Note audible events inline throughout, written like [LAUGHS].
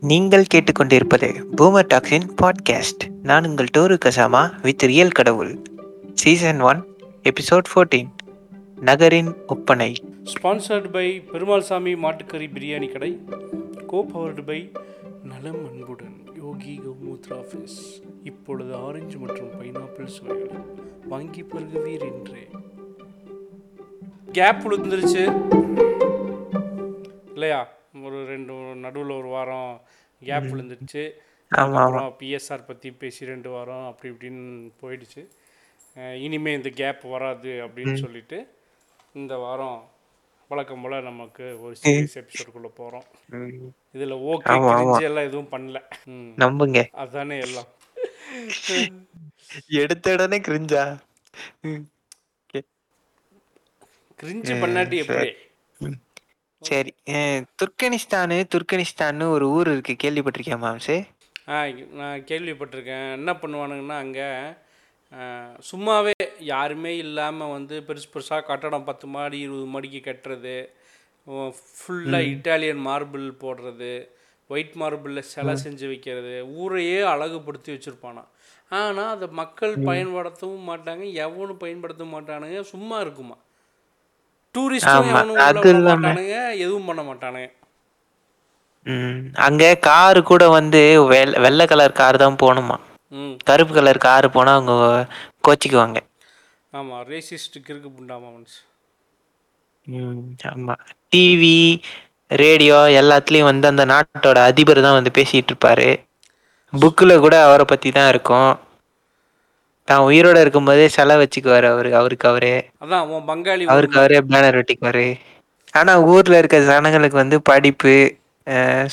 நீங்கள் கேட்டுக்கொண்டிருப்பது பூமர் டாக்ஸின் பாட்காஸ்ட் நான் உங்கள் டோரு கசாமா வித் ரியல் கடவுள். சீசன் ஒன் எபிசோட் ஃபோர்டீன் நகரின் ஒப்பனை. ஸ்பான்சர்டு பை பெருமாள் சாமி மாட்டுக்கறி பிரியாணி கடை. கோ பவர்டு பை நலம் அன்புடன் யோகி கௌமூத்ரா ஆஃபீஸ் இப்பொழுது ஆரஞ்சு மற்றும் பைனாப்பிள் சுவைகள் வாங்கி பருகுவீர் என்றே. கேப் விழுந்துருச்சு இல்லையா? ஒரு ரெண்டு நடுவில் ஒரு வாரம் கேப் விழுந்துருச்சு. அப்புறம் பிஎஸ்ஆர் பற்றி பேசி ரெண்டு வாரம் அப்படி இப்படின்னு போயிடுச்சு. அஹ் இனிமே இந்த கேப் வராது அப்படின்னு சொல்லிட்டு இந்த வாரம் வழக்கம் போல் நமக்கு ஒரு சீரியஸ் எபிசோடுக்குள்ளே போகிறோம் இதில் ஓகே எல்லாம் எதுவும் பண்ணல. நம்புங்க. அதானே எல்லாம். எடுத்த உடனே கிரிஞ்சா கிரிஞ்சு பண்ணாட்டி எப்படி? சரி அஹ், துர்கனிஸ்தானு துர்கனிஸ்தான்னு ஒரு ஊர் இருக்கு. கேள்விப்பட்டிருக்கியா மாம்சே ஆ நான் கேள்விப்பட்டிருக்கேன். என்ன பண்ணுவானுங்கன்னா அங்கே சும்மாவே யாருமே இல்லாமல் வந்து பெருசு பெருசாக கட்டடம் பத்து மாடி இருபது மாடிக்கு கட்டுறது ஃபுல்லாக இட்டாலியன் மார்பிள் போடுறது ஒயிட் மார்பிளில் சிலை செஞ்சு வைக்கிறது ஊரையே அழகுபடுத்தி வச்சுருப்பானா. ஆனால் அதை மக்கள் பயன்படுத்தவும் மாட்டாங்க எவனும் பயன்படுத்த மாட்டானுங்க சும்மா இருக்குமா? டூரிஸ்டும் ஆமா, அது மாட்டானுங்க எதுவும் பண்ண மாட்டானுங்க. ம், அங்க காரு கூட வந்து வெள்ள கலர் கார் தான் போகணுமா? கருப்பு கலர் கார் போனா அவங்க கோச்சிக்குவாங்க. ஆமாம் ரேசிஸ்ட்டுக்கு இருக்கு புண்டாமான்ஸ் ம், ஆமா. டிவி ரேடியோ எல்லாத்துலேயும் வந்து அந்த நாட்டோட அதிபர் தான் வந்து பேசிட்டு இருப்பாரு. புக்கில் கூட அவரை பற்றி தான் இருக்கும். தான் உயிரோட இருக்கும்போதே செலை வச்சுக்குவாரு அவரு அவருக்கு அவரே. அதான் உன் பங்காளி அவருக்கு அவரே பேனர் ஒட்டிக்குவாரு ஆனா ஊர்ல இருக்க ஜனங்களுக்கு வந்து படிப்பு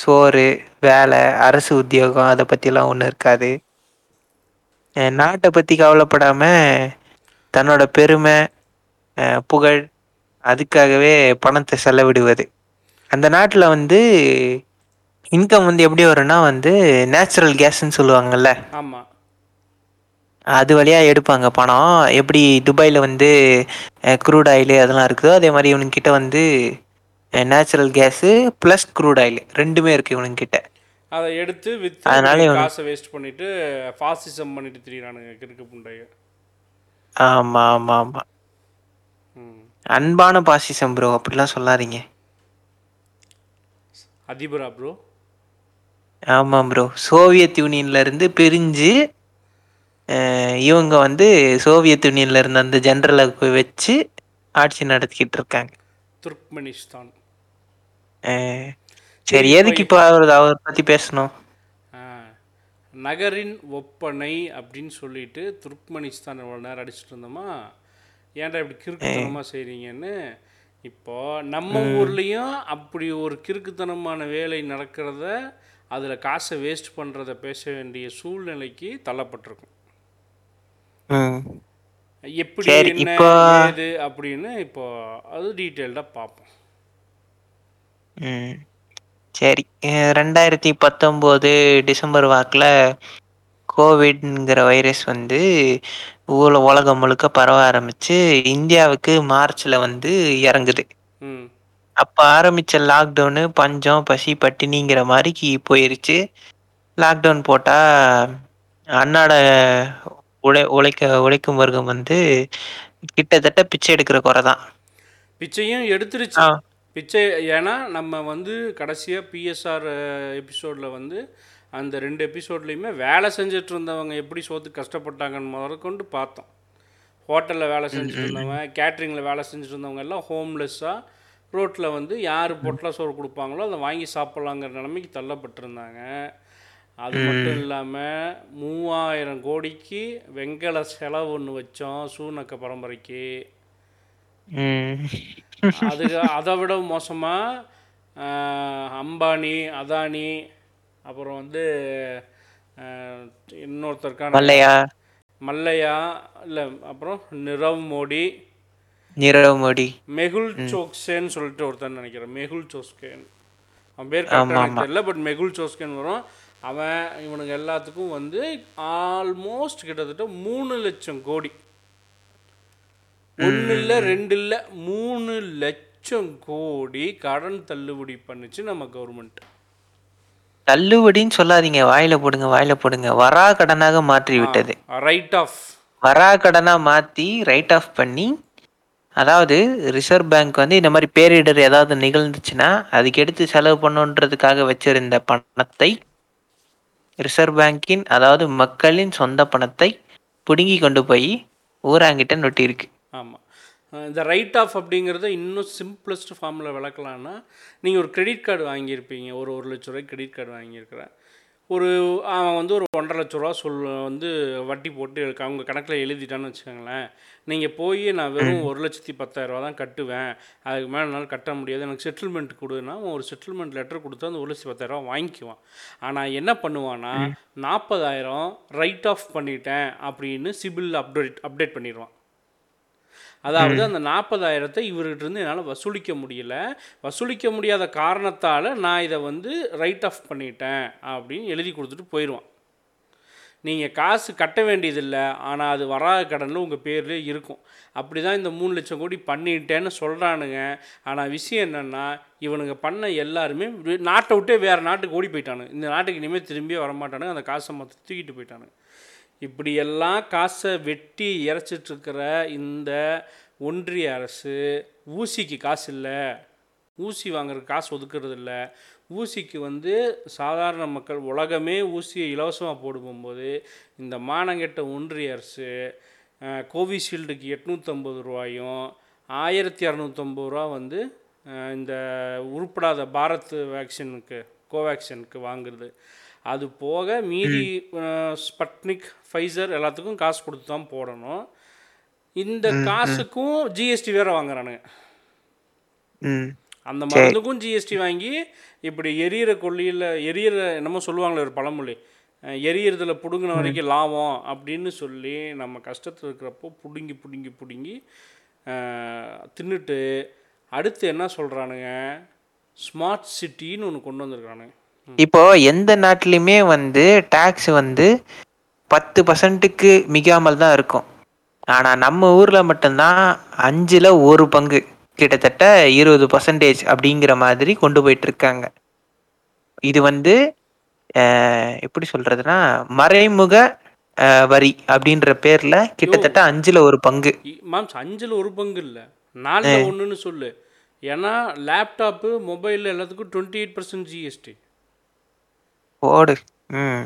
சோறு வேலை அரசு உத்தியோகம் அதை பத்திலாம் ஒன்றும் இருக்காது. நாட்டை பத்தி கவலைப்படாம தன்னோட பெருமை புகழ் அதுக்காகவே பணத்தை செலவிடுவது. அந்த நாட்டில் வந்து இன்கம் வந்து எப்படி வரும்னா வந்து நேச்சுரல் கேஸ்ன்னு சொல்லுவாங்கல்ல. ஆமாம் அது வழியா எடுப்பாங்க. பணம் எப்படி துபாயில் வந்து க்ரூட் ஆயில் அதெல்லாம் இருக்குதோ அதே மாதிரி இவனுங்கிட்ட வந்து natural gas plus crude oil ரெண்டுமே இருக்கு இவனுங்கிட்ட. அதை எடுத்து வித்து அதனால காசை வேஸ்ட் பண்ணிட்டு ஃபாசிசம் பண்ணிட்டு திரியிறானுங்க கிறுக்கு புண்டைய. ஆமா ஆமா ஆமா. ம். அன்பான பாசிசம் ப்ரோ அப்படிலாம் சொல்லாதீங்க. அதிபரா ப்ரோ ஆமாம் ப்ரோ சோவியத் யூனியன்ல இருந்து பிரிஞ்சு இவங்க வந்து சோவியத் யூனியன்ல இருந்த அந்த ஜெனரலை வச்சு ஆட்சி நடத்திக்கிட்டு இருக்காங்க துர்க்மெனிஸ்தான் சரி, எதுக்கு இப்போ அவர் அவர் பத்தி பேசணும். நகரின் ஒப்பனை அப்படின்னு சொல்லிட்டு துர்க்மெனிஸ்தான் இவ்வளோ நேரம் அடிச்சிட்டு இருந்தோமா? ஏன்டா இப்படி கிறுக்குத்தனமாக செய்கிறீங்கன்னு இப்போ நம்ம ஊர்லேயும் அப்படி ஒரு கிறுக்குத்தனமான வேலை நடக்கிறத அதில் காசை வேஸ்ட் பண்ணுறத பேச வேண்டிய சூழ்நிலைக்கு தள்ளப்பட்டிருக்கும். எப்படி சரி, என்ன இப்போ- ஏது அப்படின்னு இப்போ அது டீட்டெயில்டாக பார்ப்போம். ம். சரி அஹ் ரெண்டாயிரத்தி பத்தொம்போது டிசம்பர் வாக்கில் கோவிட்ங்கிற வைரஸ் வந்து ஊல உலகம் முழுக்க பரவ ஆரம்பிச்சு இந்தியாவுக்கு மார்ச்சில் வந்து இறங்குது. ம். அப்போ ஆரம்பித்த லாக்டவுனு பஞ்சம் பசி பட்டினிங்கிற மாதிரி போயிருச்சு. லாக்டவுன் போட்டால் அன்னாட உழை உழைக்க உழைக்கும் வர்க்கம் வந்து கிட்டத்தட்ட பிச்சை எடுக்கிற குறை தான் பிச்சையும் எடுத்துருச்சு. ஆ. பிச்சை ஏன்னா நம்ம வந்து கடைசியாக பிஎஸ்ஆர் எபிசோடில் வந்து அந்த ரெண்டு எபிசோட்லேயுமே வேலை செஞ்சுட்டு இருந்தவங்க எப்படி சோத்து கஷ்டப்பட்டாங்கன்னு முதற்கொண்டு பார்த்தோம். ஹோட்டலில் வேலை செஞ்சுட்டு இருந்தவங்க கேட்ரிங்கில் வேலை செஞ்சுட்டு இருந்தவங்க எல்லாம் ஹோம்லெஸ்ஸாக ரோட்டில் வந்து யார் பொட்டல சோறு கொடுப்பாங்களோ அதை வாங்கி சாப்பிட்லாங்கிற நிலைமைக்கு தள்ளப்பட்டிருந்தாங்க. அது மட்டும் இல்லாமல் மூவாயிரம் கோடிக்கு வெங்கல செலவு ஒன்று வச்சோம் சூனக்க பரம்பரைக்கு. அதுக்கு அதை விட மோசமாக அம்பானி அதானி அப்புறம் வந்து இன்னொருத்தருக்கான மல்லையா? மல்லையா இல்லை அப்புறம் நிரவ் மோடி. நீரவ் மோடி. மெகுல் சோக்சேன்னு சொல்லிட்டு ஒருத்தன் நினைக்கிறேன். மெகுல் சோஸ்கேன் அவன் பேர். தெரியல பட் மெகுல் சோஸ்கேன் வரும். அவன் இவனுங்க எல்லாத்துக்கும் வந்து ஆல்மோஸ்ட் கிட்டத்தட்ட மூணு லட்சம் கோடி. ஒன்று இல்லை ரெண்டு இல்லை மூணு லட்சம் கோடி கடன் தள்ளுபடி பண்ணுச்சு நம்ம கவர்மெண்ட் தள்ளுபடின்னு சொல்லாதீங்க. வாயில போடுங்க வாயில போடுங்க. வரா கடனாக மாற்றி விட்டது. ரைட் ஆஃப் வரா கடனா மாத்தி ரைட் ஆஃப் பண்ணி அதாவது ரிசர்வ் பேங்க் வந்து இந்த மாதிரி பேரிடர் ஏதாவது நிகழ்ந்துச்சுன்னா அதுக்கு எடுத்து செலவு பண்ணுன்றதுக்காக வச்சிருந்த பணத்தை ரிசர்வ் பேங்கின் அதாவது மக்களின் சொந்த பணத்தை பிடுங்கி கொண்டு போய் ஊராங்கிட்ட நொட்டியிருக்கு. ஆமாம் இந்த ரைட் ஆஃப் அப்படிங்கிறத இன்னும் சிம்பிளஸ்ட் ஃபார்மில் விளக்கலான்னா நீங்கள் ஒரு கிரெடிட் கார்டு வாங்கியிருப்பீங்க. ஒரு ஒரு லட்ச ரூபாய் கிரெடிட் கார்டு வாங்கியிருக்கிறேன். ஒரு அவன் வந்து ஒரு ஒன்றரை லட்ச ரூபா சொல் வந்து வட்டி போட்டு அவங்க கணக்கில் எழுதிட்டான்னு வச்சுக்கோங்களேன். நீங்கள் போய் நான் வெறும் ஒரு லட்சத்தி பத்தாயிரரூவா தான் கட்டுவேன். அதுக்கு மேலே என்னால் கட்ட முடியாது. எனக்கு செட்டில்மெண்ட் கொடுன்னா அவன் ஒரு செட்டில்மெண்ட் லெட்டர் கொடுத்து அந்த ஒரு லட்சத்தி பத்தாயிரரூவா வாங்கிக்குவான். ஆனால் என்ன பண்ணுவான்னா நாற்பதாயிரம் ரைட் ஆஃப் பண்ணிட்டேன் அப்படின்னு சிபில் அப்டேட் அப்டேட் பண்ணிடுவான். அதாவது அந்த நாற்பதாயிரத்தை இவர்கிட்ட இருந்து என்னால் வசூலிக்க முடியல. வசூலிக்க முடியாத காரணத்தால் நான் இதை வந்து ரைட் ஆஃப் பண்ணிட்டேன் அப்படின்னு எழுதி கொடுத்துட்டு போயிடுவான் நீங்கள் காசு கட்ட வேண்டியதில்லை. ஆனால் அது வராத கடனில் உங்கள் பேர்லேயே இருக்கும். அப்படி தான் இந்த மூணு லட்சம் கோடி பண்ணிட்டேன்னு சொல்கிறானுங்க ஆனால் விஷயம் என்னென்னா இவனுங்க பண்ண எல்லாருமே நாட்டை விட்டே வேறு நாட்டுக்கு ஓடி போயிட்டானுங்க. இந்த நாட்டுக்கு இனிமேல் திரும்பியே வரமாட்டானுங்க. அந்த காசை மொத்தம் தூக்கிட்டு போயிட்டானுங்க. இப்படியெல்லாம் காசை வெட்டி இறைச்சிட்ருக்கிற இந்த ஒன்றிய அரசு ஊசிக்கு காசு இல்லை. ஊசி வாங்குறதுக்கு காசு ஒதுக்கிறது இல்லை ஊசிக்கு வந்து சாதாரண மக்கள் உலகமே ஊசியை இலவசமாக போடும்போது இந்த மானங்கெட்ட ஒன்றிய அரசு கோவிஷீல்டுக்கு எட்நூற்றம்பது ரூபாயும் ஆயிரத்தி இரநூத்தம்பது ரூபா வந்து இந்த உருப்படாத பாரத் வேக்சினுக்கு கோவேக்சினுக்கு வாங்குறது. அது போக மீதி ஸ்பட்னிக் ஃபைசர் எல்லாத்துக்கும் காசு கொடுத்து தான் போடணும். இந்த காசுக்கும் ஜிஎஸ்டி வேற வாங்குறானுங்க. அந்த மருந்துக்கும் ஜிஎஸ்டி வாங்கி இப்படி எரியிற கொல்லியில் எரியிற என்னமோ சொல்லுவாங்களே ஒரு பழமொழி. எரியறதுல பிடுங்கின வரைக்கும் லாபம் அப்படின்னு சொல்லி நம்ம கஷ்டத்தில் இருக்கிறப்போ பிடுங்கி பிடுங்கி பிடுங்கி தின்னுட்டு அடுத்து என்ன சொல்கிறானுங்க ஸ்மார்ட் சிட்டின்னு ஒன்று கொண்டு வந்திருக்கானுங்க இப்போ எந்த நாட்டிலையுமே வந்து டாக்ஸ் வந்து பத்து பர்சன்ட்டுக்கு மிகாமல் தான் இருக்கும். ஆனா நம்ம ஊர்ல மட்டும்தான் அஞ்சுல ஒரு பங்கு. கிட்டத்தட்ட இருபது பர்சன்டேஜ் அப்படிங்கிற மாதிரி கொண்டு போயிட்டு இருக்காங்க இது வந்து எப்படி சொல்றதுன்னா மறைமுக வரி அப்படின்ற பேர்ல கிட்டத்தட்ட அஞ்சுல ஒரு பங்கு. மாம்ஸ் அஞ்சில் ஒரு பங்கு இல்லை. நாலில் ஒன்றுன்னு சொல்லு. ஏன்னா லேப்டாப்பு மொபைல் எல்லாத்துக்கும் டுவெண்ட்டி எயிட் பர்சன்ட் ஜிஎஸ்டி போடு. ம்.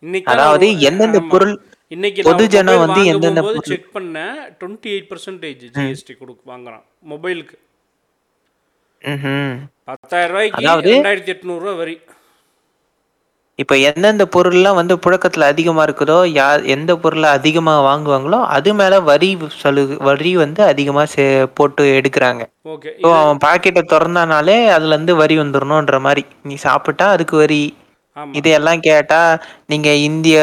இன்னைக்கு அதாவது எந்தெந்த பொருள் இன்னைக்கு பொதுஜனம் நான் வந்து வந்து எந்தெந்த எந்தெந்த பொருள் செக் பண்ணேன் டுவெண்ட்டி எயிட் பர்சன்டேஜ் ஜிஎஸ்டி கொடுக்கு வாங்குறான். மொபைலுக்கு ம்ஹும். பத்தாயிரம் ரூபாய்க்கு அதாவது- ரெண்டாயிரத்தி எட்நூறுரூவா வரி. இப்போ எந்தெந்த பொருள்லாம் வந்து புழக்கத்துல அதிகமா இருக்குதோ யா எந்த பொருளை அதிகமா வாங்குவாங்களோ அது மேல வரி சலு வரி வந்து அதிகமா சே போட்டு எடுக்கிறாங்க. ஓகே ஸோ அவன் பாக்கெட்டை திறந்தானாலே அதுல இருந்து வரி வந்துடணுன்ற மாதிரி நீ சாப்பிட்டா அதுக்கு வரி. இதையெல்லாம் கேட்டா நீங்க இந்திய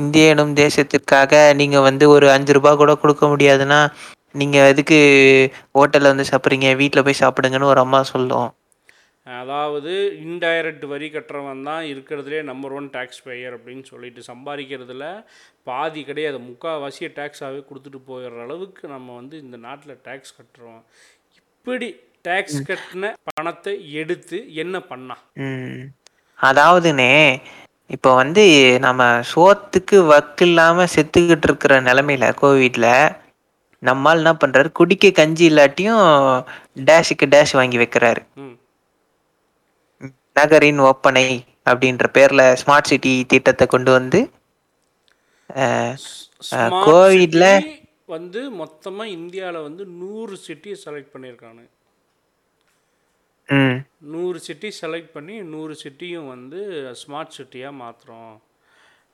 இந்திய எனும் தேசத்திற்காக நீங்க வந்து ஒரு அஞ்சு ரூபாய் கூட கொடுக்க முடியாதுன்னா நீங்க எதுக்கு ஹோட்டல்ல வந்து சாப்பிட்றீங்க வீட்ல போய் சாப்பிடுங்கன்னு ஒரு அம்மா சொல்லும். அதாவது இன்டைரக்ட் வரி கட்டுறவன் தான் இருக்கிறதுலே நம்பர் ஒன் டேக்ஸ் பேயர் அப்படின்னு சொல்லிட்டு சம்பாதிக்கிறதுல பாதி கிடையாது. முக்கால்வாசியை டேக்ஸாகவே கொடுத்துட்டு போயிடுற அளவுக்கு நம்ம வந்து இந்த நாட்டில் டேக்ஸ் கட்டுறோம். இப்படி டேக்ஸ் கட்டின பணத்தை எடுத்து என்ன பண்ணா ம். அதாவதுனே இப்போ வந்து நம்ம சோத்துக்கு வக்கு இல்லாம செத்துக்கிட்டு இருக்கிற நிலமையில கோவிட்ல நம்மால் என்ன பண்றாரு? குடிக்க கஞ்சி இல்லாட்டியும் டேஷுக்கு டேஷ் வாங்கி வைக்கிறாரு. ம். நகரின் ஒப்பனை அப்படின்ற பேர்ல ஸ்மார்ட் சிட்டி திட்டத்தை கொண்டு வந்து கோவிட்ல- வந்து மொத்தமாக இந்தியாவில் வந்து நூறு சிட்டியை செலக்ட் பண்ணியிருக்கானு ம். நூறு சிட்டி செலக்ட் பண்ணி நூறு சிட்டியும் வந்து ஸ்மார்ட் சிட்டியாக மாற்றுறோம்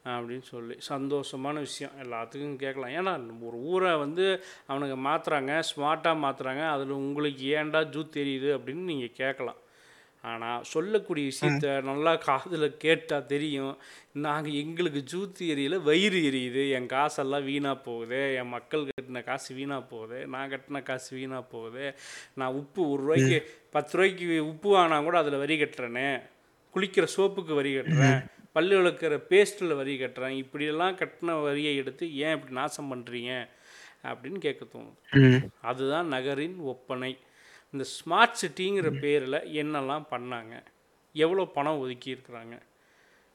அப்படின்னு சொல்லி. சந்தோஷமான விஷயம். எல்லாத்துக்கும் கேட்கலாம். ஏன்னா ஒரு ஊரை வந்து அவனுங்க மாற்றுறாங்க ஸ்மார்ட்டாக மாற்றுறாங்க அதில் உங்களுக்கு ஏன்டா ஜூ தெரியுது அப்படின்னு நீங்கள் கேட்கலாம். ஆனால் சொல்லக்கூடிய விஷயத்த நல்லா காதில் கேட்டால் தெரியும். நாங்கள் எங்களுக்கு ஜூத்து எரியல வயிறு எரியுது. என் காசெல்லாம் வீணாக போகுது. என் மக்கள் கட்டின காசு வீணாக போகுது. நான் கட்டின காசு வீணாக போகுது. நான் உப்பு ஒரு ரூபாய்க்கு பத்து ரூபாய்க்கு உப்பு வாங்கினா கூட அதில் வரி கட்டுறேனே. குளிக்கிற சோப்புக்கு வரி கட்டுறேன். பல்லு விளக்குற பேஸ்ட்டில் வரி கட்டுறேன். இப்படியெல்லாம் கட்டின வரியை எடுத்து ஏன் இப்படி நாசம் பண்ணுறீங்க அப்படின்னு கேட்க தோணும். அதுதான் நகரின் ஒப்பனை. இந்த ஸ்மார்ட் சிட்டிங்கிற பேரில் என்னெல்லாம் பண்ணாங்க? எவ்வளோ பணம் ஒதுக்கி இருக்கிறாங்க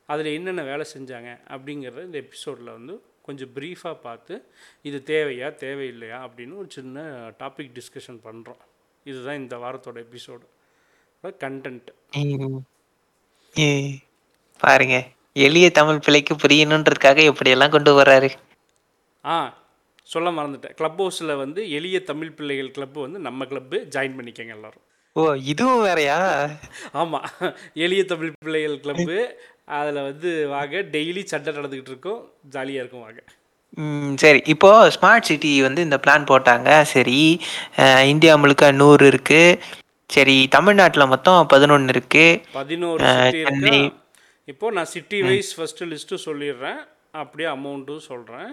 அதில் என்னென்ன வேலை செஞ்சாங்க? அப்படிங்கிறத இந்த எபிசோடில் வந்து கொஞ்சம் ப்ரீஃபாக பார்த்து இது தேவையா தேவையில்லையா அப்படின்னு ஒரு சின்ன டாபிக் டிஸ்கஷன் பண்ணுறோம் இதுதான் இந்த வாரத்தோட எபிசோடு கண்டென்ட் பாருங்க. எளிய தமிழ் பிள்ளைக்கு புரியணுன்றதுக்காக எப்படியெல்லாம் கொண்டு வர்றாரு. ஆ சொல்ல மறந்துட்டேன். க்ளப் ஹவுஸில் வந்து எளிய தமிழ் பிள்ளைகள் கிளப்பு வந்து நம்ம கிளப்பு ஜாயின் பண்ணிக்கங்க எல்லாரும். ஓ இதுவும் வேறயா? ஆமாம் எளிய தமிழ் பிள்ளைகள் கிளப்பு அதில் வந்து வாங்க டெய்லி சண்டை நடந்துக்கிட்டு இருக்கோம். ஜாலியாக இருக்கும் வாங்க. சரி. இப்போ ஸ்மார்ட் சிட்டி வந்து இந்த பிளான் போட்டாங்க. சரி இந்தியா முழுக்க நூறு இருக்கு. சரி தமிழ்நாட்டில் மொத்தம் பதினொன்று இருக்கு. பதினோரு அஹ், சிட்டி இருக்கா? சென்னை. இப்போ நான் சிட்டி வைஸ் ஃபஸ்ட்டு லிஸ்ட்டு சொல்லிடுறேன். அப்படியே அமௌண்ட்டும் சொல்கிறேன்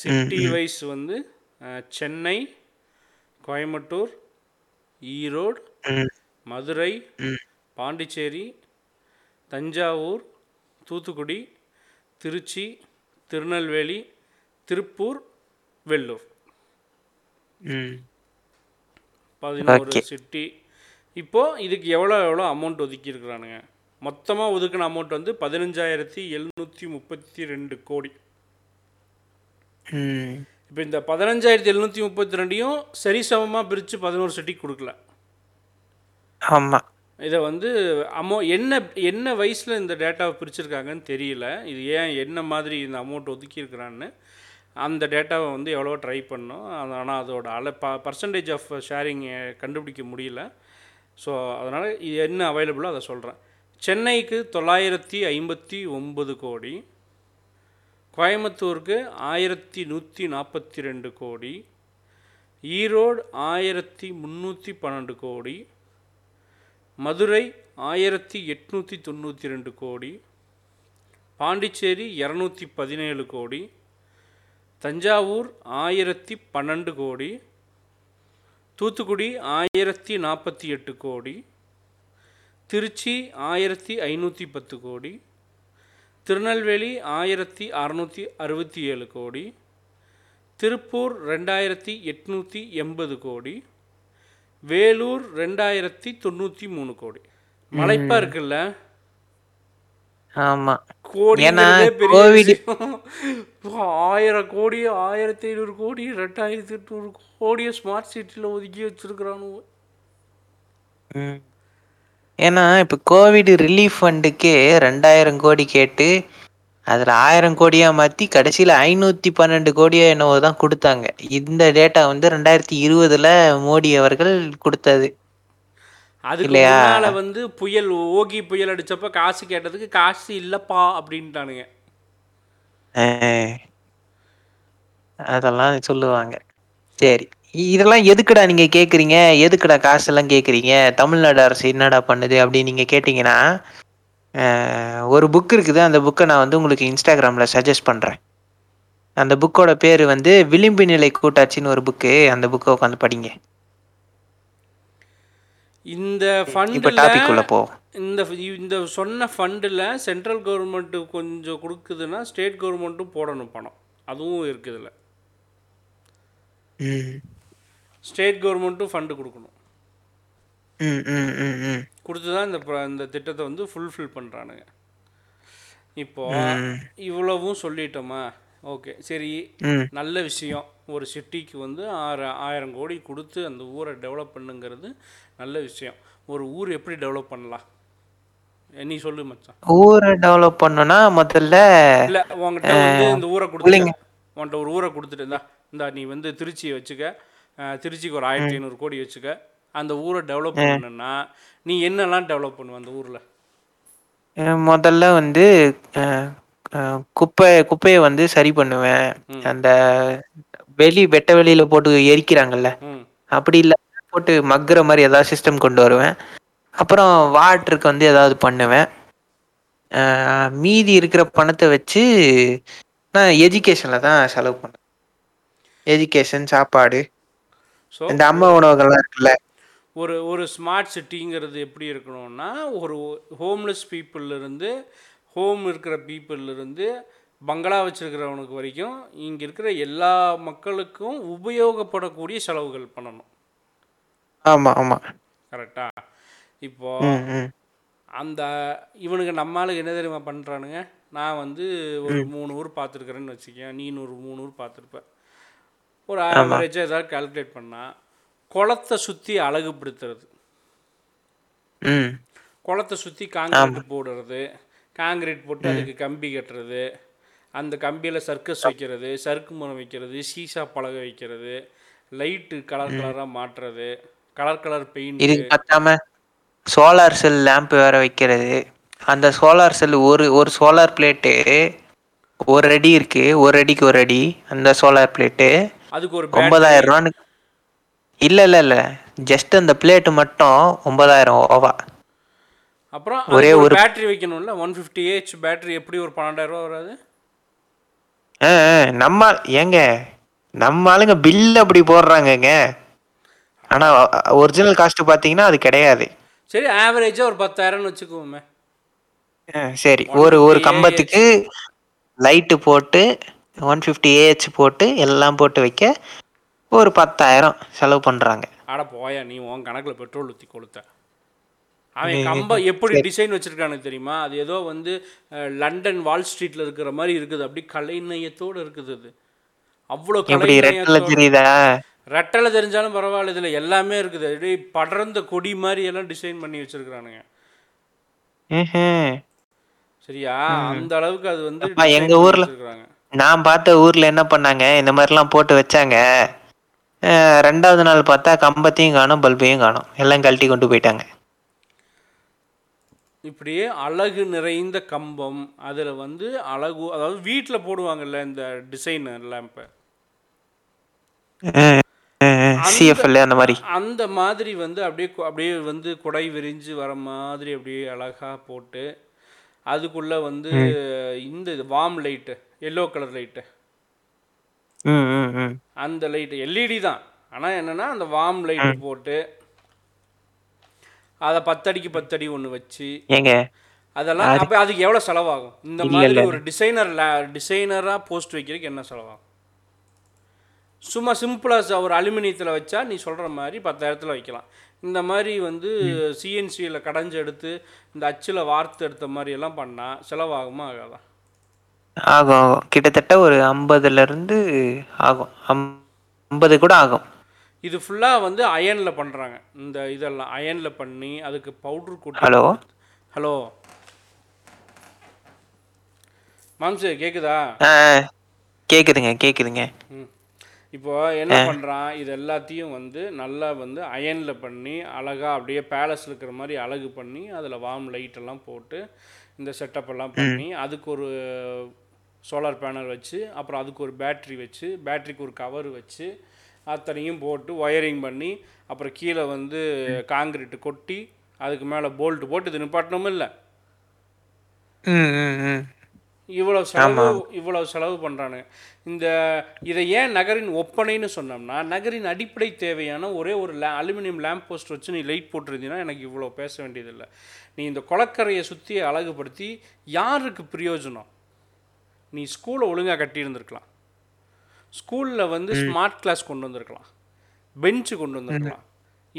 சிட்டி வைஸ் வந்து சென்னை கோயம்புத்தூர் ஈரோடு மதுரை. பாண்டிச்சேரி தஞ்சாவூர் தூத்துக்குடி திருச்சி திருநெல்வேலி திருப்பூர் வெள்ளூர். பதினோரு. சிட்டி இப்போது இதுக்கு எவ்வளோ எவ்வளோ அமௌண்ட் ஒதுக்கியிருக்கிறானுங்க மொத்தமாக ஒதுக்கின அமௌண்ட் வந்து பதினஞ்சாயிரத்தி எழுநூற்றி முப்பத்தி ரெண்டு கோடி. இப்போ இந்த பதினஞ்சாயிரத்தி எழுநூற்றி முப்பத்தி ரெண்டையும் சரிசமமாக பிரித்து பதினோரு சிட்டிக்கு கொடுக்கல. ஆமா. இதை வந்து அமௌ என்ன என்ன வயசில் இந்த டேட்டாவை பிரிச்சிருக்காங்கன்னு தெரியல. இது ஏன் என்ன மாதிரி இந்த அமௌண்ட் ஒதுக்கியிருக்கிறான்னு அந்த டேட்டாவை வந்து எவ்வளோ ட்ரை பண்ணோம். ஆனால் அதோட அள ப பர்சன்டேஜ் ஆஃப் ஷேரிங் கண்டுபிடிக்க முடியல. ஸோ அதனால் இது என்ன அவைலபிளோ அதை சொல்கிறேன் சென்னைக்கு தொள்ளாயிரத்தி ஐம்பத்தி ஒம்பது கோடி. கோயம்புத்தூருக்கு ஆயிரத்தி நூற்றி நாற்பத்தி ரெண்டு கோடி ஈரோடு ஆயிரத்தி முந்நூற்றி பன்னெண்டு கோடி மதுரை ஆயிரத்தி எட்நூற்றி தொண்ணூற்றி ரெண்டு கோடி பாண்டிச்சேரி இரநூத்தி பதினேழு கோடி தஞ்சாவூர் ஆயிரத்தி பன்னெண்டு கோடி தூத்துக்குடி ஆயிரத்தி நாற்பத்தி எட்டு கோடி திருச்சி ஆயிரத்தி ஐநூற்றி பத்து கோடி திருநெல்வேலி ஆயிரத்தி அறநூற்றி அறுபத்தி ஏழு கோடி திருப்பூர் ரெண்டாயிரத்தி எட்நூற்றி எண்பது கோடி வேலூர் ரெண்டாயிரத்தி தொண்ணூற்றி மூணு கோடி. மலைப்பா இருக்குல்ல? ஆமா. கோடி. ஆயிரம் கோடி ஆயிரத்தி ஐநூறு கோடி ரெண்டாயிரத்தி எட்நூறு கோடியை ஸ்மார்ட் சிட்டியில் ஒதுக்கி வச்சிருக்கிறானுங்க. ஏன்னா இப்போ கோவிட் ரிலீஃப் ஃபண்டுக்கே ரெண்டாயிரம் கோடி கேட்டு அதில் ஆயிரம் கோடியா மாற்றி கடைசியில் ஐநூற்றி பன்னெண்டு கோடியோ என்னவோ தான் கொடுத்தாங்க இந்த டேட்டா வந்து ரெண்டாயிரத்தி இருபதுல மோடி அவர்கள் கொடுத்தது இல்லையா? முன்னால வந்து புயல் ஓகி புயல் அடிச்சப்ப காசு கேட்டதுக்கு காசு இல்லப்பா அப்படின்ட்டானுங்க. அதெல்லாம் சொல்லுவாங்க சரி இதெல்லாம் எதுக்குடா நீங்க கேக்குறீங்க? எதுக்குடா காசெல்லாம் கேக்குறீங்க? தமிழ்நாடு அரசு என்னடா பண்ணுது அப்படின்னு நீங்க கேட்டீங்கன்னா ஒரு புக் இருக்குது. அந்த புக்கை நான் வந்து உங்களுக்கு இன்ஸ்டாகிராம்ல சஜஸ்ட் பண்றேன். அந்த புக்கோட பேர் வந்து விளிம்பு நிலை கூட்டாட்சின்னு ஒரு புக்கு அந்த புக்கை உட்காந்து படிங்க. இந்த இப்போ டாபிக் உள்ள ஃபண்டில் போ. இந்த இந்த சொன்ன ஃபண்டில் சென்ட்ரல் கவர்மெண்ட்டு கொஞ்சம் கொடுக்குதுன்னா ஸ்டேட் கவர்மெண்ட்டும் போடணும் பணம். அதுவும் இருக்குதுல்ல ம். ஸ்டேட் கவர்மெண்ட்டும் ஃபண்டு கொடுக்கணும். ம் ம் ம் ம். கொடுத்து தான் இந்த இந்த திட்டத்தை வந்து ஃபுல்ஃபில் பண்ணுறானுங்க இப்போ. இவ்வளவும் சொல்லிட்டோமா? ஓகே சரி. நல்ல விஷயம். ஒரு சிட்டிக்கு வந்து ஆறு ஆயிரம் கோடி கொடுத்து அந்த ஊரை டெவலப் பண்ணுங்கிறது நல்ல விஷயம். ஒரு ஊர் எப்படி டெவலப் பண்ணலாம்? நீ சொல்லு மச்சான். ஊரை டெவலப் பண்ணோம்னா முதல்ல இல்லை உங்ககிட்ட வந்து இந்த ஊரை. கொடுத்துட்டு உன்கிட்ட ஒரு ஊரை கொடுத்துட்டு இருந்தா இந்தா நீ வந்து திருச்சியை வச்சுக்க. திருச்சிக்கு ஒரு ஆயிரத்தி ஐநூறு கோடி வச்சுக்க. அந்த ஊரை டெவலப் பண்ணணும்னா நீ என்னெல்லாம் டெவலப் பண்ணுவ அந்த ஊரில்? முதல்ல வந்து குப்பை குப்பையை வந்து சரி பண்ணுவேன். அந்த வெளி வெட்ட வெளியில போட்டு எரிக்கிறாங்கல்ல. அப்படி இல்லை போட்டு மக்குற மாதிரி ஏதாவது சிஸ்டம் கொண்டு வருவேன். அப்புறம் வாட்டருக்கு வந்து ஏதாவது பண்ணுவேன். மீதி இருக்கிற பணத்தை வச்சு நான் எஜுகேஷனில் தான் செலவு பண்ணுவேன். எஜுகேஷன் சாப்பாடு ஸோ இந்த அம்மா உணவுகள்லாம் இருக்குல்ல? ஒரு ஒரு ஸ்மார்ட் சிட்டிங்கிறது எப்படி இருக்கணும்னா ஒரு ஹோம்லெஸ் இருந்து ஹோம் இருக்கிற இருந்து பங்களா வச்சிருக்கிறவனுக்கு வரைக்கும் இங்கே இருக்கிற எல்லா மக்களுக்கும் உபயோகப்படக்கூடிய செலவுகள் பண்ணணும். ஆமா ஆமா. கரெக்டா? இப்போ அந்த இவனுக்கு நம்மளுக்கு என்ன தெரியுமா பண்ணுறானுங்க நான் வந்து ஒரு மூணு ஊர் பார்த்துருக்குறேன்னு வச்சுக்கேன். நீ ஒரு மூணு ஊர் பார்த்துருப்ப. ஒரு ஆவரேஜாக ஏதாவது கால்குலேட் பண்ணால் குளத்தை சுற்றி அழகுபடுத்துறது. ம். குளத்தை சுற்றி காங்கிரீட் போடுறது காங்கிரீட் போட்டு அதுக்கு கம்பி கட்டுறது அந்த கம்பியில் சர்க்கஸ் வைக்கிறது சறுக்கு மரம் வைக்கிறது சீசா பலகை வைக்கிறது லைட்டு கலர் கலராக மாட்டுறது கலர் கலர் பெயிண்ட் இதுக்கு பத்தாம சோலார் செல் லேம்ப் வேற வைக்கிறது. அந்த சோலார் செல் ஒரு ஒரு சோலார் பிளேட்டு ஒரு அடி இருக்கு. ஒரு அடிக்கு ஒரு அடி. அந்த சோலார் பிளேட்டு அதுக்கு ஒரு ஒன்பதாயிரம் ரூபான்னு இல்ல இல்ல இல்ல. ஜஸ்ட் அந்த பிளேட்டு மட்டும் ஒன்பதாயிரம் ஓவா. அப்புறம் ஒரே ஒரே பேட்டரி வைக்கணும்ல? ஒன் ஃபிஃப்டி ஏஹெச் பேட்டரி எப்படி ஒரு பன்னெண்டாயிரம் ரூபா வராது? நம்ம ஏங்க நம்ம ஆளுங்க பில் அப்படி போடுறாங்கங்க. ஆனா ஒரிஜினல் காஸ்ட் பாத்தீங்கன்னா அது கிடையாது. சரி ஆவரேஜாக ஒரு பத்தாயிரம்னு வச்சுக்குவோமே. சரி. ஒரு ஒரு கம்பத்துக்கு லைட்டு போட்டு ஒன் ஃபிஃப்டி ஏஹெச் போட்டு எல்லாம் போட்டு வைக்க ஒரு பத்தாயிரம் செலவு பண்றாங்க. அட போயா நீ உன் கணக்கில் பெட்ரோல் ஊற்றி கொளுத்த. அவன் கம்பம் எப்படி டிசைன் வச்சிருக்கானு தெரியுமா? அது ஏதோ வந்து லண்டன் வால் ஸ்ட்ரீட்ல இருக்கிற மாதிரி இருக்குது. அப்படி கலைநயத்தோடு இருக்குது அது. அவ்வளோ தெரியுதா? ரெட்டலை தெரிஞ்சாலும் பரவாயில்ல இதில் எல்லாமே இருக்குது. அப்படியே படர்ந்த கொடி மாதிரி எல்லாம் டிசைன் பண்ணி வச்சிருக்கிறானுங்க. சரியா? அந்த அளவுக்கு அது வந்து அப்பா, design எங்க பண்ணி ஊர்ல- வச்சிருக்காங்க. நான் பார்த்த ஊர்ல என்ன பண்ணாங்க? இந்த மாதிரிலாம் போட்டு வச்சாங்க. அஹ், ரெண்டாவது நாள் பார்த்தா கம்பத்தையும் காணும் பல்பையும் காணும். எல்லாம் கழட்டி கொண்டு போயிட்டாங்க. இப்படியே அழகு நிறைந்த கம்பம் அதில் வந்து அழகு அதாவது வீட்டில் போடுவாங்கல்ல இந்த டிசைன் லேம்பை சிஎஃப்எல் அந்த மாதிரி. அந்த மாதிரி வந்து அப்படியே கு- அப்படியே வந்து குடை விரிஞ்சு வர மாதிரி அப்படியே அழகாக போட்டு அதுக்குள்ளே வந்து இந்த warm light yellow colour light. அந்த லைட்டு எல்இடி தான். ஆனால் என்னென்னா அந்த வார்ம் லைட்டு போட்டு அதை பத்தடிக்கு பத்தடி ஒன்று வச்சு அதெல்லாம் அப்போ அதுக்கு எவ்வளோ செலவாகும்? இந்த மாதிரி ஒரு டிசைனர் டிசைனராக போஸ்ட் வைக்கிறதுக்கு என்ன செலவாகும்? சும்மா சிம்பிளாக ஒரு அலுமினியத்தில் வச்சா நீ சொல்கிற மாதிரி பத்தாயிரத்தில் வைக்கலாம். இந்த மாதிரி வந்து சிஎன்சியில் கடைஞ்சு எடுத்து இந்த அச்சில் வார்த்து எடுத்த மாதிரி எல்லாம் பண்ணால் செலவாகுமா ஆகாதா? ஆகும். ஆகும் கிட்டத்தட்ட ஒரு ஐம்பதுல இருந்து ஆகும். ஐம்பது கூட ஆகும். இது ஃபுல்லாக வந்து அயனில் பண்ணுறாங்க இந்த இதெல்லாம் அயனில் பண்ணி அதுக்கு பவுட்ரு கூட்டி ஹலோ ஹலோ மாம்சு கேட்குதா கேக்குதுங்க ம். இப்போ என்ன பண்ணுறான் இது எல்லாத்தையும் வந்து நல்லா வந்து அயனில் பண்ணி அழகாக அப்படியே பேலஸில் இருக்கிற மாதிரி அழகு பண்ணி அதில் வார்ம் லைட் எல்லாம் போட்டு இந்த செட்டப் எல்லாம் பண்ணி அதுக்கு ஒரு சோலார் பேனல் வச்சு அப்புறம் அதுக்கு ஒரு பேட்ரி வச்சு பேட்ரிக்கு ஒரு கவர் வச்சு அத்தனையும் போட்டு ஒயரிங் பண்ணி அப்புறம் கீழே வந்து காங்கிரீட்டு கொட்டி அதுக்கு மேலே போல்ட் போட்டு இது நிப்பாட்டணும் இல்லை? இவ்வளவு செலவு இவ்வளவு செலவு பண்ணுறானுங்க இந்த இதை ஏன் நகரின் ஒப்பனைன்னு சொன்னோம்னா நகரின் அடிப்படை தேவையான ஒரே ஒரு லே அலுமினியம் லேம்ப் போஸ்ட் வச்சு நீ லைட் போட்டிருந்தீங்கன்னா எனக்கு இவ்வளோ பேச வேண்டியதில்லை. நீ இந்த குளக்கரையை சுற்றி அழகுபடுத்தி யாருக்கு பிரயோஜனம்? நீ ஸ்கூலை ஒழுங்காக கட்டியிருந்திருக்கலாம். ஸ்கூலில் வந்து ஸ்மார்ட் கிளாஸ் கொண்டு வந்திருக்கலாம். பெஞ்சு கொண்டு வந்திருக்கலாம்.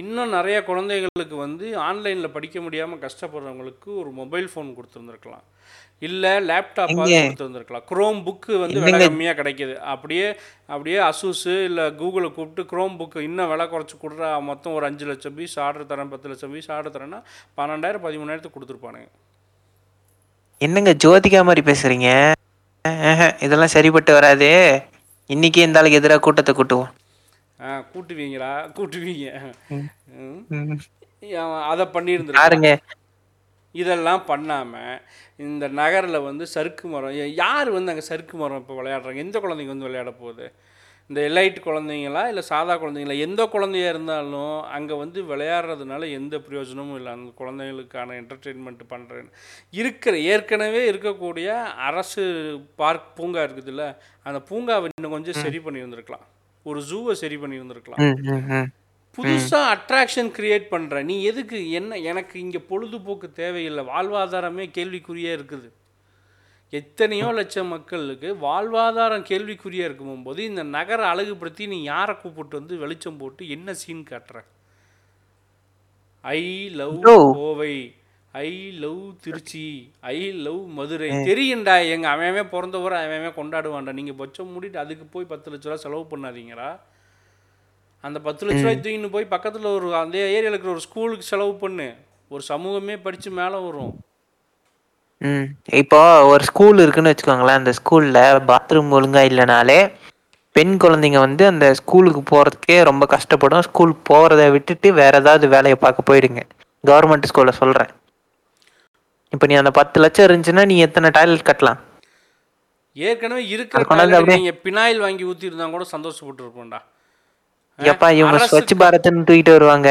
இன்னும் நிறைய குழந்தைகளுக்கு வந்து ஆன்லைனில் படிக்க முடியாமல் கஷ்டப்படுறவங்களுக்கு ஒரு மொபைல் ஃபோன் கொடுத்துருந்துருக்கலாம். இல்லை லேப்டாப்பாக கொடுத்துருந்துருக்கலாம். குரோம் புக்கு வந்து விலை கம்மியாக கிடைக்கிது. அப்படியே அப்படியே அசூஸு இல்லை கூகுளை கூப்பிட்டு குரோம் புக்கு இன்னும் விலை குறைச்சி கொடுறா மொத்தம் ஒரு அஞ்சு லட்சம் பீஸ் ஆர்டர் தரேன் பத்து லட்சம் பீஸ் ஆர்டர் தரேன்னா பன்னெண்டாயிரம் பதிமூணாயிரத்துக்கு கொடுத்துருப்பானுங்க. என்னங்க ஜோதிகா மாதிரி பேசுறீங்க? ஆஹா, இதெல்லாம் சரிப்பட்டு வராது. இன்னைக்கு இந்த ஆளுக்கு எதிராக கூட்டத்தை கூட்டுவோம். ஆ கூட்டுவீங்களா? கூட்டுவீங்க. ம். ம். அவன் அதை பண்ணியிருந்துருக்கான். யாருங்க? இதெல்லாம் பண்ணாமல் இந்த நகரில் வந்து சறுக்கு மரம் யா- யார் வந்து அங்கே சறுக்கு மரம் இப்போ விளையாடுறாங்க? எந்த குழந்தைங்க வந்து விளையாட போகுது? இந்த எலைட் குழந்தைங்களா இல்லை சாதா குழந்தைங்களா? எந்த குழந்தையா இருந்தாலும் அங்கே வந்து விளையாடுறதுனால எந்த பிரயோஜனமும் இல்லை. அந்த குழந்தைங்களுக்கான என்டர்டெயின்மெண்ட் பண்ணுறேன்னு இருக்கிற ஏற்கனவே இருக்கக்கூடிய அரசு பார்க் பூங்கா இருக்குதுல்ல அந்த பூங்காவை இன்னும் கொஞ்சம் சரி பண்ணியிருந்திருக்கலாம் ஒரு ஜூவை சரி பண்ணியிருந்திருக்கலாம். புதுசாக அட்ராக்ஷன் கிரியேட் பண்ணுற நீ எதுக்கு என்ன எனக்கு இங்கே பொழுதுபோக்கு தேவையில்லை வாழ்வாதாரமே கேள்விக்குறியாக இருக்குது. எத்தனையோ லட்சம் மக்களுக்கு வாழ்வாதாரம் கேள்விக்குறியாக இருக்கும்போது இந்த நகரை அழகுபடுத்தி நீ யாரை கூப்பிட்டு வந்து வெளிச்சம் போட்டு என்ன சீன் காட்டுற? I love. Kovai. I love Tiruchi. I love Madurai. தெரியும்டா எங்க அவன் பிறந்த ஊரை அவன் கொண்டாடுவான்டா. நீங்க பச்சை மூடிட்டு அதுக்கு போய் பத்து லட்ச ரூபா செலவு பண்ணாதீங்கடா. அந்த பத்து லட்ச ரூபாய் தூக்கின்னு போய் பக்கத்துல ஒரு அந்த ஏரியாவில் இருக்கிற ஒரு ஸ்கூலுக்கு செலவு பண்ணு. ஒரு சமூகமே படிச்சு மேலே வரும். ம். இப்போ ஒரு ஸ்கூல் இருக்குன்னு வச்சுக்கோங்களேன் அந்த ஸ்கூல்ல பாத்ரூம் ஒழுங்கா இல்லைனாலே பெண் குழந்தைங்க வந்து அந்த ஸ்கூலுக்கு போறதுக்கே ரொம்ப கஷ்டப்படும். ஸ்கூல் போறத விட்டுட்டு வேற ஏதாவது வேலையை பார்க்க போயிடுங்க. கவர்மெண்ட் ஸ்கூல்ல சொல்றேன். இப்போ நீ அந்த பத்து லட்சம் இருந்துச்சுன்னா நீ எத்தனை டாய்லெட் கட்டலாம்? ஏற்கனவே இருக்கிற பினாயில் வாங்கி ஊத்தி இருந்தா கூட சந்தோஷப்பட்டு இருப்போம்டா எப்பா இவங்க ஸ்வச் பாரத்னு தூக்கிட்டு வருவாங்க.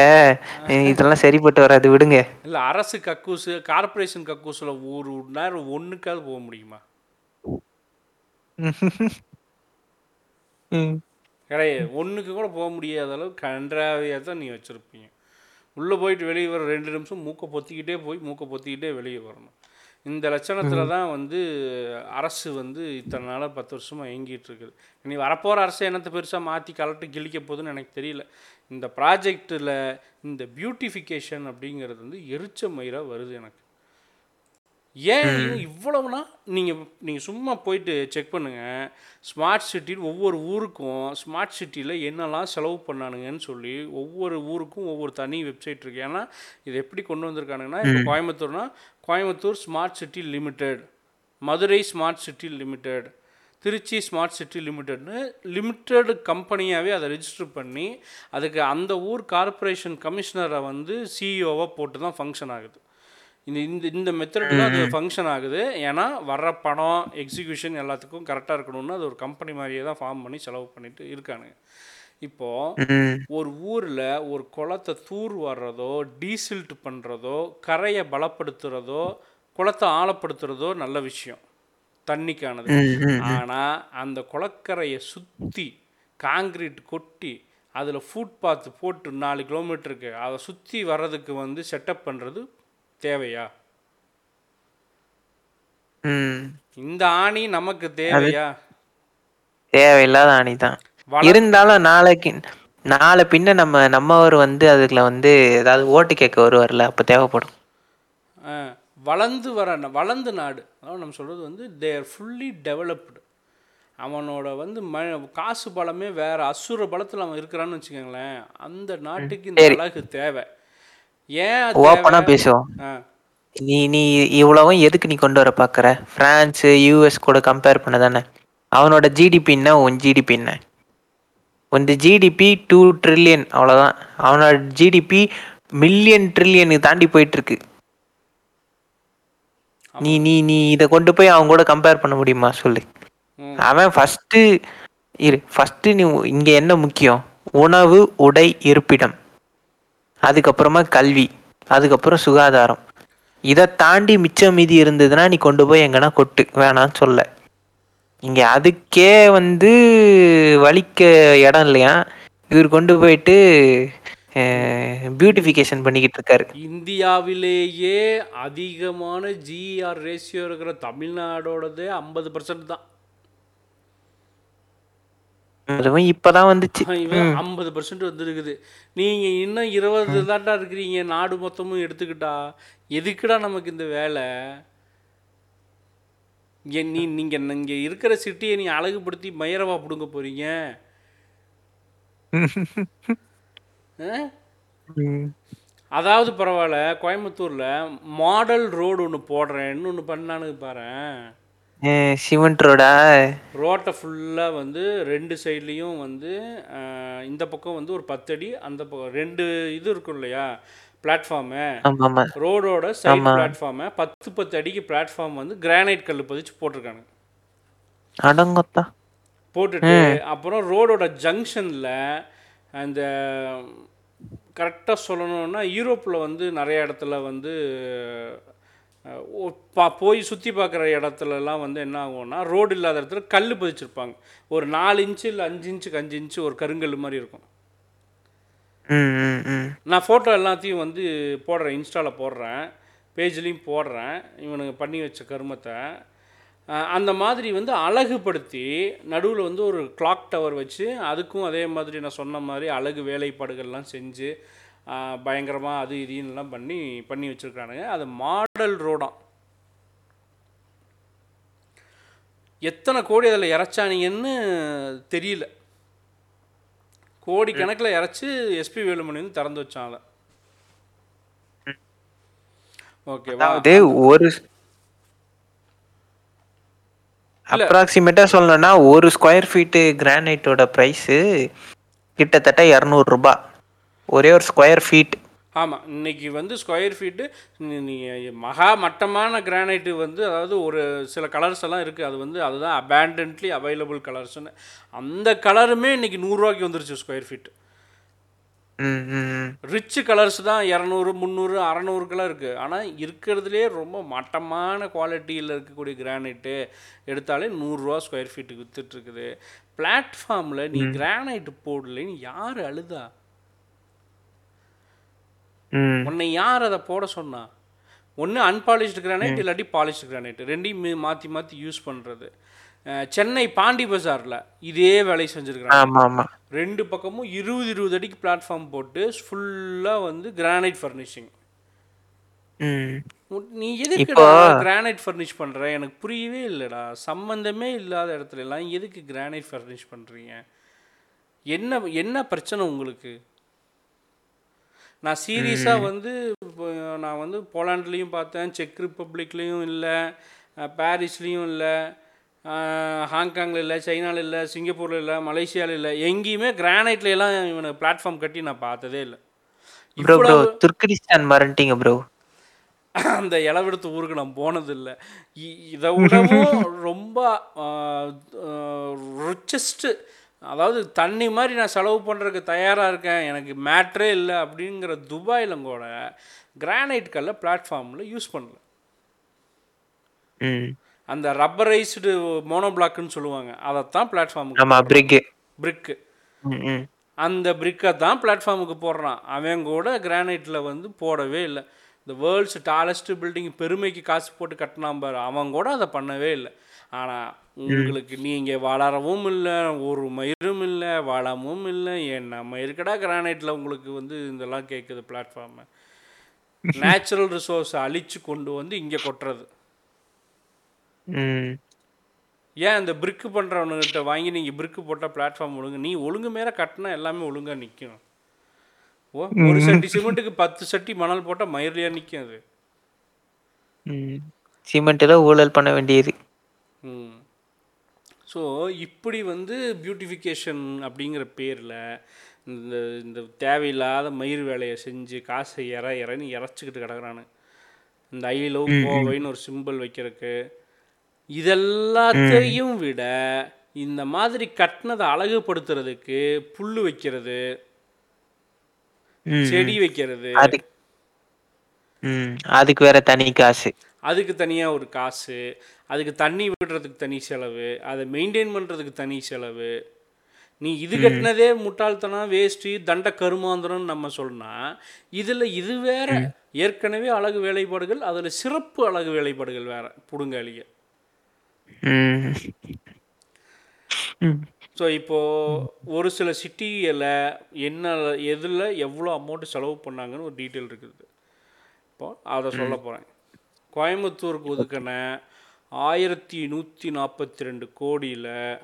இதெல்லாம் சரிப்பட்டு வராது விடுங்க. இல்ல அரசு கக்கூசு கார்ப்பரேஷன் கக்கூசுல ஒரு நேரம் ஒண்ணுக்காவது போக முடியுமா? கிடையாது. ஒண்ணுக்கு கூட போக முடியாத அளவு கன்றாவியாக தான் நீ வச்சிருப்பீங்க. உள்ள போயிட்டு வெளியே வர ரெண்டு நிமிஷம் மூக்கை பொத்திக்கிட்டே போய் மூக்கை பொத்திக்கிட்டே வெளியே வரணும். இந்த லட்சணத்தில் தான் வந்து அரசு வந்து இத்தனை நாளாக பத்து வருஷமாக இயங்கிட்டு இருக்குது. இனி வரப்போகிற அரசு என்னத்தை பெருசாக மாற்றி கலட்டு கிழிக்க போகுதுன்னு எனக்கு தெரியல. இந்த ப்ராஜெக்டில் இந்த பியூட்டிஃபிகேஷன் அப்படிங்கிறது வந்து எரிச்ச மயிராக வருது எனக்கு. ஏன் இவ்வளவுனா நீங்கள் நீங்கள் சும்மா போயிட்டு செக் பண்ணுங்கள் ஸ்மார்ட் சிட்டி ஒவ்வொரு ஊருக்கும் ஸ்மார்ட் சிட்டியில் என்னெல்லாம் செலவு பண்ணானுங்கன்னு சொல்லி ஒவ்வொரு ஊருக்கும் ஒவ்வொரு தனி வெப்சைட் இருக்குது ஏன்னா இது எப்படி கொண்டு வந்திருக்கானுங்கன்னா இப்போ கோயம்புத்தூர்னா Coimbatore smart city limited Madurai smart city limited Tiruchi smart city லிமிடெட்னு limited கம்பெனியாகவே அதை ரெஜிஸ்டர் பண்ணி அதுக்கு அந்த ஊர் கார்ப்பரேஷன் கமிஷனரை வந்து சிஇஓவாக போட்டு தான் ஃபங்க்ஷன் ஆகுது. இந்த இந்த இந்த மெத்தடில் அது ஃபங்க்ஷன் ஆகுது. ஏன்னா வர்ற பணம் எக்ஸிக்யூஷன் எல்லாத்துக்கும் கரெக்டாக இருக்கணும்னு அது ஒரு கம்பெனி மாதிரியே தான் ஃபார்ம் பண்ணி செலவு பண்ணிட்டு இருக்கானுங்க. இப்போது ம். ஒரு ஊரில் ஒரு குளத்தை தூர் வர்றதோ டீசில்ட் பண்ணுறதோ கரையை பலப்படுத்துறதோ குளத்தை ஆழப்படுத்துறதோ நல்ல விஷயம். தண்ணிக்கானது. ஆனால் அந்த குளக்கரையை சுற்றி காங்கிரீட் கொட்டி அதில் ஃபுட்பாத் போட்டு நாலு கிலோமீட்டருக்கு அதை சுற்றி வர்றதுக்கு வந்து செட்டப் பண்ணுறது தேவையா? இந்த ஆணி நமக்கு தேவையா? தேவையில்லாத அணி தான் இருந்தாலும் நாளைக்கு நாளை பின்ன நம்ம நம்மவர் வந்து அதுல வந்து ஏதாவது ஓட்டு கேட்க வருவார்ல அப்போ தேவைப்படும். வளர்ந்து வர வளர்ந்த நாடு அதாவது நம்ம சொல்கிறது வந்து தேர் ஃபுல்லி டெவலப்டு அவனோட வந்து ம காசு பலமே வேற அசுர பலத்தில் அவன் இருக்கிறான்னு வச்சுக்கோங்களேன் அந்த நாட்டுக்கு இந்த. அழகு தேவை. ஏன் ஓப்பனா தேவை? பேசுவோம். நீ நீ இவ்வளவும் எதுக்கு நீ கொண்டு வர பார்க்குற ஃப்ரான்ஸு யூஎஸ் கூட கம்பேர் பண்ண தானே? அவனோட ஜிடிபி என்ன உன் ஜிடிபி என்ன? உன் ஜிடிபி டூ ட்ரில்லியன் அவ்வளோதான் அவனோட ஜிடிபி மில்லியன் ட்ரில்லியனுக்கு தாண்டி போயிட்டு இருக்கு நீ நீ நீ இதை கொண்டு போய் அவன் கூட கம்பேர் பண்ண முடியுமா? சொல்லு. அவன் ஃபஸ்ட்டு இரு ஃபஸ்ட்டு நீ இங்கே என்ன முக்கியம்? உணவு உடை இருப்பிடம். அதுக்கப்புறமா கல்வி. அதுக்கப்புறம் சுகாதாரம். இதை தாண்டி மிச்சம் மீதி இருந்ததுன்னா நீ கொண்டு போய் எங்கன்னா கொட்டு. வேணாம்னு சொல்ல. இங்கே அதுக்கே வந்து வலிக்க இடம் இல்லையா? இவர் கொண்டு போயிட்டு பியூட்டிஃபிகேஷன் பண்ணிக்கிட்டு இருக்காரு. இந்தியாவிலேயே அதிகமான ஜிஆர் ரேஷியோ இருக்கிற தமிழ்நாடோடதே ஐம்பது பர்சன்ட் தான். அதுவும் இப்பதான் வந்துச்சு. ஐம்பது பர்சன்ட் வந்துருக்குது. நீங்கள் இன்னும் இருபது தாண்டா இருக்கிறீங்க நாடு மொத்தமும் எடுத்துக்கிட்டா எதுக்குடா நமக்கு இந்த வேலை? இங்கே நீ நீங்கள் இங்கே இருக்கிற சிட்டியை நீ அழகுபடுத்தி மயிரவா பிடுங்க போகிறீங்க. [LAUGHS] அதாவது பரவாயில்ல கோயம்புத்தூரில் மாடல் ரோடு ஒன்று போடுறேன்னு ஒன்று பண்ணானுங்க அஹ் சிமெண்ட் ரோடா? ரோட்டை ஃபுல்லாக வந்து ரெண்டு சைட்லேயும் வந்து இந்த பக்கம் வந்து ஒரு பத்தடி அந்த பக்கம் ரெண்டு இது இருக்கும் இல்லையா? Platform ரோடோட side. பிளாட்ஃபார்மை பத்து பத்து அடிக்கு பிளாட்ஃபார்ம் வந்து கிரானைட் கல் பதிச்சு போட்டிருக்காங்க அடங்கொத்தா. போட்டுட்டு அப்புறம் ரோடோட ஜங்ஷனில் அந்த கரெக்டாக சொல்லணும்னா யூரோப்பில் வந்து நிறைய இடத்துல வந்து போய் சுற்றி பார்க்குற இடத்துலலாம் வந்து என்ன ஆகும்னா ரோடு இல்லாத இடத்துல கல் பதிச்சிருப்பாங்க. ஒரு நாலு இன்ச்சு இல்லை அஞ்சு இன்ச்சுக்கு அஞ்சு இன்ச்சு ஒரு கருங்கல் மாதிரி இருக்கும். நான் ஃபோட்டோ எல்லாத்தையும் வந்து போடுறேன் இன்ஸ்டாவில் போடுறேன் பேஜ்லேயும் போடுறேன் இவனுங்க பண்ணி வச்ச கருமத்தை. அந்த மாதிரி வந்து அழகுபடுத்தி நடுவில் வந்து ஒரு கிளாக் டவர் வச்சு அதுக்கும் அதே மாதிரி நான் சொன்ன மாதிரி அழகு வேலைப்பாடுகள்லாம் செஞ்சு பயங்கரமாக அது இதுன்னெலாம் பண்ணி பண்ணி வச்சுருக்கானுங்க. அது மாடல் ரோடாம். எத்தனை கோடி அதில் இறச்சானீங்கன்னு தெரியல. கோடி கணக்கில் இறச்சி எஸ்பி வேலுமணி வந்து திறந்து வச்சான் அதை ஓகேவா ஒரு அப்ராக்சிமேட்டா சொல்லணும்னா ஒரு ஸ்கொயர் ஃபீட்டு கிரானைட்டோட ப்ரைஸு கிட்டத்தட்ட இரநூறு ரூபாய். ஒரே ஒரு ஸ்கொயர் ஃபீட் ஆமாம் இன்னைக்கு வந்து ஸ்கொயர் ஃபீட்டு மகா மட்டமான கிரானைட்டு வந்து அதாவது ஒரு சில கலர்ஸ் எல்லாம் இருக்குது அது வந்து அதுதான் அபேண்டன்ட்லி அவைலபிள் கலர்ஸ்னு அந்த கலருமே இன்னைக்கு நூறுரூவாய்க்கு வந்துருச்சு ஸ்கொயர் ஃபீட் ம் ம், ம். ரிச்சு கலர்ஸ் தான் இரநூறு முந்நூறு அறநூறுக்கெல்லாம் இருக்குது ஆனால் இருக்கிறதுலே ரொம்ப மட்டமான குவாலிட்டியில் இருக்கக்கூடிய கிரானைட்டு எடுத்தாலே நூறுரூவா ஸ்கொயர் ஃபீட்டுக்கு வித்துட்ருக்குது பிளாட்ஃபார்மில் நீ கிரானைட் போடலைன்னு யார் அழுதா? உன்னை யார் அதை போட சொன்னா? ஒன்று அன்பாலிஷ்டு கிரானைட் இல்லாட்டி பாலிஷ்டு கிரானைட் ரெண்டையும் மாற்றி மாற்றி யூஸ் பண்ணுறது சென்னை பாண்டி பஜாரில் இதே வேலையை செஞ்சுருக்கிறாங்க. ரெண்டு பக்கமும் இருபது இருபது அடிக்கு பிளாட்ஃபார்ம் போட்டு ஃபுல்லாக வந்து கிரானைட் ஃபர்னிஷிங் நீ எதுக்குடா கிரானைட் ஃபர்னிஷ் பண்ணுற எனக்கு புரியவே இல்லைடா. சம்மந்தமே இல்லாத இடத்துல எல்லாம் எதுக்கு கிரானைட் ஃபர்னிஷ் பண்ணுறீங்க என்ன என்ன பிரச்சனை உங்களுக்கு? நான் சீரியஸாக வந்து இப்போ நான் வந்து போலாண்ட்லேயும் பார்த்தேன் செக் ரிப்பப்ளிக்லேயும் இல்லை பாரிஸ்லேயும் இல்லை ஹாங்காங்கில் இல்லை சைனாவில் இல்லை சிங்கப்பூரில் இல்லை மலேசியாவில் இல்லை எங்கேயுமே கிரானைட்ல எல்லாம் இவனை பிளாட்ஃபார்ம் கட்டி நான் பார்த்ததே இல்லை. ப்ரோ ப்ரோ துர்கிஸ்தான் மறந்துட்டீங்க ப்ரோ அந்த இளவெடுத்த ஊருக்கு நான் போனதில்லை. இதை விடவும் [LAUGHS] ரொம்ப ரிச்சஸ்ட்டு அதாவது தண்ணி மாதிரி நான் செலவு பண்ணுறதுக்கு தயாராக இருக்கேன் எனக்கு மேட்ரே இல்லை அப்படிங்கிற துபாயில் கூட கிரானைட் கல்லை பிளாட்ஃபார்மில் யூஸ் பண்ணல. ம். அந்த ரப்பரைஸ்டு மோனோபிளாக்குன்னு சொல்லுவாங்க அதைத்தான் பிளாட்ஃபார்முக்கு பிரிக்கு பிரிக்கு அந்த பிரிக்கை தான் பிளாட்ஃபார்முக்கு போடுறான். அவன் கூட கிரானைட்டில் வந்து போடவே இல்லை. இந்த வேர்ல்ட்ஸ் டாலஸ்ட் பில்டிங் பெருமைக்கு காசு போட்டு கட்டினான் பாரு அவன் கூட அதை பண்ணவே இல்லை. ஆனால் உங்களுக்கு நீங்கள் வளரவும் இல்லை ஒரு மயிரும் இல்லை வளமும் இல்லை என்ன மயிருக்கடா கிரானைட்டில் உங்களுக்கு வந்து இதெல்லாம் கேட்குது பிளாட்ஃபார்மு நேச்சுரல் ரிசோர்ஸை அழிச்சு கொண்டு வந்து இங்கே கொட்டுறது. ஏன் இந்த பிரிக்கு பண்ணுறவனுகிட்ட வாங்கி நீங்கள் பிரிக்கு போட்டால் பிளாட்ஃபார்ம் ஒழுங்கு நீ ஒழுங்கு மேலே கட்டினா எல்லாமே ஒழுங்காக நிற்கும் ஓ ஒரு சட்டி சிமெண்ட்டுக்கு பத்து சட்டி மணல் போட்டால் மயிர்லையா நிற்கும் அது. ம். சிமெண்ட்டில் ஊழல் பண்ண வேண்டியது. ஸோ இப்படி வந்து பியூட்டிஃபிகேஷன் அப்படிங்கிற பேரில் இந்த இந்த தேவையில்லாத மயிர் வேலையை செஞ்சு காசை இற இறன்னு இறச்சிக்கிட்டு கிடக்குறானு. இந்த ஐ லவ் கோவைன்னு ஒரு சிம்பிள் வைக்கிறதுக்கு. இதெல்லாத்தையும் விட இந்த மாதிரி கட்டினதை அழகுபடுத்துறதுக்கு புல் வைக்கிறது ம். செடி வைக்கிறது ம் அதுக்கு வேற தனி காசு. அதுக்கு தனியாக ஒரு காசு அதுக்கு தண்ணி விடுறதுக்கு தனி செலவு அதை மெயின்டைன் பண்ணுறதுக்கு தனி செலவு. நீ இது கட்டினதே முட்டாள்தனம் வேஸ்ட்டு தண்ட கருமாந்திரம்னு நம்ம சொன்னா இதில் இது வேற. ஏற்கனவே அழகு வேலைப்பாடுகள் அதில் சிறப்பு அழகு வேலைப்பாடுகள் வேற புடுங்காளிய ஸோ இப்போது ஒரு சில சிட்டியில் என்ன எதில் எவ்வளோ அமௌண்ட் செலவு பண்ணாங்கன்னு ஒரு டீட்டெயில் இருக்குது. இப்போ அதை சொல்ல போகிறேன் கோயம்புத்தூருக்கு ஒதுக்கின ஆயிரத்தி நூற்றி நாற்பத்தி ரெண்டு கோடியில்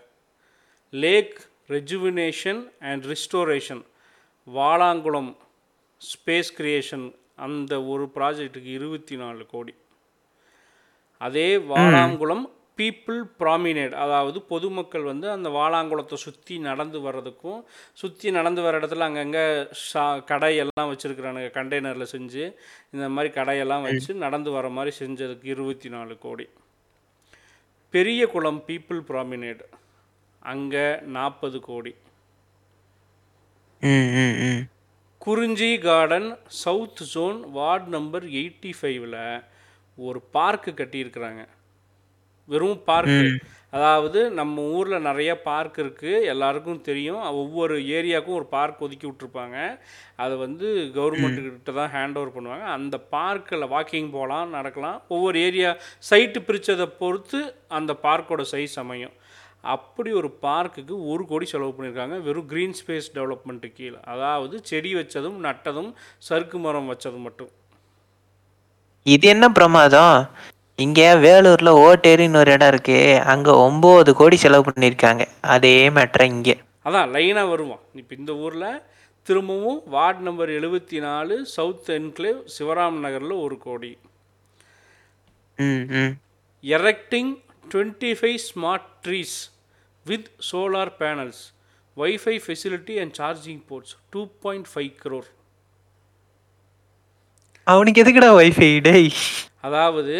lake rejuvenation and restoration Valankulam space creation அந்த ஒரு ப்ராஜெக்ட்டுக்கு இருபத்தி நாலு கோடி. அதே வாலாங்குளம் பீப்புள் ப்ராமினேட் அதாவது பொதுமக்கள் வந்து அந்த வாலாங்குளத்தை சுற்றி நடந்து வர்றதுக்கும் சுற்றி நடந்து வர இடத்துல அங்கங்கே ஷா கடையெல்லாம் வச்சுருக்குறானுங்க கண்டெய்னரில் செஞ்சு இந்த மாதிரி கடையெல்லாம் வச்சு நடந்து வர மாதிரி செஞ்சதுக்கு இருபத்தி நாலு கோடி. பெரிய குளம் பீப்புள் ப்ராமினேட் அங்கே நாற்பது crore. Kurinji garden south zone ward number eighty ஃபைவ்ல ஒரு பார்க்கு கட்டியிருக்கிறாங்க. வெறும் பார்க்கு அதாவது நம்ம ஊரில் நிறைய பார்க் இருக்குது எல்லாருக்கும் தெரியும். ஒவ்வொரு ஏரியாவுக்கும் ஒரு பார்க் ஒதுக்கி விட்ருப்பாங்க அதை வந்து கவர்மெண்ட்டுக்கிட்ட தான் ஹேண்ட் ஓவர் பண்ணுவாங்க. அந்த பார்க்கில் வாக்கிங் போகலாம் நடக்கலாம். ஒவ்வொரு ஏரியா சைட்டு பிரித்ததை பொறுத்து அந்த பார்க்கோட சைஸ் அமையும். அப்படி ஒரு பார்க்குக்கு ஒரு கோடி செலவு பண்ணியிருக்காங்க. வெறும் க்ரீன் ஸ்பேஸ் டெவலப்மெண்ட்டு கீழே. அதாவது செடி வச்சதும் நட்டதும் சறுக்கு மரம் வச்சதும் மட்டும். இது என்ன பிரமாதம்? இங்க வேலூர்ல ஓட்டேரின்னு ஒரு இடம் இருக்கு அங்க ஒன்பது கோடி செலவு பண்ணிருக்காங்க அதே மேட்ர இங்க. அதான் லைனாக வருவான். இப்போ இந்த ஊரில் திரும்பவும் வார்டு நம்பர் எழுபத்தி நாலு சவுத் என்க்ளேவ் சிவராம் நகரில் ஒரு கோடி. ம் ம். Erecting twenty five smart trees with solar panels wifi facility and charging ports two point five crore அவனுக்கு எதுக்குடா வைஃபை டேய். அதாவது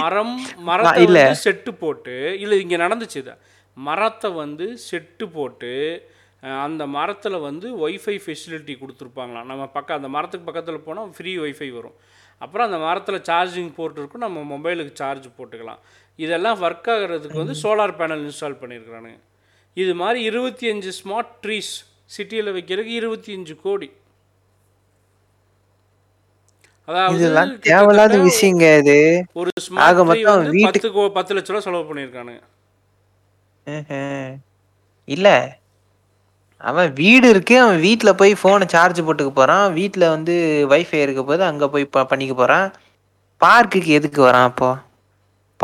மரம் [LAUGHS] மரத்தை இல்ல. செட்டு போட்டு இல்லை இங்கே நடந்துச்சு இது. மரத்தை வந்து செட்டு போட்டு அந்த மரத்தில் வந்து ஒய்ஃபை ஃபெசிலிட்டி கொடுத்துருப்பாங்களாம். நம்ம பக்கம் அந்த மரத்துக்கு பக்கத்தில் போனால் ஃப்ரீ ஒய்ஃபை வரும். அப்புறம் அந்த மரத்தில் சார்ஜிங் போர்ட் இருக்கும் நம்ம மொபைலுக்கு சார்ஜ் போட்டுக்கலாம். இதெல்லாம் ஒர்க் ஆகிறதுக்கு வந்து சோலார் பேனல் இன்ஸ்டால் பண்ணியிருக்கிறானுங்க இது மாதிரி இருபத்தி அஞ்சு ஸ்மார்ட் ட்ரீஸ் சிட்டியில் வைக்கிறதுக்கு இருபத்தி அஞ்சு கோடி. இதெல்லாம் தேவையில்லாத விஷயங்க இது. ஒரு ஆக மொத்தம் வீட்டுக்கு- பத்து லட்ச ரூபா செலவு பண்ணியிருக்கானுங்க. இல்ல. அவன் வீடு இருக்கு அவன் வீட்ல போய் போனை சார்ஜ் போட்டுக்க போறான். வீட்ல வந்து வைஃபை இருக்க போது அங்க போய் பண்ணிக்க போறான். பார்க்குக்கு எதுக்கு வரான் அப்போ?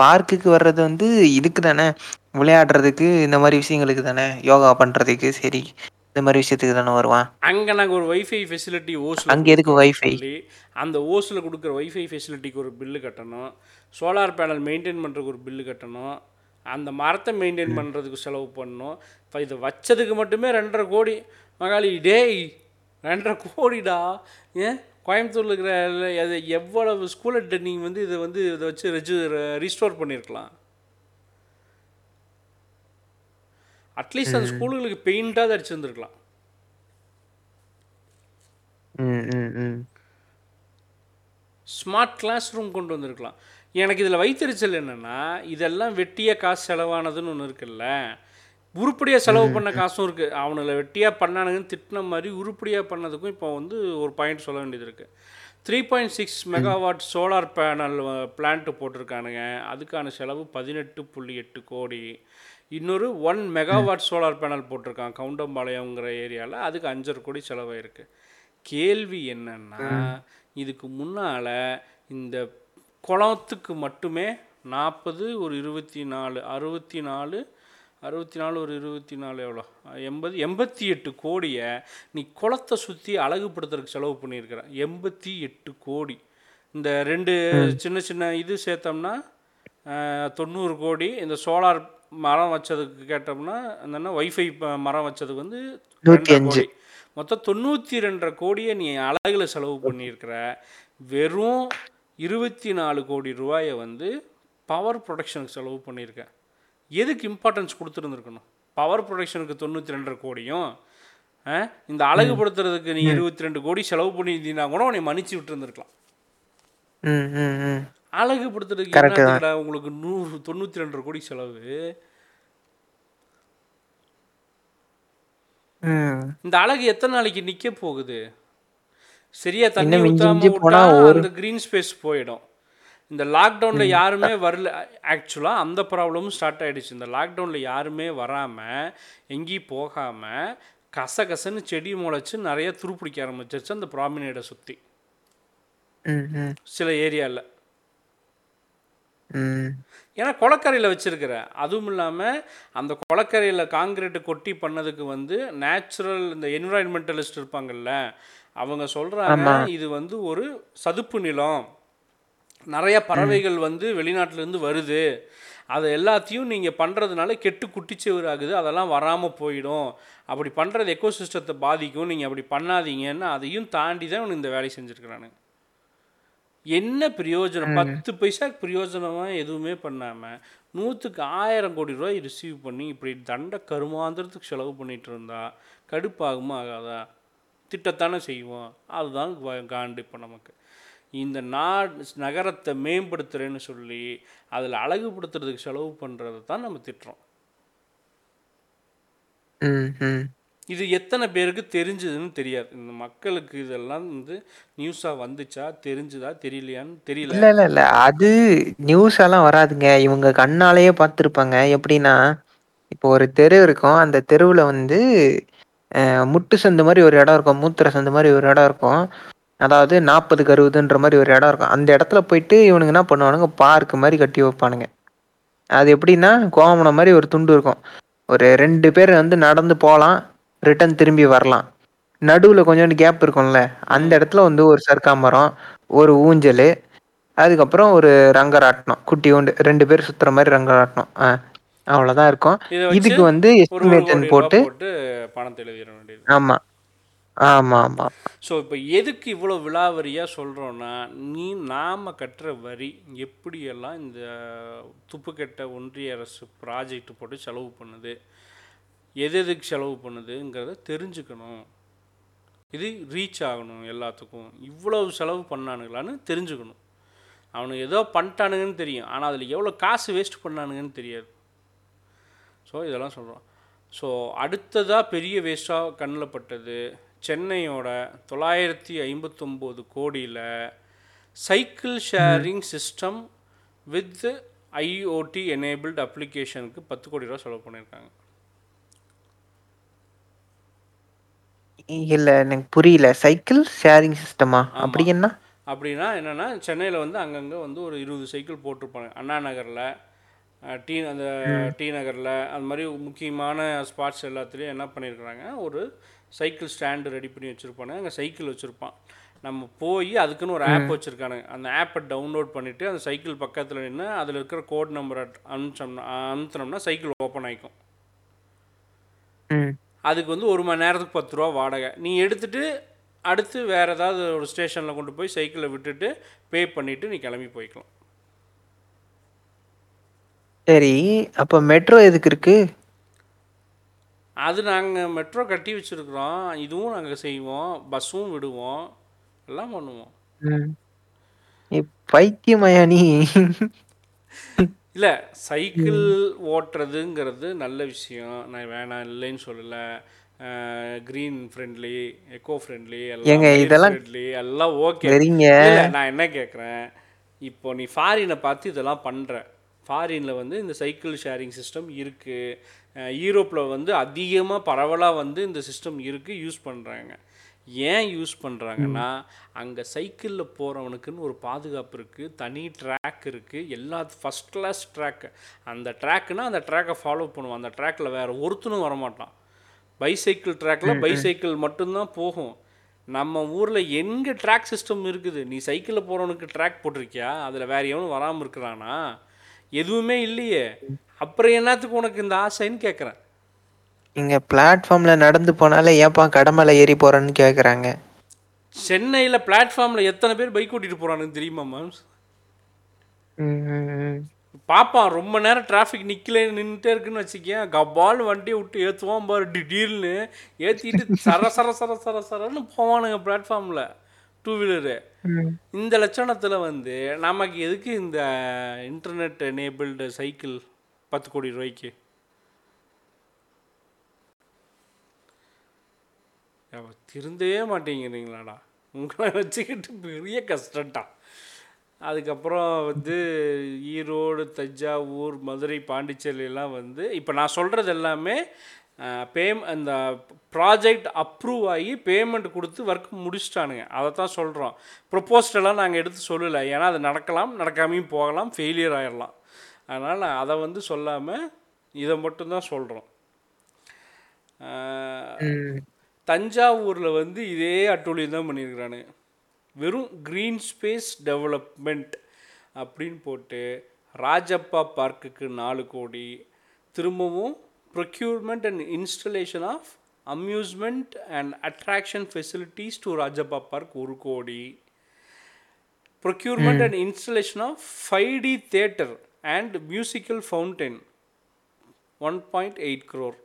பார்க்குக்கு வர்றது வந்து இதுக்கு தானே. விளையாடுறதுக்கு இந்த மாதிரி விஷயங்களுக்கு தானே. யோகா பண்றதுக்கு சரி. இந்த மாதிரி விஷயத்துக்கு தானே வருவான்? அங்கே நாங்கள் ஒரு வைஃபை ஃபெசிலிட்டி ஓஸில் அங்க எதுக்கு சொல்லி அந்த ஓஸில் கொடுக்குற வைஃபை ஃபெசிலிட்டிக்கு ஒரு பில்லு கட்டணும். சோலார் பேனல் மெயின்டைன் பண்ணுறதுக்கு ஒரு பில்லு கட்டணும். அந்த மரத்தை மெயின்டைன் பண்ணுறதுக்கு செலவு பண்ணணும். இப்போ இதை வச்சதுக்கு மட்டுமே ரெண்டரை கோடி. மகாலி டேய் ரெண்டரை கோடிடா. ஏன்? கோயம்புத்தூரில் இருக்கிற எவ்வளவு ஸ்கூலை நீங்கள் வந்து இதை வந்து இதை வச்சு ரெஜி ரீஸ்டோர் பண்ணியிருக்கலாம். அட்லீஸ்ட் அந்த ஸ்கூலுங்களுக்கு பெயிண்டாவது அடிச்சிருந்துருக்கலாம் ஸ்மார்ட் கிளாஸ் ரூம் கொண்டு வந்திருக்கலாம். எனக்கு இதில் வைத்தறிச்சல் என்னென்னா இதெல்லாம் வெட்டியாக காசு செலவானதுன்னு ஒன்று இருக்குல்ல. உருப்படியாக செலவு பண்ண காசும் இருக்குது அவனுங்களை வெட்டியாக பண்ணானுங்கன்னு திட்டின மாதிரி உருப்படியாக பண்ணதுக்கும் இப்போ வந்து ஒரு பாயிண்ட் சொல்ல வேண்டியது இருக்குது three point six megawatt solar panel plant போட்டிருக்கானுங்க. அதுக்கான செலவு பதினெட்டு புள்ளி எட்டு கோடி. இன்னொரு ஒன் மெகாவாட் சோலார் பேனல் போட்டிருக்கான் கவுண்டம்பாளையங்கிற ஏரியாவில் அதுக்கு அஞ்சரை கோடி செலவாயிருக்கு. கேள்வி என்னன்னா இதுக்கு முன்னால் இந்த குளத்துக்கு மட்டுமே நாற்பது ஒரு இருபத்தி நாலு அறுபத்தி நாலு அறுபத்தி நாலு ஒரு இருபத்தி நாலு எவ்வளோ? எண்பது எண்பத்தி எட்டு கோடியை நீ குளத்தை சுற்றி அழகுபடுத்துறதுக்கு செலவு பண்ணியிருக்கிற. எண்பத்தி எட்டு கோடி. இந்த ரெண்டு சின்ன சின்ன இது சேர்த்தோம்னா தொண்ணூறு கோடி. இந்த சோலார் மரம் வச்சதுக்கு கேட்டோம்னா என்னென்னா ஒய்ஃபை மரம் வச்சதுக்கு வந்து ரெண்டரை அஞ்சு. கோடி. மொத்தம் தொண்ணூற்றி ரெண்டரை கோடியை நீ அழகுல செலவு பண்ணியிருக்கிற. வெறும் இருபத்தி நாலு கோடி ரூபாயை வந்து பவர் ப்ரொடக்ஷனுக்கு செலவு பண்ணியிருக்க. எதுக்கு இம்பார்ட்டன்ஸ் கொடுத்துருந்துருக்கணும்? பவர் ப்ரொடக்ஷனுக்கு தொண்ணூற்றி ரெண்டரை கோடியும் இந்த அழகுபடுத்துறதுக்கு நீ இருபத்தி ரெண்டு கோடி செலவு பண்ணியிருந்தீங்கன்னா கூட உன்னை மன்னிச்சு விட்டுருந்துருக்கலாம். அழகுபடுத்துறதுக்கு உங்களுக்கு நூறு தொண்ணூற்றி ரெண்டரை கோடி செலவு. இந்த அழகு எத்தனை நாளைக்கு நிற்க போகுது? சரியா தண்ணி ஊத்தாம விட்டா அந்த க்ரீன் ஸ்பேஸ் போயிடும். இந்த லாக்டவுனில் யாருமே வரல. ஆக்சுவலாக அந்த ப்ராப்ளமும் ஸ்டார்ட் ஆயிடுச்சு. இந்த லாக்டவுனில் யாருமே வராமல் எங்கேயும் போகாமல் கசகசன்னு செடி முளைச்சு நிறைய துருப்பிடிக்க ஆரம்பிச்சிருச்சு அந்த ப்ராமினேடை சுற்றி சில ஏரியாவில் ஏன்னா குளக்கரையில் வச்சிருக்கிற அதுவும் இல்லாமல் அந்த குளக்கரையில் காங்கிரீட்டு கொட்டி பண்ணதுக்கு வந்து நேச்சுரல் இந்த என்விரான்மெண்டலிஸ்ட் இருப்பாங்கல்ல அவங்க சொல்கிறாங்க இது வந்து ஒரு சதுப்பு நிலம். நிறைய பறவைகள் வந்து வெளிநாட்டிலேருந்து வருது. அதை எல்லாத்தையும் நீங்கள் பண்ணுறதுனால கெட்டு குட்டிச்சுவர் ஆகுது. அதெல்லாம் வராமல் போயிடும். அப்படி பண்ணுறது எக்கோசிஸ்டத்தை பாதிக்கும். நீங்கள் அப்படி பண்ணாதீங்கன்னு அதையும் தாண்டி தான் இந்த வேலையை செஞ்சுருக்கிறானுங்க. என்ன பிரயோஜனம்? பத்து பைசா பிரயோஜனமாக எதுவுமே பண்ணாமல் நூற்றுக்கு ஆயிரம் கோடி ரூபாய் ரிசீவ் பண்ணி இப்படி தண்ட கருமாந்திரத்துக்கு செலவு பண்ணிட்டு இருந்தா கடுப்பாகுமா ஆகாதா? திட்டத்தானே செய்வோம். அதுதான் காண்டு இப்போ நமக்கு. இந்த நாடு நகரத்தை மேம்படுத்துகிறேன்னு சொல்லி அதில் அழகுபடுத்துறதுக்கு செலவு பண்ணுறதை தான் நம்ம திட்டுறோம். இது எத்தனை பேருக்கு தெரிஞ்சதுன்னு தெரியாது. இந்த மக்களுக்கு இதெல்லாம் வந்து நியூஸாக வந்துச்சா? தெரிஞ்சுதா? தெரியலையான்னு தெரியல. இல்ல இல்ல இல்ல. அது நியூஸ் எல்லாம் வராதுங்க. இவங்க கண்ணாலேயே பார்த்துருப்பாங்க. எப்படின்னா இப்போ ஒரு தெரு இருக்கும். அந்த தெருவுல வந்து முட்டு சந்து மாதிரி ஒரு இடம் இருக்கும். மூத்திர சந்து மாதிரி ஒரு இடம் இருக்கும். அதாவது நாற்பதுக்கு அறுவதுன்ற மாதிரி ஒரு இடம் இருக்கும். அந்த இடத்துல போயிட்டு இவனுங்க என்ன பண்ணுவானுங்க? பார்க்கு மாதிரி கட்டி வைப்பானுங்க. அது எப்படின்னா கோவணம் மாதிரி ஒரு துண்டு இருக்கும். ஒரு ரெண்டு பேர் வந்து நடந்து போகலாம். ரிட்டன் திரும்பி வரலா நடுவுல கொஞ்சோண்டு கேப் இருக்குல்ல அந்த ம் எடத்துல வந்து ஒரு சருக்கா மரோ ஒரு ஊஞ்சலு அதுக்கப்புறோ ஒரு ரங்கராட்னோ குட்டியோண்டு ரெண்டு பேர் சுத்துற மாரி ரங்கராட்னோ ஆ அவ்ளோதா இருக்கு இத வச்சு இதுக்கு வந்து எஸ்டிமேஷன் போட்டு பணத்த எழுதிற வேண்டியது. ஆமா ஆமா ஆமா. ஸோ இப்போ எதுக்கு இவ்வளோ விலாவரியாக சொல்கிறோன்னா நீ நாம் கட்டுற வரி எப்படியெல்லாம் இந்த துப்புக்கெட்ட ஒன்றிய அரசு ப்ராஜெக்ட் போட்டு செலவு பண்ணுது எது எதுக்கு செலவு பண்ணுதுங்கிறத தெரிஞ்சுக்கணும். இது ரீச் ஆகணும் எல்லாத்துக்கும். இவ்வளவு செலவு பண்ணானுங்களான்னு தெரிஞ்சுக்கணும். அவனுக்கு ஏதோ பண்ணிட்டானுங்கன்னு தெரியும். ஆனால் அதில் எவ்வளோ காசு வேஸ்ட் பண்ணானுங்கன்னு தெரியாது. ஸோ இதெல்லாம் சொல்கிறோம் ஸோ அடுத்ததாக பெரிய வேஸ்ட்டாக கண்ணில் பட்டது. சென்னையோட தொள்ளாயிரத்தி ஐம்பத்தொம்போது கோடியில் cycle sharing system with IoT enabled அப்ளிகேஷனுக்கு பத்து கோடி ரூபா செலவு பண்ணியிருக்காங்க. இல்ல எனக்கு புரியல. சைக்கிள் ஷேரிங் சிஸ்டமா அப்படி என்ன? அப்படின்னா என்னென்னா சென்னையில் வந்து அங்கங்கே வந்து ஒரு இருபது சைக்கிள் போட்டிருப்பாங்க. அண்ணா நகரில் அஹ், டி அந்த டி நகரில் அந்த மாதிரி முக்கியமான ஸ்பாட்ஸ் எல்லாத்துலேயும் என்ன பண்ணியிருக்கிறாங்க ஒரு சைக்கிள் ஸ்டாண்டு ரெடி பண்ணி வச்சுருப்பாங்க. அங்கே சைக்கிள் வச்சுருப்பான். நம்ம போய் அதுக்குன்னு ஒரு ஆப் வச்சுருக்கானுங்க. அந்த ஆப்பை டவுன்லோட் பண்ணிவிட்டு அந்த சைக்கிள் பக்கத்தில் நின்று அதில் இருக்கிற கோட் நம்பரை அனுப்பிச்சோம்னா அனுப்பினோம்னா சைக்கிள் ஓப்பன் ஆகிக்கும் ம். அதுக்கு வந்து ஒரு மணி நேரத்துக்கு பத்து ரூபா வாடகை. நீ எடுத்துட்டு அடுத்து வேறு ஏதாவது ஒரு ஸ்டேஷனில் கொண்டு போய் சைக்கிளை விட்டுட்டு பே பண்ணிவிட்டு நீ கிளம்பி போய்க்கலாம். சரி அப்ப மெட்ரோ எதுக்கு இருக்கு? அது நாங்கள் மெட்ரோ கட்டி வச்சுருக்குறோம். இதுவும் நாங்கள் செய்வோம். பஸ்ஸும் விடுவோம். எல்லாம் பண்ணுவோம். பைத்தியமாயா நீ? இல்லை சைக்கிள் ஓட்டுறதுங்கிறது நல்ல விஷயம். நான் வேணாம் இல்லைன்னு சொல்லலை. க்ரீன் ஃப்ரெண்ட்லி எக்கோ ஃப்ரெண்ட்லி எல்லாம் இதெல்லாம் ஃப்ரெண்ட்லி எல்லாம் ஓகே நான் என்ன கேட்குறேன் இப்போ நீ ஃபாரினை பார்த்து இதெல்லாம் பண்ணுற ஃபாரினில் வந்து இந்த சைக்கிள் ஷேரிங் சிஸ்டம் இருக்குது யூரோப்பில் வந்து அதிகமாக பரவலாக வந்து இந்த சிஸ்டம் இருக்குது யூஸ் பண்ணுறாங்க ஏன் யூஸ் பண்ணுறாங்கன்னா அங்கே சைக்கிளில் போகிறவனுக்குன்னு ஒரு பாதுகாப்பு இருக்குது தனி ட்ராக் இருக்குது எல்லா ஃபஸ்ட் கிளாஸ் ட்ராக்கு அந்த ட்ராக்குனா அந்த ட்ராக்கை ஃபாலோ பண்ணுவான். அந்த ட்ராக்கில் வேறு ஒருத்தனும் வரமாட்டான். பைசைக்கிள் ட்ராக்கில் பைசைக்கிள் மட்டும்தான் போகும். நம்ம ஊரில் எங்கே ட்ராக் சிஸ்டம் இருக்குது? நீ சைக்கிளில் போகிறவனுக்கு ட்ராக் போட்டிருக்கியா? அதில் வேற எவனும் வராமல் இருக்கிறானா? எதுவுமே இல்லையே. அப்புறம் என்னத்துக்கு உனக்கு இந்த ஆசைன்னு கேட்குறேன் இங்க பிளாட்ஃபார்ம்ல நடந்து போனாலே ஏன்பா கடமலை ஏறி போறேன்னு கேக்குறாங்க. சென்னையில் பிளாட்ஃபார்மில் எத்தனை பேர் பைக் ஓட்டிட்டு போகிறானுன்னு தெரியுமா மேம். ம், ம், ம். பாப்பான் ரொம்ப நேரம் டிராஃபிக் நிற்கல நின்றுட்டே இருக்குன்னு வச்சுக்கேன் கபால்னு வண்டியை விட்டு ஏற்றுவான் பாரு திடீர்னு ஏற்றிட்டு சர சர சர சர சரன்னு போவானுங்க பிளாட்ஃபார்மில் டூ வீலரு. இந்த லட்சணத்தில் வந்து நமக்கு எதுக்கு இந்த இன்டர்நெட் எனேபிள்டு சைக்கிள் பத்து கோடி ரூபாய்க்கு? திருந்தவே மாட்டேங்கிறீங்களாடா? உங்களை வச்சுக்கிட்டு பெரிய கஷ்டம்டா. அதுக்கப்புறம் வந்து ஈரோடு தஞ்சாவூர் மதுரை பாண்டிச்சேரியெல்லாம் வந்து இப்போ நான் சொல்கிறது எல்லாமே பேம் அந்த ப்ராஜெக்ட் அப்ரூவ் ஆகி பேமெண்ட் கொடுத்து ஒர்க் முடிச்சிட்டானுங்க. அதை தான் சொல்கிறோம் ப்ரொப்போஸ்டெல்லாம் நாங்கள் எடுத்து சொல்லலை. ஏன்னா அது நடக்கலாம் நடக்காமையும் போகலாம் ஃபெயிலியர் ஆகிடலாம் அதனால் நான் அதை வந்து சொல்லாமல் இதை மட்டும்தான் சொல்கிறோம் தஞ்சாவூரில் வந்து இதே அட்டூழியம் தான் பண்ணியிருக்கிறானுங்க வெறும் க்ரீன் ஸ்பேஸ் டெவலப்மெண்ட் அப்படின்னு போட்டு ராஜப்பா பார்க்குக்கு நாலு கோடி. திரும்பவும் procurement and installation of amusement and attraction facilities to Rajappa park ஒரு crore. Procurement and installation of five D theatre and musical fountain one point eight crore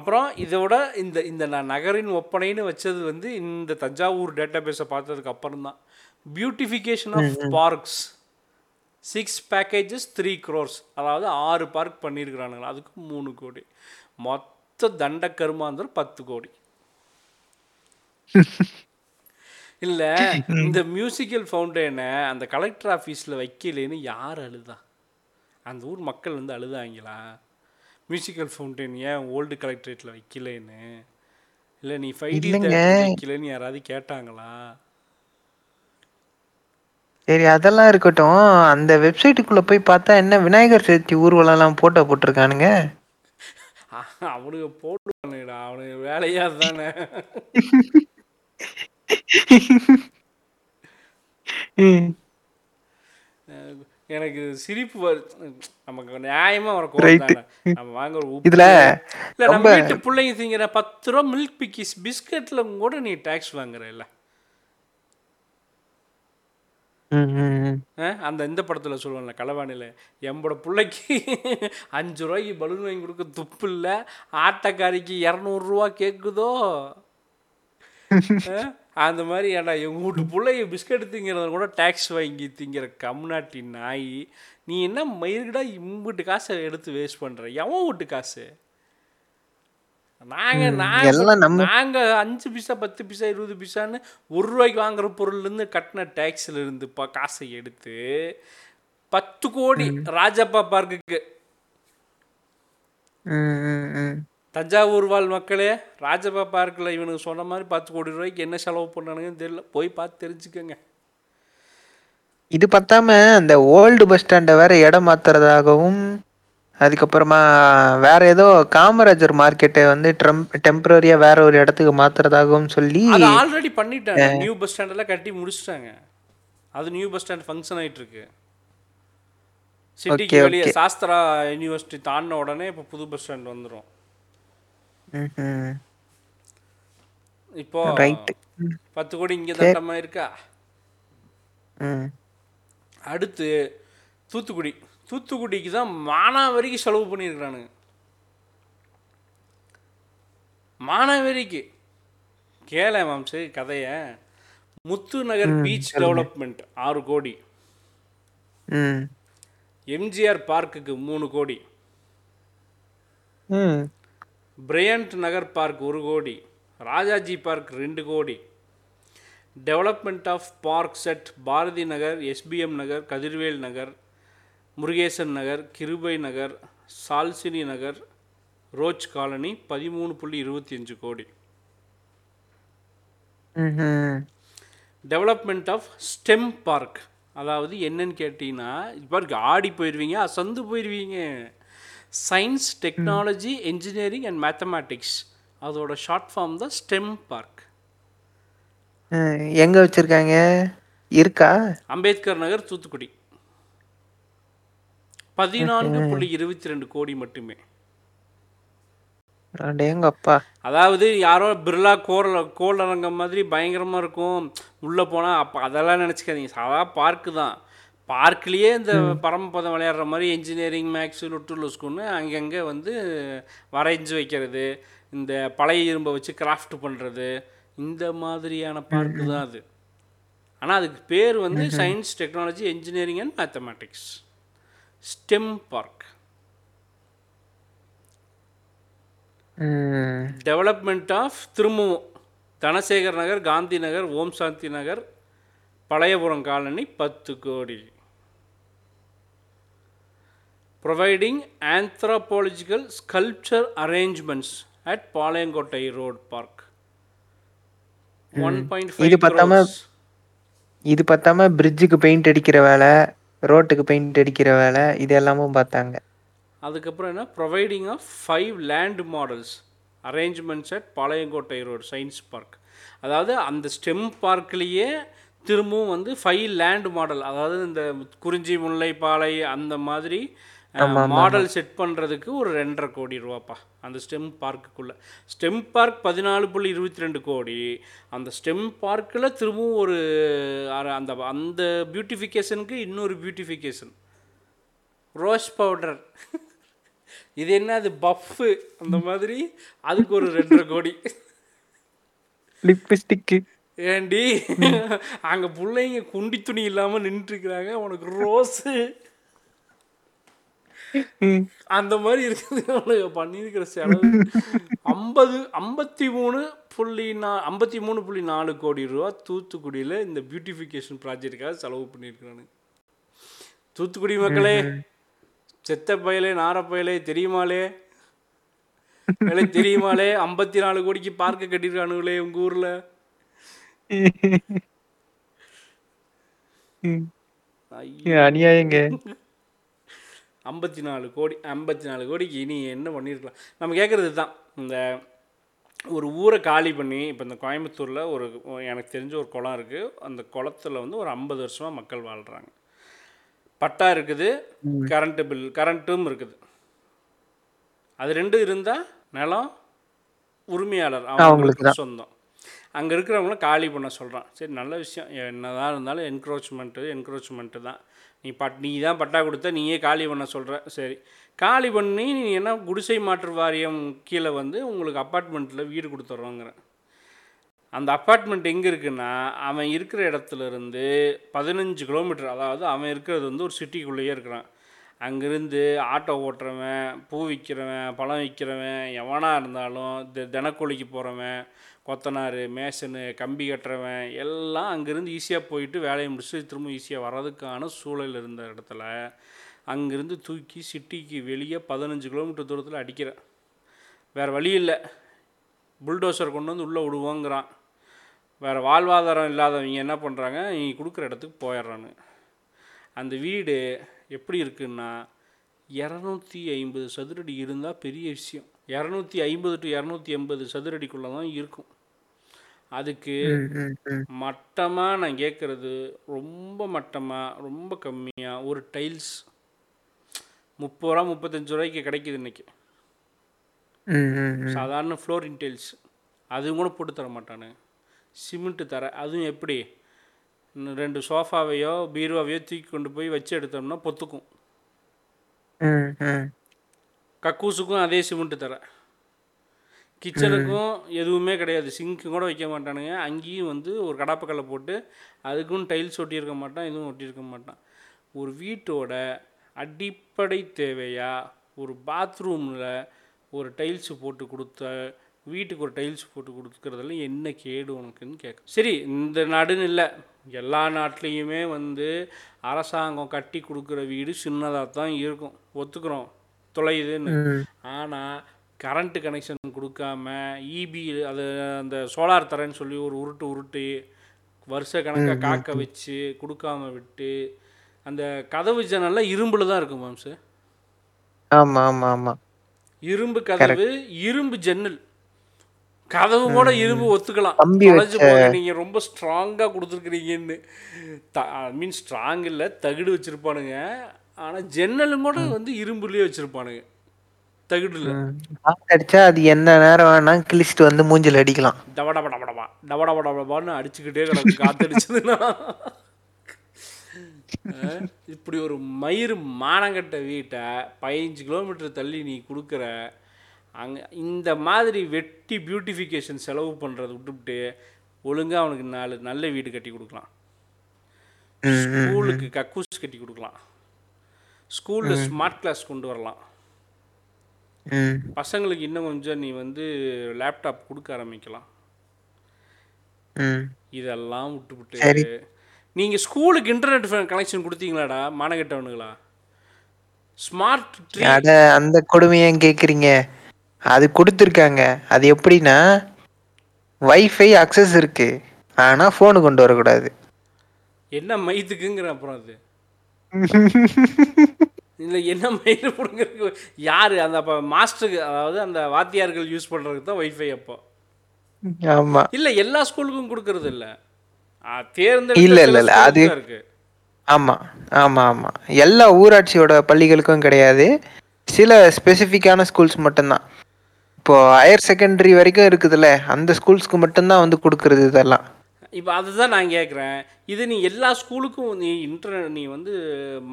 அப்புறம் இதோட இந்த இந்த நான் நகரின் ஒப்பனைன்னு வச்சது வந்து இந்த தஞ்சாவூர் டேட்டா பேஸை பார்த்ததுக்கு அப்புறம் தான் beautification of parks six packages three crores அதாவது ஆறு பார்க் பண்ணியிருக்கிறானுங்களா அதுக்கு மூணு கோடி. மொத்த தண்ட கருமாந்தர் பத்து கோடி. இல்லை இந்த மியூசிக்கல் ஃபவுண்டனை அந்த கலெக்டர் ஆஃபீஸில் வைக்கலேன்னு யார் அழுதா? அந்த ஊர் மக்கள் வந்து அழுதாங்களா? மியூசிக்கல் ஃபவுண்டைன் ஏன் ஓல்டு கலெக்டரேட்டில் வைக்கலன்னு? இல்லை நீ ஃபைவ். வைக்கலன்னு யாராவது கேட்டாங்களா? சரி அதெல்லாம் இருக்கட்டும். அந்த வெப்சைட்டுக்குள்ள போய் பார்த்தா என்ன விநாயகர் சதுர்த்தி ஊர்வலம்லாம் போட்டோ போட்டிருக்கானுங்க? [LAUGHS] அவனுங்க போட்டுவானுங்கடா அவனுங்க வேலையா தானே. [LAUGHS] ம். எனக்கு சிரிப்பு வருது நமக்கு நியாயமா. தானே நம்ம வாங்குற இதுல இல்ல நம்ம வீட்டு பிள்ளைங்க திங்கிற பத்து ரூபா மில்க் பிக்கிஸ் பிஸ்கட்ல கூட நீ டேக்ஸ் வாங்குற இல்ல? அந்த இந்த படத்துல சொல்லுவாங்கல்ல களவாணில எம்போட பிள்ளைக்கு அஞ்சு ரூபாய்க்கு பலூன் வாங்கி கொடுக்க துப்பு இல்லை ஆட்டக்காரிக்கு இரநூறுவா கேட்குதோ ஆ? அந்த மாதிரி ஏன்டா எங்கள் வீட்டு பிள்ளைய பிஸ்கட் திங்கிறத கூட டேக்ஸ் வாங்கி திங்கிற கம்நாட்டி நாய் நீ என்ன மயிருடா இம்புட்டு காசை எடுத்து வேஸ்ட் பண்ற? எவன் வீட்டு காசு? நாங்க நாங்க எல்லாம் நம்ம- நாங்க அஞ்சு பைசா பத்து பைசா இருபது பைசான்னு ஒரு ரூபாய்க்கு வாங்குற பொருள்ல இருந்து கட்டின டேக்ஸ்ல இருந்து பா காசை எடுத்து பத்து கோடி ராஜப்பா பார்க்குக்கு. தஞ்சாவூர் வாழ் மக்களே ராஜப்பா பார்க்கில் இவனுக்கு சொன்ன மாதிரி பத்து கோடி ரூபாய்க்கு என்ன செலவு பண்ணானுங்கன்னு தெரியல. போய் பார்த்து தெரிஞ்சுக்கோங்க. இது பத்தாம அந்த ஓல்டு பஸ் ஸ்டாண்டை வேற இடம் மாத்துறதாகவும் அதுக்கப்புறமா வேற ஏதோ காமராஜர் மார்க்கெட்டை வந்து டெம்பரரியா வேற ஒரு இடத்துக்கு மாத்துறதாகவும் சொல்லி ஆல்ரெடி பண்ணிட்டாங்க. நியூ பஸ் ஸ்டாண்டெல்லாம் கட்டி முடிச்சிட்டாங்க. அது நியூ பஸ் ஸ்டாண்ட் ஃபங்க்ஷன் ஆயிட்டு இருக்கு சிட்டிக்கு வெளியே. சாஸ்திரா யூனிவர்சிட்டி தாண்டின உடனே இப்போ புது பஸ் ஸ்டாண்ட் வந்துடும் இப்போ ரைட் பத்து கோடி இங்கே தட்டமா இருக்கா? ம். அடுத்து தூத்துக்குடி. தூத்துக்குடிக்கு தான் மானாவரிக்கு செலவு பண்ணியிருக்கிறானுங்க மானாவரிக்கு. கேள மாம்சு கதையை. முத்து நகர் பீச் டெவலப்மெண்ட் ஆறு கோடி. ம். எம்ஜிஆர் பார்க்குக்கு மூணு கோடி. ம். பிரையண்ட் நகர் பார்க் ஒரு கோடி ராஜாஜி பார்க் ரெண்டு crore. Development of parks at Bharathi Nagar SBM Nagar Kathirvel Nagar Murugesan Nagar Kirubai Nagar சால்சினி Nagar roach colony பதிமூணு புள்ளி இருபத்தி அஞ்சு crore. Development of STEM park. அதாவது என்னன்னு கேட்டிங்கன்னா இப்போ ஆடி போயிடுவீங்க அசந்து போயிடுவீங்க science technology engineering and mathematics அதோட ஷார்ட் ஃபார்ம் தான் ஸ்டெம் பார்க். எங்க வச்சிருக்காங்க? இருக்கா? அம்பேத்கர் நகர் தூத்துக்குடி. பதினான்கு புள்ளி இருபத்தி ரெண்டு கோடி மட்டுமே. அதாவது யாரோ பிர்லா கோரல கோளரங்கம் மாதிரி பயங்கரமாக இருக்கும். உள்ளே போனால் அப்போ அதெல்லாம் நினச்சிக்காதீங்க. சாதா பார்க்கு தான். பார்க்லேயே இந்த பரமபதம் விளையாடுற மாதிரி என்ஜினியரிங் மேக்ஸு லொட்டு லொஸ்குன்னு அங்கங்கே வந்து வரைஞ்சி வைக்கிறது. இந்த பழைய இரும்பை வச்சு கிராஃப்ட் பண்ணுறது இந்த மாதிரியான பார்க்கு தான் அது. ஆனால் அதுக்கு பேர் வந்து science technology engineering and mathematics STEM park development of திரும்பவும் தனசேகர் நகர் காந்தி நகர் ஓம் சாந்தி நகர் பழையபுரம் காலனி பத்து crore. Providing anthropological sculpture arrangements at Palayamkottai road park one point இது ஃபைவ் பத்தாம இது பத்தாம பிரிட்ஜுக்கு பெயிண்ட் அடிக்கிற வேலை ரோட்டுக்கு பெயிண்ட் அடிக்கிற வேலை இது எல்லாமும் பார்த்தாங்க. அதுக்கப்புறம் என்ன? Providing of five land models arrangements at Palayamkottai road science park அதாவது அந்த ஸ்டெம் பார்க்லேயே திரும்பவும் வந்து ஃபைவ் லேண்ட் மாடல் அதாவது இந்த குறிஞ்சி முல்லை பாலை அந்த மாதிரி மாடல் செட் பண்ணுறதுக்கு ஒரு ரெண்டரை கோடி ரூபாப்பா. அந்த ஸ்டெம் பார்க்குக்குள்ளே ஸ்டெம் பார்க் பதினாலு புள்ளி இருபத்தி ரெண்டு கோடி. அந்த ஸ்டெம் பார்க்கில் திரும்பவும் ஒரு அந்த அந்த பியூட்டிஃபிகேஷனுக்கு இன்னொரு பியூட்டிஃபிகேஷன் ரோஸ் பவுடர் இது என்ன அது பஃப்பு அந்த மாதிரி? அதுக்கு ஒரு ரெண்டரை கோடி. லிப்ஸ்டிக்கு ஏண்டி? அங்க பிள்ளைங்க குண்டி துணி இல்லாம நின்றுட்டு இருக்கிறாங்க. உனக்கு ரோஸு அந்த மாதிரி உனக்கு பண்ணியிருக்கிற செலவு ஐம்பது ஐம்பத்தி மூணு புள்ளி நா ஐம்பத்தி மூணு புள்ளி நாலு கோடி ரூபா தூத்துக்குடியில் இந்த பியூட்டிஃபிகேஷன் ப்ராஜெக்டுக்காக செலவு பண்ணியிருக்கிறானு. தூத்துக்குடி மக்களே செத்த பயலே நார பயலே தெரியுமாலே? வேலை தெரியுமாலே? ஐம்பத்தி நாலு கோடிக்கு பார்க்க கட்டியிருக்கானுங்களே உங்கள் ஊரில். அநியாயங்க. ஐம்பத்தி நாலு கோடி ஐம்பத்தி நாலு கோடிக்கு இனி என்ன பண்ணியிருக்கலாம் நம்ம கேட்குறது தான் இந்த ஒரு ஊரை காலி பண்ணி இப்போ இந்த கோயம்புத்தூரில் ஒரு எனக்கு தெரிஞ்ச ஒரு குளம் இருக்குது அந்த குளத்துல வந்து ஒரு ஐம்பது வருஷமாக மக்கள் வாழ்கிறாங்க பட்டா இருக்குது கரண்ட்டு பில் கரண்ட்டும் இருக்குது. அது ரெண்டும் இருந்தால் நிலம் உரிமையாளர் அவங்களுக்கு அவங்களுக்கு சொந்தம். அங்கே இருக்கிறவங்கள காலி பண்ண சொல்கிறான் சரி நல்ல விஷயம். என்னதான் இருந்தாலும் என்க்ரோச்மெண்ட்டு என்க்ரோச்மெண்ட்டு தான். நீ பட் நீ தான் பட்டா கொடுத்த நீயே காலி பண்ண சொல்கிற சரி. காலி பண்ணி நீ என்ன குடிசை மாற்று வாரியம் கீழே வந்து உங்களுக்கு அப்பார்ட்மெண்ட்டில் வீடு கொடுத்துட்றோங்கிற அந்த அப்பார்ட்மெண்ட் எங்கே இருக்குன்னா அவன் இருக்கிற இடத்துலருந்து பதினஞ்சு கிலோமீட்டர் அதாவது அவன் இருக்கிறது வந்து ஒரு சிட்டிக்குள்ளேயே இருக்கிறான். அங்கேருந்து ஆட்டோ ஓட்டுறவன் பூ விற்கிறவன் பழம் விற்கிறவன் எவனாக இருந்தாலும் தினக்கூலிக்கு போகிறவன் கொத்தனார் மேசனு கம்பி கட்டுறவன் எல்லாம் அங்கேருந்து ஈஸியாக போயிட்டு வேலையை முடிச்சுட்டு திரும்ப ஈஸியாக வர்றதுக்கான சூழல் இருந்த இடத்துல அங்கேருந்து தூக்கி சிட்டிக்கு வெளியே பதினஞ்சு கிலோமீட்டர் தூரத்தில் அடிக்கிறேன். வேறு வழி இல்லை. புல்டோசர் கொண்டு வந்து உள்ளே விடுவோங்கிறான். வேறு வாழ்வாதாரம் இல்லாதவங்க என்ன பண்ணுறாங்க நீ கொடுக்குற இடத்துக்கு போயிடுறானு. அந்த வீடு எப்படி இருக்குன்னா இரநூத்தி ஐம்பது சதுரடி இருந்தால் பெரிய விஷயம். இரநூத்தி ஐம்பது டு இரநூத்தி எண்பது சதுரடிக்குள்ளே தான் இருக்கும். அதுக்கு. மட்டமாக நான் கேட்குறது ரொம்ப மட்டமாக ரொம்ப கம்மியாக ஒரு டைல்ஸ் முப்பது ரூபா முப்பத்தஞ்சு ரூபாய்க்கு கிடைக்குது இன்றைக்கி. சாதாரண ஃப்ளோரிங் டைல்ஸ் அதுவும் கூட போட்டு தர மாட்டானு. சிமெண்ட்டு தர. அதுவும் எப்படி? ரெண்டு சோஃபாவையோ பீரோவையோ தூக்கி கொண்டு போய் வச்சு எடுத்தோம்னா பொத்துக்கும். கக்கூஸுக்கும் அதே சிமெண்ட்டு தர. கிச்சனுக்கும் எதுவுமே கிடையாது. சிங்க்கு கூட வைக்க மாட்டானுங்க. அங்கேயும் வந்து ஒரு கடாப்பக்கல்லை போட்டு அதுக்கும் டைல்ஸ் ஒட்டியிருக்க மாட்டான் எதுவும் ஒட்டியிருக்க மாட்டான். ஒரு வீட்டோட அடிப்படை தேவையாக ஒரு பாத்ரூமில் ஒரு டைல்ஸ் போட்டு கொடுத்த வீட்டுக்கு ஒரு டைல்ஸ் போட்டு கொடுக்குறதுல என்ன கேடு உனக்குன்னு கேட்க. சரி இந்த நாடுன்னு இல்லை. எல்லா நாட்டிலையுமே வந்து அரசாங்கம் கட்டி கொடுக்குற வீடு சின்னதாக தான் இருக்கும். ஒத்துக்கிறோம். தொலையுதுன்னு. ஆனால் கரண்ட்டு கனெக்ஷன் கொடுக்காம இபி அது அந்த சோலார் தரேன்னு சொல்லி ஒரு உருட்டு உருட்டி வருஷ கணக்காக காக்க வச்சு கொடுக்காம விட்டு அந்த கதவு ஜன்னல்லாம் இரும்பில் தான் இருக்கும் மாம்சு ஆமா ஆமா ஆமா. இரும்பு கதவு இரும்பு ஜன்னல். கதவு கூட இரும்பு ஒத்துக்கலாம். தொலைஞ்சு போக நீங்க ரொம்ப ஸ்ட்ராங்கா கொடுத்துருக்குறீங்கன்னு. மீன் ஸ்ட்ராங் இல்ல தகுடு வச்சிருப்பானுங்க. ஆனா ஜன்னலும் கூட வந்து இரும்புலயே வச்சிருப்பானுங்க. தகுடுல. அடிச்சா அது எந்த நேரம் வேணா கிழிச்சிட்டு வந்து மூஞ்சில அடிக்கலாம். டபடபடபடபா டபடபடபடான்னு அடிச்சுக்கிட்டே கிடக்கும் காத்தடிச்சதுன்னா இப்படி ஒரு மயிறு மானங்கட்ட வீட்டை பதினஞ்சு கிலோமீட்டர் தள்ளி நீ கொடுக்குற அங்கே இந்த மாதிரி வெட்டி பியூட்டிஃபிகேஷன் செலவு பண்ணுறதை விட்டுவிட்டு ஒழுங்காக அவனுக்கு நாலு நல்ல வீடு கட்டி கொடுக்கலாம். ஸ்கூலுக்கு கக்கூஸ் கட்டி கொடுக்கலாம். ஸ்கூலில் ஸ்மார்ட் கிளாஸ் கொண்டு வரலாம். ம். பசங்களுக்கு இன்னும் கொஞ்சம் நீ வந்து லேப்டாப் கொடுக்க ஆரம்பிக்கலாம். ம். இதெல்லாம் விட்டுவிட்டு சரி. நீங்கள் ஸ்கூலுக்கு இன்டர்நெட் கனெக்ஷன் கொடுத்தீங்களாடா மானகட்டவனுங்களா? ஸ்மார்ட் அட அந்த கொடுமையை ஏன் கேக்குறீங்க? அது கொடுத்துருக்காங்க. அது எப்படின்னா வைஃபை அக்சஸ் இருக்கு. ஆனா ஃபோனு கொண்டு வரக்கூடாது. என்ன மைத்துக்குங்கிற அப்புறம் அது? இல்லை என்ன மயிறு பிடுங்கிறதுக்கு? யார்? அந்த அப்போ மாஸ்டருக்கு அதாவது அந்த வாத்தியார்கள் யூஸ் பண்ணுறதுக்கு தான் வைஃபை அப்போ. ஆமா. இல்லை எல்லா ஸ்கூலுக்கும் கொடுக்கறது இல்லை. இல்ல, தேர்ந்தெடுத்த இல்ல, இல்ல, schools அது- தான் இருக்கு. ஆமா ஆமா ஆமா. எல்லா ஊராட்சியோட பள்ளிகளுக்கும் கிடையாது. சில ஸ்பெசிஃபிக்கான ஸ்கூல்ஸ் மட்டும்தான். இப்போ ஹையர் செகண்டரி வரைக்கும் இருக்குதுல்ல அந்த ஸ்கூல்ஸ்க்கு மட்டும்தான் வந்து கொடுக்கறது இதெல்லாம். இப்போ அதுதான் நான் கேட்குறேன் இது நீ எல்லா ஸ்கூலுக்கும் நீ இன்டர்நெட் நீ வந்து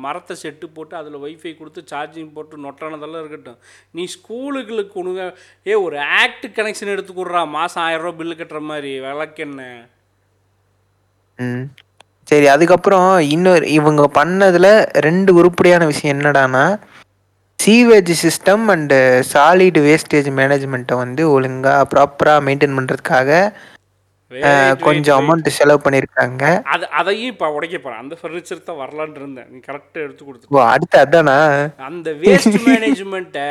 மரத்தை செட்டு போட்டு அதில் வைஃபை கொடுத்து சார்ஜிங் போட்டு நொட்டானதெல்லாம் இருக்கட்டும். நீ ஸ்கூலுகளுக்கு கொடுங்க ஏ ஒரு ஆக்ட் கனெக்ஷன் எடுத்து கொடுறா. மாதம் ஆயிரரூபா பில்லு கட்டுற மாதிரி. விளக்கென்ன ம். சரி அதுக்கப்புறம் இன்னொரு இவங்க பண்ணதில் ரெண்டு உருப்படியான விஷயம் என்னடான்னா sewage system and solid wastage மேனேஜ்மெண்ட்டை வந்து ஒழுங்காக ப்ராப்பராக மெயின்டைன் பண்ணுறதுக்காக கொஞ்சம். அமௌண்ட் செலவு பண்ணியிருக்காங்க. அது அதையும் இப்போ உடைக்க போகிறேன் அந்த ஃபர்னிச்சர் தான் வரலான்னு இருந்தேன். நீ கரெக்டாக எடுத்து கொடுத்து அடுத்து அதானா? அந்த வேஸ்ட் மேனேஜ்மெண்ட்டை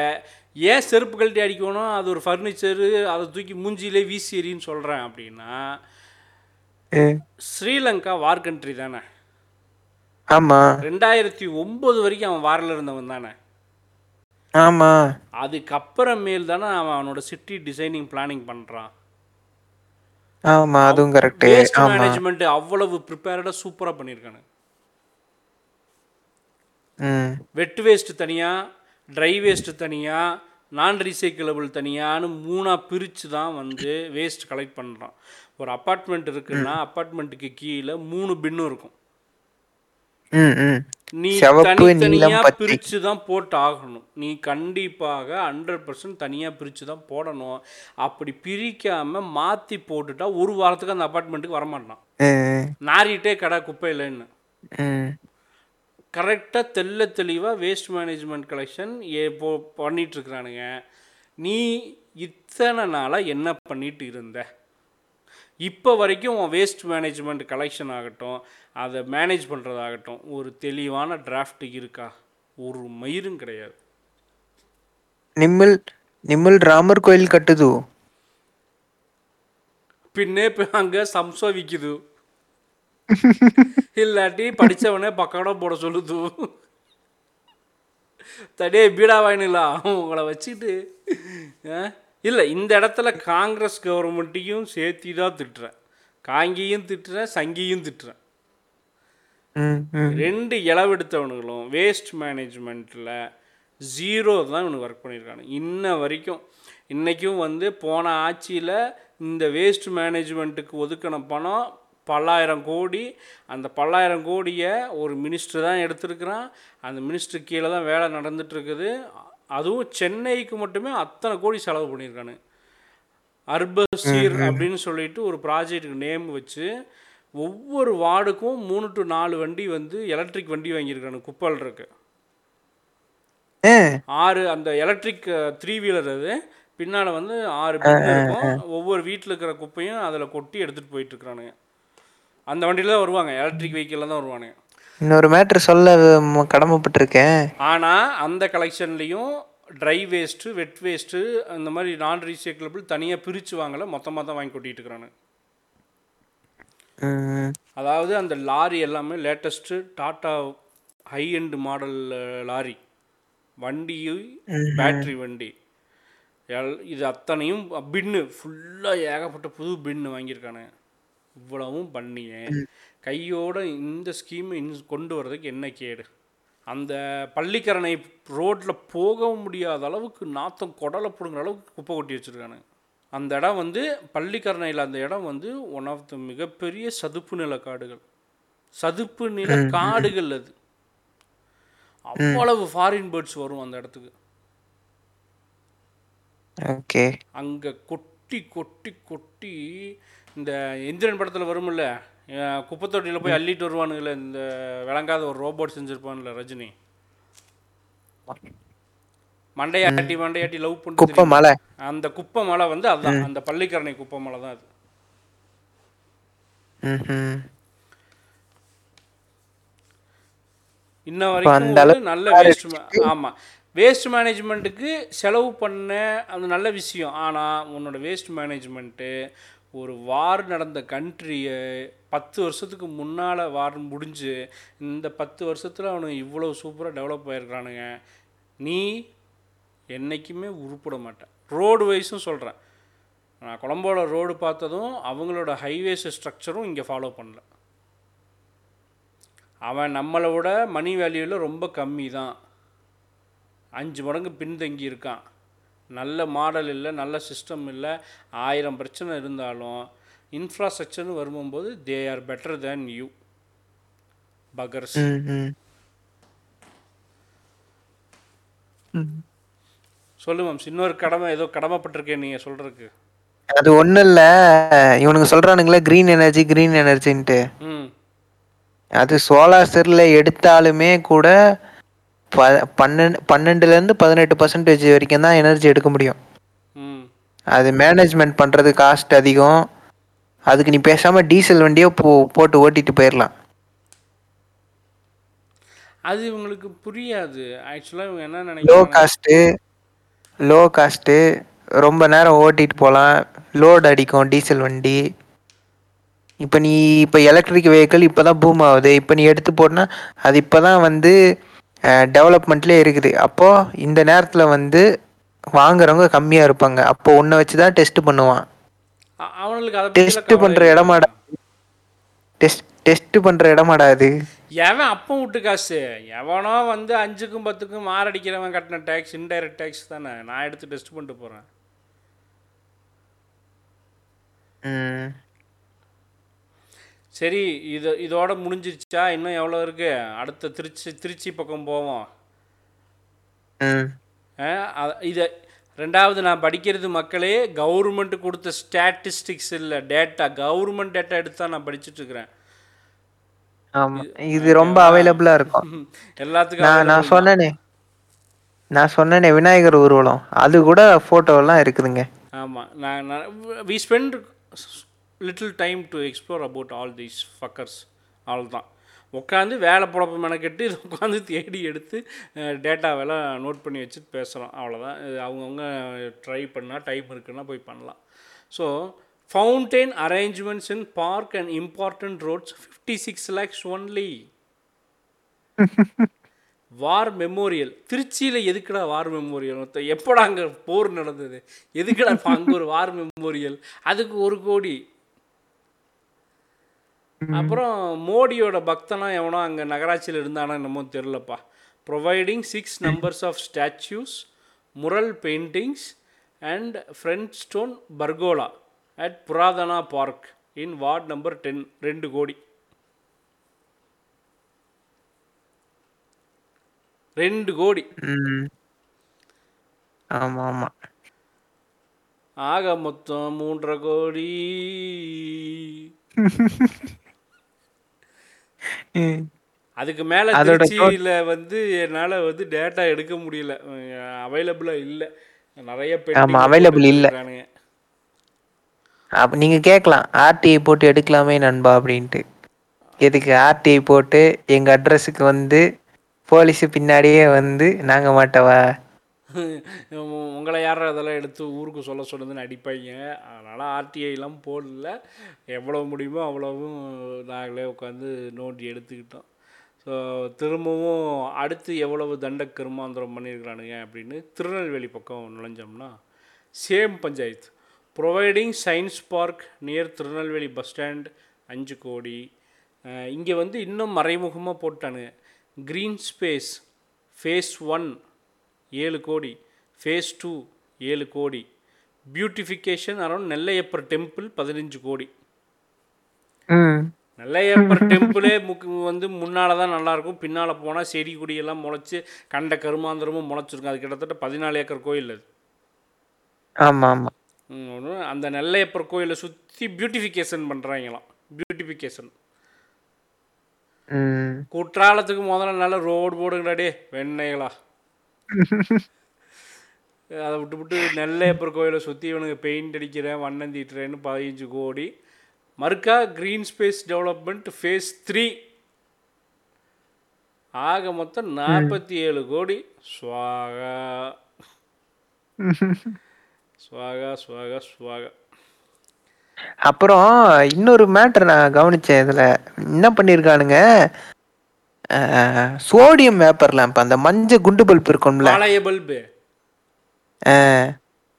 ஏன் செருப்பு கழட்டி அடிக்கணும்? அது ஒரு ஃபர்னிச்சரு அதை தூக்கி மூஞ்சியிலே வீசி எறின்னு சொல்கிறேன் அப்படின்னா ஸ்ரீலங்கா வார் கண்ட்ரி தானே. ஆமா. ரெண்டாயிரத்தி ஒம்பது வரைக்கும் அவன் வாரில் இருந்தவன் தானே. ஆமா. அதுக்கப்புறமேல் தானே அவன் அவனோட சிட்டி டிசைனிங் பிளானிங் பண்ணுறான் ஆமா அதுவும் கரெக்ட் வேஸ்ட் ஆமா. மேனேஜ்மெண்ட் அவ்வளவு ப்ரிப்பேர்டாக சூப்பராக பண்ணியிருக்கானு ம். வெட் வேஸ்ட் தனியாக ட்ரை வேஸ்ட் தனியாக நான் ரீசைக்கிளபிள் தனியான்னு மூணாக பிரித்து தான் வந்து வேஸ்ட் கலெக்ட் பண்ணுறான் ஒரு அப்பார்ட்மெண்ட் இருக்குன்னா அப்பார்ட்மெண்ட்டுக்கு கீழே மூணு பின்னும் இருக்கும். ம் ம். நீ தனித்தனியாக. பிரித்து தான் போட்டு ஆகணும் நீ கண்டிப்பாக ஹண்ட்ரட் பர்சன்ட் தனியாக பிரித்து தான் போடணும். அப்படி பிரிக்காமல் மாற்றி போட்டுட்டா ஒரு வாரத்துக்கு அந்த அப்பார்ட்மெண்ட்டுக்கு வரமாட்டான். நாரிட்டே கடை குப்பையிலன்னு கரெக்டாக தெள்ள தெளிவாக வேஸ்ட் மேனேஜ்மெண்ட் கலெக்ஷன் ஏ போ பண்ணிகிட்ருக்குறானுங்க நீ இத்தனை நாளாக என்ன பண்ணிட்டு இருந்த? இப்போ வரைக்கும் வேஸ்ட் மேனேஜ்மெண்ட் கலெக்ஷன் ஆகட்டும் அதை மேனேஜ் பண்ணுறதாகட்டும் ஒரு தெளிவான டிராஃப்ட் இருக்கா? ஒரு மயிரும் கிடையாது. நிம்மல் நிம்மல் ராமர் கோயில் கட்டுது. பின்னே அங்கே சம்சா விற்குது [LAUGHS] இல்லாட்டி படித்தவனே பக்கடம் போட சொல்லுது. தடே பீடா வாங்கினலாம் உங்களை வச்சுட்டு இல்லை இந்த இடத்துல காங்கிரஸ் கவர்மெண்ட்டையும் சேர்த்தி தான் திட்டுறேன் காங்கியும் திட்டுறேன். சங்கியும் திட்டுறேன் ரெண்டு இளவெடுத்தவனுங்களும் வேஸ்ட் மேனேஜ்மெண்ட்டில் ஜீரோ தான் இவனுக்கு ஒர்க் பண்ணியிருக்கானு இன்ன வரைக்கும் இன்றைக்கும் வந்து போன ஆட்சியில் இந்த வேஸ்ட் மேனேஜ்மெண்ட்டுக்கு ஒதுக்கின பணம் பல்லாயிரம் கோடி. அந்த பல்லாயிரம் கோடியை ஒரு மினிஸ்டர் தான் எடுத்திருக்கிறான். அந்த மினிஸ்டர் கீழே தான் வேலை நடந்துட்டு இருக்குது. அதுவும் சென்னைக்கு மட்டுமே அத்தனை கோடி செலவு பண்ணியிருக்கானு. அர்பசீர் அப்படின்னு சொல்லிட்டு ஒரு ப்ராஜெக்ட்டுக்கு நேம் வச்சு ஒவ்வொரு வார்டுக்கும் மூணு டு நாலு வண்டி வந்து எலக்ட்ரிக் வண்டி வாங்கியிருக்கானு குப்பல் இருக்கு. ஆறு அந்த எலக்ட்ரிக் த்ரீ வீலர் அது. பின்னால் வந்து ஆறு பின் இருக்கும். ஒவ்வொரு வீட்டில் இருக்கிற குப்பையும் அதில் கொட்டி எடுத்துகிட்டு போயிட்டு இருக்கிறானுங்க அந்த வண்டியில் தான் வருவாங்க. எலக்ட்ரிக் வெஹிக்கிளில் தான் வருவானுங்க. இன்னொரு மேட்ரு சொல்ல கடமைப்பட்டிருக்கேன். ஆனால் அந்த கலெக்ஷன்லேயும் ட்ரை வேஸ்ட்டு வெட் வேஸ்ட்டு அந்த மாதிரி நான் ரீசைக்கிளபிள் தனியாக பிரித்து வாங்கலை மொத்தமாக தான் வாங்கி கொட்டிட்டு இருக்கிறானு. அதாவது அந்த லாரி எல்லாமே latest Tata high end model lorry. வண்டி பேட்ரி வண்டி. எல் இது அத்தனையும் பின்னு ஃபுல்லாக ஏகப்பட்ட புது பின்னு வாங்கியிருக்கானுங்க இவ்வளவும் பண்ணியே. கையோட இந்த ஸ்கீமை இன் கொண்டு வர்றதுக்கு என்ன கேடு? அந்த பள்ளிக்கரணை ரோட்டில் போக முடியாத அளவுக்கு நாத்தம் குடலை பிடுங்குற அளவுக்கு குப்பை கொட்டி வச்சுருக்கானுங்க. அந்த இடம் வந்து பள்ளிக்கரணையில் அந்த இடம் வந்து ஒன் ஆஃப் த மிகப்பெரிய சதுப்பு நில காடுகள். சதுப்பு நில காடுகள் அது. அவ்வளவு ஃபாரின் பேர்ட்ஸ் வரும் அந்த இடத்துக்கு. ஓகே. அங்கே கொட்டி கொட்டி கொட்டி இந்த எந்திரன் படத்தில் வரும்ல? அஹ் குப்பைத்தொட்டியில் போய் அள்ளிட்டு வருவானுங்களே இந்த விளங்காத ஒரு ரோபோட் செஞ்சுருப்பான்ல ரஜினி. மண்டையாட்டி மண்டையாட்டி லவ் குப்பை பண்ணி மலை. அந்த குப்பை மலை வந்து அதுதான் அந்த பள்ளிக்கரணை குப்பை மலை தான் அது. இன்ன வரைக்கும் நல்ல வேஸ்ட் ஆமாம் வேஸ்ட் மேனேஜ்மெண்ட்டுக்கு செலவு பண்ண அது நல்ல விஷயம். ஆனால் உன்னோட வேஸ்ட் மேனேஜ்மெண்ட்டு ஒரு வார் நடந்த கண்ட்ரியை பத்து வருஷத்துக்கு முன்னால் வார முடிஞ்சு இந்த பத்து வருஷத்தில் அவனுங்க இவ்வளோ சூப்பராக டெவலப் ஆகிருக்கிறானுங்க நீ என்றைக்குமே உருப்பிட மாட்டேன் ரோடு வைஸும் சொல்கிறேன் நான் கொழம்போட ரோடு பார்த்ததும் அவங்களோட ஹைவேஸ் ஸ்ட்ரக்சரும் இங்கே ஃபாலோ பண்ணல. அவன் நம்மளை விட மணி வேல்யூவில் ரொம்ப கம்மி தான் அஞ்சு மடங்கு பின்தங்கி இருக்கான். நல்ல மாடல் இல்லை நல்ல சிஸ்டம் இல்லை. ஆயிரம் பிரச்சனை இருந்தாலும் இன்ஃப்ராஸ்ட்ரக்சர்னு வரும்போது they are better than you buggers. சொல்லு மேம்ஸ் இன்னொரு கடமை ஏதோ கடமைப்பட்டிருக்கேன் நீங்கள் சொல்கிறதுக்கு அது ஒன்றும் இல்லை. இவனுங்க சொல்கிறானுங்களே க்ரீன் எனர்ஜி க்ரீன் எனர்ஜின்ட்டு ம். அது சோலார் செல்லில் எடுத்தாலுமே கூட ப பன்னெண்டு பன்னெண்டுலேருந்து பதினெட்டு பர்சன்டேஜ் வரைக்கும் தான் எனர்ஜி எடுக்க முடியும். ம். அது மேனேஜ்மெண்ட் பண்ணுறது காஸ்ட் அதிகம். அதுக்கு நீ பேசாம டீசல் வண்டியோ போ போட்டு ஓட்டிட்டு போயிரலாம். அது இவங்களுக்கு புரியாது. ஆக்சுவலாக இவங்க என்ன லோ நினைக்கிறாங்க காஸ்ட்டு லோ காஸ்ட்டு ரொம்ப நேரம் ஓட்டிட்டு போகலாம் லோட் அடிக்கும் டீசல் வண்டி. இப்போ நீ இப்போ எலக்ட்ரிக் வெஹிக்கிள் இப்போ தான் பூம் ஆகுது. இப்போ நீ எடுத்து போனா அது இப்போ தான் வந்து டெவலப்மெண்ட்லேயே இருக்குது. அப்போது இந்த நேரத்தில் வந்து வாங்குறவங்க கம்மியாக இருப்பாங்க. அப்போ உன்னை வச்சு தான் டெஸ்ட் பண்ணுவான். அ- அவனுங்களுக்கு அதை டெஸ்ட் பண்ற இடமாடா? டெஸ்ட் டெஸ்ட் பண்ணுற இடமாடா அது. எவன் அப்பம் விட்டு காசு? எவனோ வந்து அஞ்சுக்கும் பத்துக்கும் மாரடிக்கிறவன் கட்டின டேக்ஸ் இன்டைரக்ட் டேக்ஸ் தானே. நான் எடுத்து டெஸ்ட் பண்ணிட்டு போகிறேன் ம். சரி இது இதோட முடிஞ்சிருச்சா? இன்னும் எவ்வளோ இருக்கு? அடுத்த திருச்சி திருச்சி பக்கம் போவோம். இதை ரெண்டாவது நான் படிக்கிறது மக்களே கவர்மெண்ட் கொடுத்த ஸ்டாட்டிஸ்டிக்ஸ் இல்லை டேட்டா கவர்மெண்ட் டேட்டா எடுத்து தான் நான் ஆமாம் இது ரொம்ப அவைலபிளாக இருக்கும். [LAUGHS] எல்லாத்துக்கும் நான் நான் சொன்னேனே. நான் சொன்னேனே விநாயகர் ஊர்வலம். அது கூட ஃபோட்டோலாம் இருக்குதுங்க. ஆமாம் நான் we spend little time to explore about all these fuckers அவ்வளோதான் உட்காந்து வேலை புழப்பம் மெனக்கெட்டு இது உட்காந்து தேடி எடுத்து டேட்டாவெல்லாம் நோட் பண்ணி வச்சுட்டு பேசுகிறோம் அவ்வளோதான் இது அவங்கவுங்க ட்ரை பண்ணால் டைம் இருக்குன்னா போய் பண்ணலாம். So fountain arrangements in park and important roads fifty six lakes only war memorial திருச்சியில் எதுக்குடா வார் மெமோரியல் எப்படா அங்கே போர் நடந்தது? எதுக்குடா அங்கே ஒரு வார் மெமோரியல் அதுக்கு ஒரு கோடி. அப்புறம் மோடியோட பக்தனா எவனோ அங்கே நகராட்சியில் இருந்தானா என்னமோ தெரிலப்பா providing six numbers of statues mural paintings and friend stone pergola at புராதனா park in ward number ten ரெண்டு கோடி. ரெண்டு கோடி. ஆமாம் ஆமாம். ஆக மொத்தம் மூன்றரை கோடி. [LAUGHS] அதுக்கு மேலே திருச்சியில் வந்து என்னால் வந்து டேட்டா எடுக்க முடியல. அவைலபிளாக இல்லை. நிறைய ஆமா, available இல்ல. அப்போ நீங்கள் கேட்கலாம் ஆர்டிஐ போட்டு எடுக்கலாமே நண்பா அப்படின்ட்டு. எதுக்கு ஆர்டிஐ போட்டு எங்கள் அட்ரஸுக்கு வந்து போலீஸு பின்னாடியே வந்து நாங்கள் மாட்டவா? உங்களை யாரும் அதெல்லாம் எடுத்து ஊருக்கு சொல்ல சொன்னதுன்னு அடிப்பாங்க அதனால் ஆர்டிஐலாம் போடல. எவ்வளோ முடியுமோ அவ்வளோவும் நாங்களே உட்காந்து நோண்டி எடுத்துக்கிட்டோம். ஸோ திரும்பவும் அடுத்து எவ்வளவு தண்ட கருமாந்திரம் பண்ணியிருக்கிறானுங்க அப்படின்னு திருநெல்வேலி பக்கம் நுழைஞ்சோம்னா same panchayat. Providing science park near Tirunelveli bus stand அஞ்சு கோடி. இங்கே வந்து இன்னும் மறைமுகமாக போட்டானுங்க. க்ரீன் ஸ்பேஸ் ஃபேஸ் ஒன் ஏழு கோடி. ஃபேஸ் டூ ஏழு கோடி. பியூட்டிஃபிகேஷன் அரௌண்ட் நெல்லையப்பர் டெம்பிள் பதினஞ்சு கோடி. நெல்லையப்பர் டெம்பிளே முக்கு வந்து முன்னால் தான் நல்லாயிருக்கும். பின்னால் போனால் செடி கொடியெல்லாம் முளைச்சி கண்ட கருமாந்திரமும் முளைச்சிருக்கும். அது கிட்டத்தட்ட பதினாலு ஏக்கர் கோயில் அது. ஆமாம். ஆமாம் அந்த நெல்லையப்பர் கோயிலை சுற்றி பியூட்டிஃபிகேஷன் பண்ணுறாங்களாம் பியூட்டிஃபிகேஷன் குற்றாலத்துக்கு முதல்ல நல்ல ரோடு போடுங்கடா டே வெண்ணைகளா [LAUGHS] அதை விட்டு விட்டு நெல்லையப்பர் கோயிலை சுற்றி இவனுக்கு பெயிண்ட் அடிக்கிறேன் வண்ணம் தீட்டுறேன்னு பதினஞ்சு கோடி. மறுக்கா green space development phase three ஆக மொத்தம் நாற்பத்தி ஏழு கோடி. ஸ்வாகா ஸ்வாகா ஸ்வாகா ஸ்வாகா அப்புறம் இன்னொரு மேட்டர் நான் கவனிச்சேன் இதில். என்ன பண்ணியிருக்கானுங்க சோடியம் வேப்பர் லேம்ப் அந்த மஞ்சள் குண்டு பல்ப் இருக்கும்ல பல்பு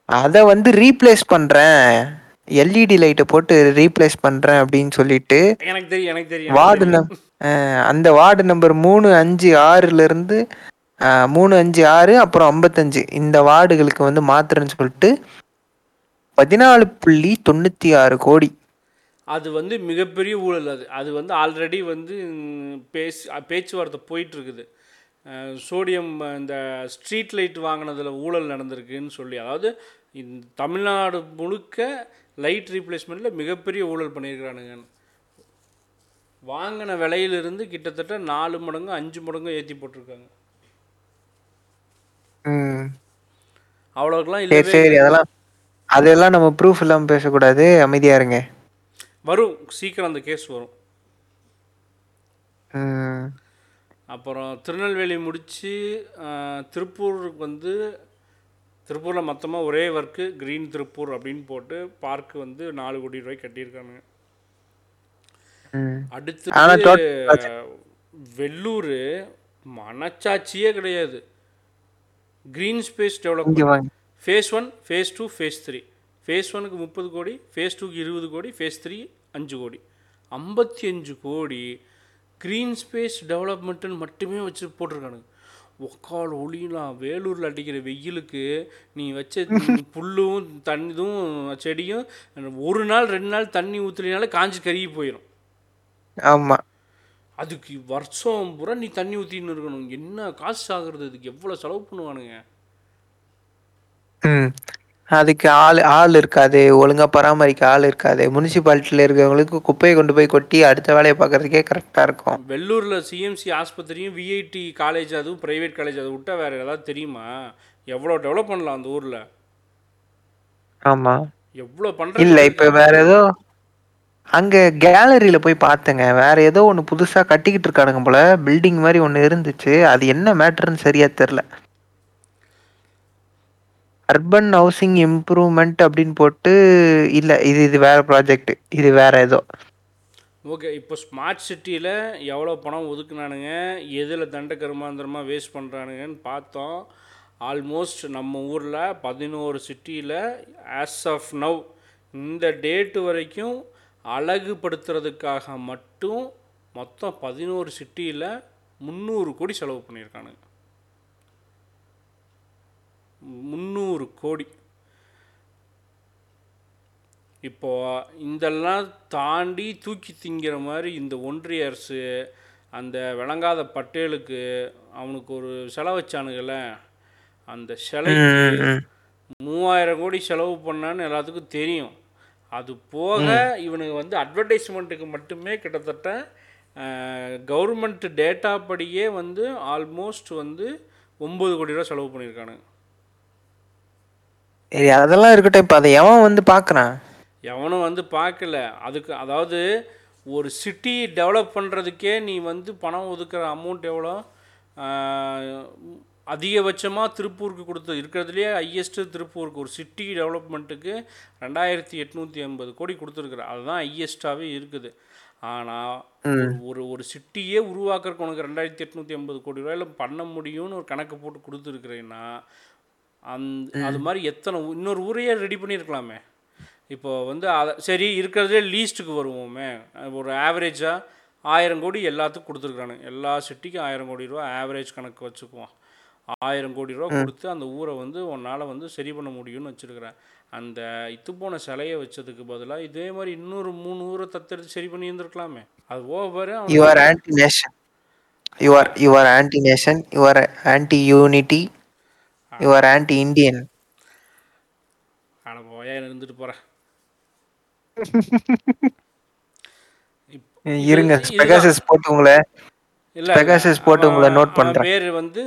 அதை வந்து ரீப்ளேஸ் பண்ணுறேன் எல்இடி லைட்டை போட்டு ரீப்ளேஸ் பண்ணுறேன் அப்படின்னு சொல்லிட்டு எனக்கு தெரியும் எனக்கு தெரியும். வார்டு நம் அந்த வார்டு நம்பர் மூணு அஞ்சு ஆறுலேருந்து மூணு அஞ்சு ஆறு அப்புறம் ஐம்பத்தஞ்சு இந்த வார்டுகளுக்கு வந்து மாத்துறேன்னு சொல்லிட்டு பதினாலு புள்ளி தொண்ணூற்றி ஆறு கோடி. அது வந்து மிகப்பெரிய ஊழல் அது. அது வந்து ஆல்ரெடி வந்து பேச்சு பேச்சுவார்த்தை போயிட்டுருக்குது சோடியம் இந்த ஸ்ட்ரீட் லைட் வாங்கினதில் ஊழல் நடந்திருக்குன்னு சொல்லி அதாவது இந்த தமிழ்நாடு முழுக்க லைட் ரீப்ளேஸ்மெண்ட்டில் மிகப்பெரிய ஊழல் பண்ணியிருக்கிறானுங்க. வாங்கின விலையிலிருந்து கிட்டத்தட்ட நாலு மடங்கு அஞ்சு மடங்கு ஏற்றி போட்டிருக்காங்க. அவ்வளோக்கெல்லாம் சரி இல்லவே சரி அதெல்லாம் அதெல்லாம் நம்ம ப்ரூஃப் இல்லாமல் பேசக்கூடாது. அமைதியா இருங்க. வரும் சீக்கிரம் அந்த கேஸ் வரும். அப்புறம் திருநெல்வேலி முடித்து திருப்பூருக்கு வந்து திருப்பூரில் மொத்தமாக ஒரே ஒர்க்கு க்ரீன் திருப்பூர் அப்படின்னு போட்டு பார்க் வந்து நாலு கோடி ரூபாய் கட்டியிருக்காங்க. அடுத்து வெள்ளூர் மனச்சாட்சியே கிடையாது. Green space development phase one phase two phase three face ஒனுக்கு முப்பது கோடி ஃபேஸ் டூக்கு இருபது கோடி ஃபேஸ் த்ரீ அஞ்சு கோடி. ஐம்பத்தி அஞ்சு கோடி க்ரீன் ஸ்பேஸ் டெவலப்மெண்ட்டுன்னு மட்டுமே வச்சு போட்டிருக்கானுங்க. ஒக்கால் ஒளிலாம் வேலூரில் அடிக்கிற வெயிலுக்கு நீ வச்ச [LAUGHS] புல்லும் தண்ணிதும் செடியும் ஒரு நாள் ரெண்டு நாள் தண்ணி ஊற்றுலினாலே காஞ்சி கருகி போயிடும் ஆமா. அதுக்கு வருஷம் பூரா நீ தண்ணி ஊற்றின்னு இருக்கணும். என்ன காசு ஆகுறது? இதுக்கு எவ்வளோ செலவு பண்ணுவானுங்க? ம். அதுக்கு ஆள் ஆள் இருக்காது ஒழுங்கா பராமரிக்க ஆள் இருக்காது. முனிசிபாலிட்டியில் இருக்கிறவங்களுக்கு குப்பையை கொண்டு போய் கொட்டி அடுத்த வேலையை பார்க்கறதுக்கே கரெக்டாக இருக்கும். வெள்ளூரில் சிஎம்சி ஆஸ்பத்திரியும் விஐடி காலேஜ் அதுவும் ப்ரைவேட் காலேஜ் அதை விட்டா வேறு ஏதாவது தெரியுமா? எவ்வளோ டெவலப் பண்ணலாம் அந்த ஊரில்? ஆமா. எவ்வளோ பண்ணுறது இல்ல இப்ப வேற ஏதோ அங்க கேலரியில போய் பார்த்தேங்க. வேற ஏதோ ஒண்ணு புதுசா கட்டிக்கிட்டு இருக்கானுங்க போல. பில்டிங் மாதிரி ஒண்ணு இருந்துச்சு. அது என்ன மேட்டர்னு சரியா தெரியல. அர்பன் ஹவுசிங் இம்ப்ரூவ்மெண்ட் அப்படின்னு போட்டு இல்ல இது இது வேற ப்ராஜெக்ட் இது வேற ஏதோ. ஓகே இப்போ ஸ்மார்ட் சிட்டியில் எவ்வளோ பணம் ஒதுக்குனானுங்க எதில் தண்ட கருமாந்திரமாக வேஸ்ட் பண்ணுறானுங்கன்னு பார்த்தோம். ஆல்மோஸ்ட் நம்ம ஊரில் பதினோரு சிட்டியில் ஆஸ் ஆஃப் நவ் இந்த டேட்டு வரைக்கும் அழகுபடுத்துறதுக்காக மட்டும் மொத்தம் பதினோரு சிட்டியில் முந்நூறு கோடி செலவு பண்ணியிருக்கானுங்க. முந்நூறு கோடி. இப்போ இதெல்லாம் தாண்டி தூக்கி திங்கிற மாதிரி இந்த ஒன்றிய அரசு அந்த விளங்காத பட்டேலுக்கு அவனுக்கு ஒரு செலவு வச்சானுங்கல்ல அந்த சிலைக்கு மூவாயிரம் கோடி செலவு பண்ணான்னு எல்லாத்துக்கும் தெரியும். அது போக இவனுக்கு வந்து அட்வர்டைஸ்மெண்ட்டுக்கு மட்டுமே கிட்டத்தட்ட கவர்மெண்ட் டேட்டா படியே வந்து ஆல்மோஸ்ட் வந்து ஒம்பது கோடி ரூபா செலவு பண்ணியிருக்கானுங்க. சரி அதெல்லாம் இருக்கட்டும் இப்ப அதை எவன் வந்து பாக்குறான்? எவனும் வந்து பார்க்கல அதுக்கு அதாவது ஒரு சிட்டி டெவலப் பண்ணுறதுக்கே நீ வந்து பணம் ஒதுக்குற அமௌண்ட் எவ்வளோ? அதிகபட்சமாக திருப்பூருக்கு கொடுத்து இருக்கிறதுலையே ஹையஸ்ட்டு திருப்பூருக்கு ஒரு சிட்டி டெவலப்மெண்ட்டுக்கு ரெண்டாயிரத்தி எட்நூற்றி ஐம்பது கோடி கொடுத்துருக்குற. அதுதான் ஹையஸ்ட்டாகவே இருக்குது. ஆனால் ஒரு ஒரு சிட்டியே உருவாக்குறதுக்கு உனக்கு ரெண்டாயிரத்தி எட்நூற்றி ஐம்பது கோடி ரூபாயில் பண்ண முடியும்னு ஒரு கணக்கு போட்டு கொடுத்துருக்குறேன்னா அந்த அது மாதிரி எத்தனை இன்னொரு ஊரையே ரெடி பண்ணியிருக்கலாமே. இப்போ வந்து அதை சரி இருக்கிறதுலே லீஸ்ட்டுக்கு வருவோமே. ஒரு ஆவரேஜாக ஆயிரம் கோடி எல்லாத்துக்கும் கொடுத்துருக்கானுங்க எல்லா சிட்டிக்கும் ஆயிரம் கோடி ரூபா ஆவரேஜ் கணக்கு வச்சுக்குவோம். ஆயிரம் கோடி ரூபா கொடுத்து அந்த ஊரை வந்து உன்னால் வந்து சரி பண்ண முடியும்னு வச்சுருக்கிறேன். அந்த இத்து போன சிலையை வச்சதுக்கு பதிலாக இதே மாதிரி இன்னொரு மூணு ஊரை தத்தெடுத்து சரி பண்ணி இருந்திருக்கலாமே அது over you are anti nation you are you are anti nation you are anti unity you are anti Indian ஆனால் போயா இருந்துட்டு போகிறேன் இருங்க பெகாசஸ் போட்டு உங்களை இல்லை போட்டு உங்களை note பண்றேன். பேர் வந்து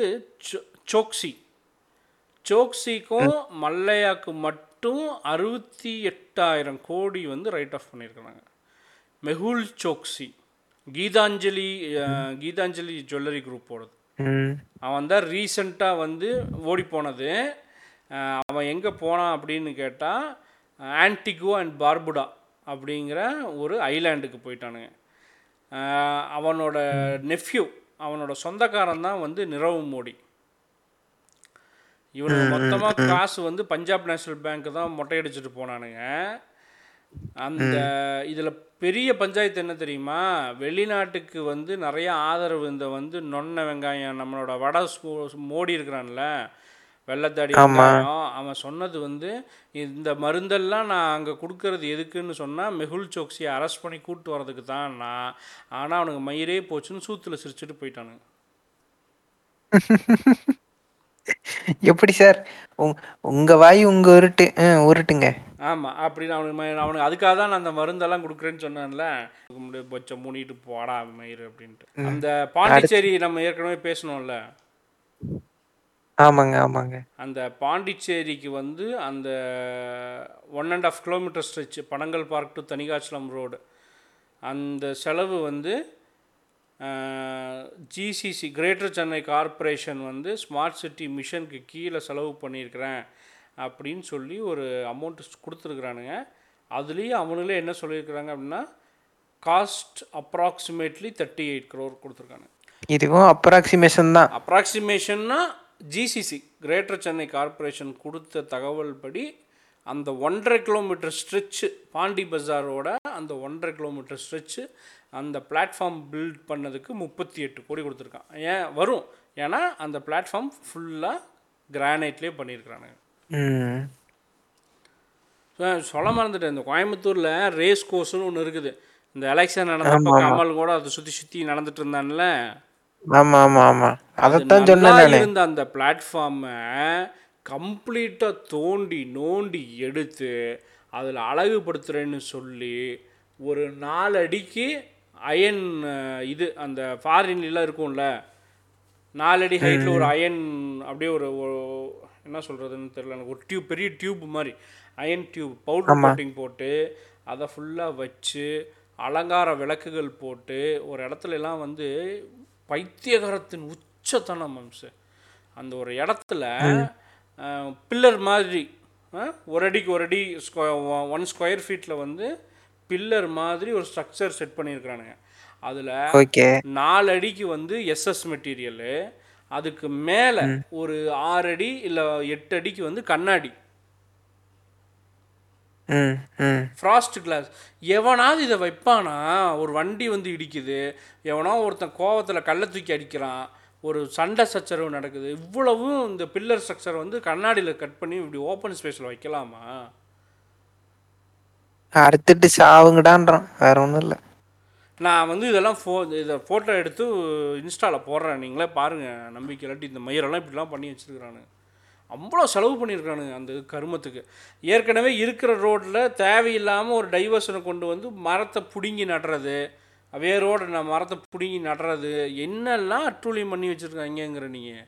சோக்சி சோக்சிக்கும் மல்லையாக்கு மட்டும் அறுபத்தி எட்டாயிரம் கோடி வந்து ரைட் ஆஃப் பண்ணியிருக்கிறாங்க மெகுல் சோக்சி கீதாஞ்சலி கீதாஞ்சலி ஜுவல்லரி குரூப்போடது அவன் தான் ரீசண்டாக வந்து ஓடி போனது. அவன் எங்கே போனான் அப்படின்னு கேட்டால் ஆன்டிகோ அண்ட் பார்புடா அப்படிங்கிற ஒரு ஐலாண்டுக்கு போயிட்டானுங்க. அவனோட நெஃப்யூ அவனோட சொந்தக்காரன் தான் வந்து நிரவ் மோடி. இவனுக்கு மொத்தமாக காசு வந்து பஞ்சாப் நேஷனல் பேங்க் தான் மொட்டையடிச்சிட்டு போனானுங்க. அந்த இதில் பெரிய பஞ்சாயத்து என்ன தெரியுமா? வெளிநாட்டுக்கு வந்து நிறைய ஆதரவு இந்த வந்து நொன்ன வெங்காயம் நம்மளோட வட மோடி இருக்கிறான்ல வெள்ளத்தாடி அவன் சொன்னது வந்து இந்த மருந்தெல்லாம் நான் அங்கே கொடுக்கறது எதுக்குன்னு சொன்னால் மெகுல் சோக்சியை அரெஸ்ட் பண்ணி கூப்பிட்டு வரதுக்கு தான் நான். ஆனால் அவனுக்கு மயிரே போச்சுன்னு சூத்தில் சிரிச்சுட்டு போயிட்டானுங்க. [LAUGHS] எப்படி சார்? உங் உங்க வாய் உங்க உருட்டு உருட்டுங்க. ஆமாம் அப்படின்னு அவனுக்கு அவனுக்கு அதுக்காக தான் நான் அந்த மருந்தெல்லாம் கொடுக்குறேன்னு சொன்னேன்ல. முடிய பச்சை மூடிட்டு போடா மயிறு அப்படின்ட்டு. அந்த பாண்டிச்சேரி நம்ம ஏற்கனவே பேசணும்ல ஆமாங்க ஆமாங்க. அந்த பாண்டிச்சேரிக்கு வந்து அந்த one and of kilometre stretch Panagal park to Thanikachalam road அந்த செலவு வந்து ஜிசிசி கிரேட்டர் சென்னை கார்ப்பரேஷன் வந்து ஸ்மார்ட் சிட்டி மிஷனுக்கு கீழே செலவு பண்ணியிருக்கிறேன் அப்படின்னு சொல்லி ஒரு அமௌண்ட் கொடுத்துருக்குறானுங்க. அதுலேயும் அவனுங்களே என்ன சொல்லியிருக்கிறாங்க அப்படின்னா cost approximately thirty eight crore கொடுத்துருக்காங்க. இதுவும் அப்ராக்சிமேஷன் தான். அப்ராக்சிமேஷன்னா ஜிசிசி கிரேட்டர் சென்னை கார்ப்பரேஷன் கொடுத்த தகவல் படி அந்த ஒன்றரை கிலோமீட்டர் ஸ்ட்ரெச்சு பாண்டி பஜாரோட அந்த ஒன்றரை கிலோமீட்டர் ஸ்ட்ரெச்சு அந்த பிளாட்ஃபார்ம் பில்ட் பண்ணதுக்கு முப்பத்தி எட்டு கோடி கொடுத்துருக்கான். ஏன்? வரும். ஏன்னா அந்த பிளாட்ஃபார்ம் ஃபுல்லாக கிரானைட்லேயே பண்ணியிருக்கிறானுங்க. சொல்ல மறந்துட்டேன். இந்த கோயம்புத்தூரில் ரேஸ் கோர்ஸ்னு ஒன்று இருக்குது. இந்த எலெக்ஷன் நடந்தப்போ கமல் கூட அதை சுற்றி சுற்றி நடந்துட்டு இருந்தான்ல. ஆமா ஆமா ஆமா அதைத்தான் சொன்னேன் இருந்த அந்த பிளாட்ஃபார்மை கம்ப்ளீட்டாக தோண்டி நோண்டி எடுத்து அதில் அழகுபடுத்துகிறேன்னு சொல்லி ஒரு நாலு அடிக்கு அயன் இது அந்த ஃபாரின்லாம் இருக்கும்ல நாலடி ஹைட்டில் ஒரு அயன் அப்படியே ஒரு என்ன சொல்கிறதுன்னு தெரியல எனக்கு ஒரு டியூப் பெரிய டியூப் மாதிரி அயன் டியூப் பவுடர் கோட்டிங் போட்டு அதை ஃபுல்லாக வச்சு அலங்கார விளக்குகள் போட்டு ஒரு இடத்துல எல்லாம் வந்து பைத்தியகரத்தின் உச்சத்தனம் அம்சு அந்த ஒரு இடத்துல பில்லர் மாதிரி ஒரு அடிக்கு ஒரு அடி ஒன் ஸ்கொயர் ஃபீட்டில் வந்து பில்லர் மாதிரி ஒரு ஸ்ட்ரக்சர் செட் பண்ணியிருக்கிறானுங்க. அதில் நாலு அடிக்கு வந்து எஸ்எஸ் மெட்டீரியலு அதுக்கு மேலே ஒரு ஆறு அடி இல்லை எட்டு அடிக்கு வந்து கண்ணாடி. ஃப்ராஸ்ட் கிளாஸ் எவனாவது இதை வைப்பானா ஒரு வண்டி வந்து இடிக்குது எவனோ ஒருத்தன் கோவத்தில் கல்லை தூக்கி அடிக்கிறான் ஒரு சண்டை சச்சரவு நடக்குது. இவ்வளவும் இந்த பில்லர் ஸ்ட்ரக்சர் வந்து கண்ணாடியில் கட் பண்ணி இப்படி ஓப்பன் ஸ்பேஸில் வைக்கலாமா? அறுத்துட்டு சாவுங்கடான்றான். வேற ஒன்றும் இல்லை. நான் வந்து இதெல்லாம் ஃபோ இதை ஃபோட்டோ எடுத்து இன்ஸ்டாவில் போடுறேன். நீங்களே பாருங்கள் நம்பிக்கை இல்லாட்டி இந்த மயிரெல்லாம் இப்படிலாம் பண்ணி வச்சுருக்குறானுங்க. அவ்வளோ செலவு பண்ணியிருக்கானுங்க அந்த கருமத்துக்கு. ஏற்கனவே இருக்கிற ரோட்டில் தேவையில்லாமல் ஒரு டைவர்ஷனை கொண்டு வந்து மரத்தை பிடுங்கி நடுறது வேரோட நான் மரத்தை பிடுங்கி நடுறது என்னெல்லாம் அட்டூழியம் பண்ணி வச்சுருக்காங்கங்கிற நீங்கள்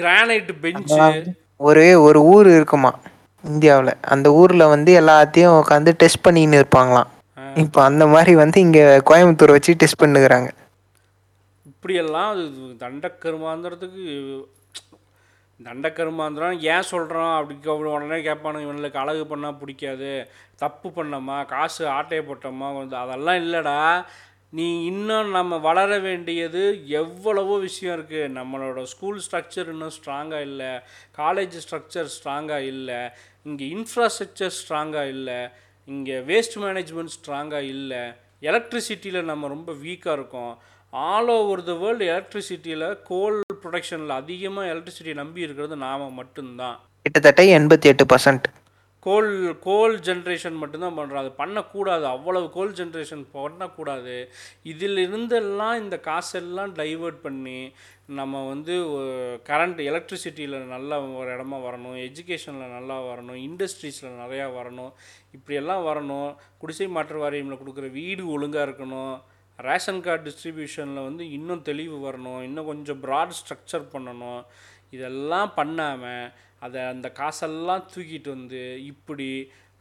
கிரானைட் பெஞ்சு ஒரு ஒரு ஊர் இருக்குமா இந்தியாவில்? அந்த ஊரில் வந்து எல்லாத்தையும் உட்காந்து டெஸ்ட் பண்ணின்னு இருப்பாங்களாம். இப்போ அந்த மாதிரி வந்து இங்கே கோயம்புத்தூர் வச்சு டெஸ்ட் பண்ணுகிறாங்க. இப்படியெல்லாம் அது தண்டக்கருமாந்திரத்துக்கு தண்டக்கருமாந்திரம் ஏன் சொல்கிறோம் அப்படி உடனே கேட்பானு இவனுக்கு அழகு பண்ணால் பிடிக்காது தப்பு பண்ணோமா காசு ஆட்டையை போட்டோமா வந்து அதெல்லாம் இல்லைடா. நீ இன்னும் நம்ம வளர வேண்டியது எவ்வளவோ விஷயம் இருக்குது நம்மளோட ஸ்கூல் ஸ்ட்ரக்சர் இன்னும் ஸ்ட்ராங்காக இல்லை காலேஜ் ஸ்ட்ரக்சர் ஸ்ட்ராங்காக இல்லை இங்கே இன்ஃப்ராஸ்ட்ரக்சர் ஸ்ட்ராங்காக இல்லை இங்கே வேஸ்ட் மேனேஜ்மெண்ட் ஸ்ட்ராங்காக இல்லை. எலக்ட்ரிசிட்டியில் நம்ம ரொம்ப வீக்காக இருக்கோம். ஆல் ஓவர் த வேர்ல்டு எலக்ட்ரிசிட்டியில் கோல் ப்ரொடக்ஷனில் அதிகமாக எலக்ட்ரிசிட்டி நம்பி இருக்கிறது நாம் மட்டும்தான். கிட்டத்தட்ட எண்பத்தி எட்டு பர்சன்ட் கோல் கோல் ஜென்ரேஷன் மட்டும்தான் பண்ணுறோம் அது பண்ணக்கூடாது. அவ்வளவு கோல் ஜென்ரேஷன் பண்ணக்கூடாது. இதில் இருந்தெல்லாம் இந்த காசெல்லாம் டைவர்ட் பண்ணி நம்ம வந்து கரண்ட் எலக்ட்ரிசிட்டியில் நல்லா ஒரு இடமா வரணும். எஜுகேஷனில் நல்லா வரணும். இண்டஸ்ட்ரீஸில் நிறையா வரணும். இப்படியெல்லாம் வரணும். குடிசை மாற்று வாரியமில் கொடுக்குற வீடு ஒழுங்காக இருக்கணும். ரேஷன் கார்டு டிஸ்ட்ரிபியூஷனில் வந்து இன்னும் தெளிவு வரணும் இன்னும் கொஞ்சம் ப்ராட் ஸ்ட்ரக்சர் பண்ணணும். இதெல்லாம் பண்ணாமல் அதை அந்த காசெல்லாம் தூக்கிட்டு வந்து இப்படி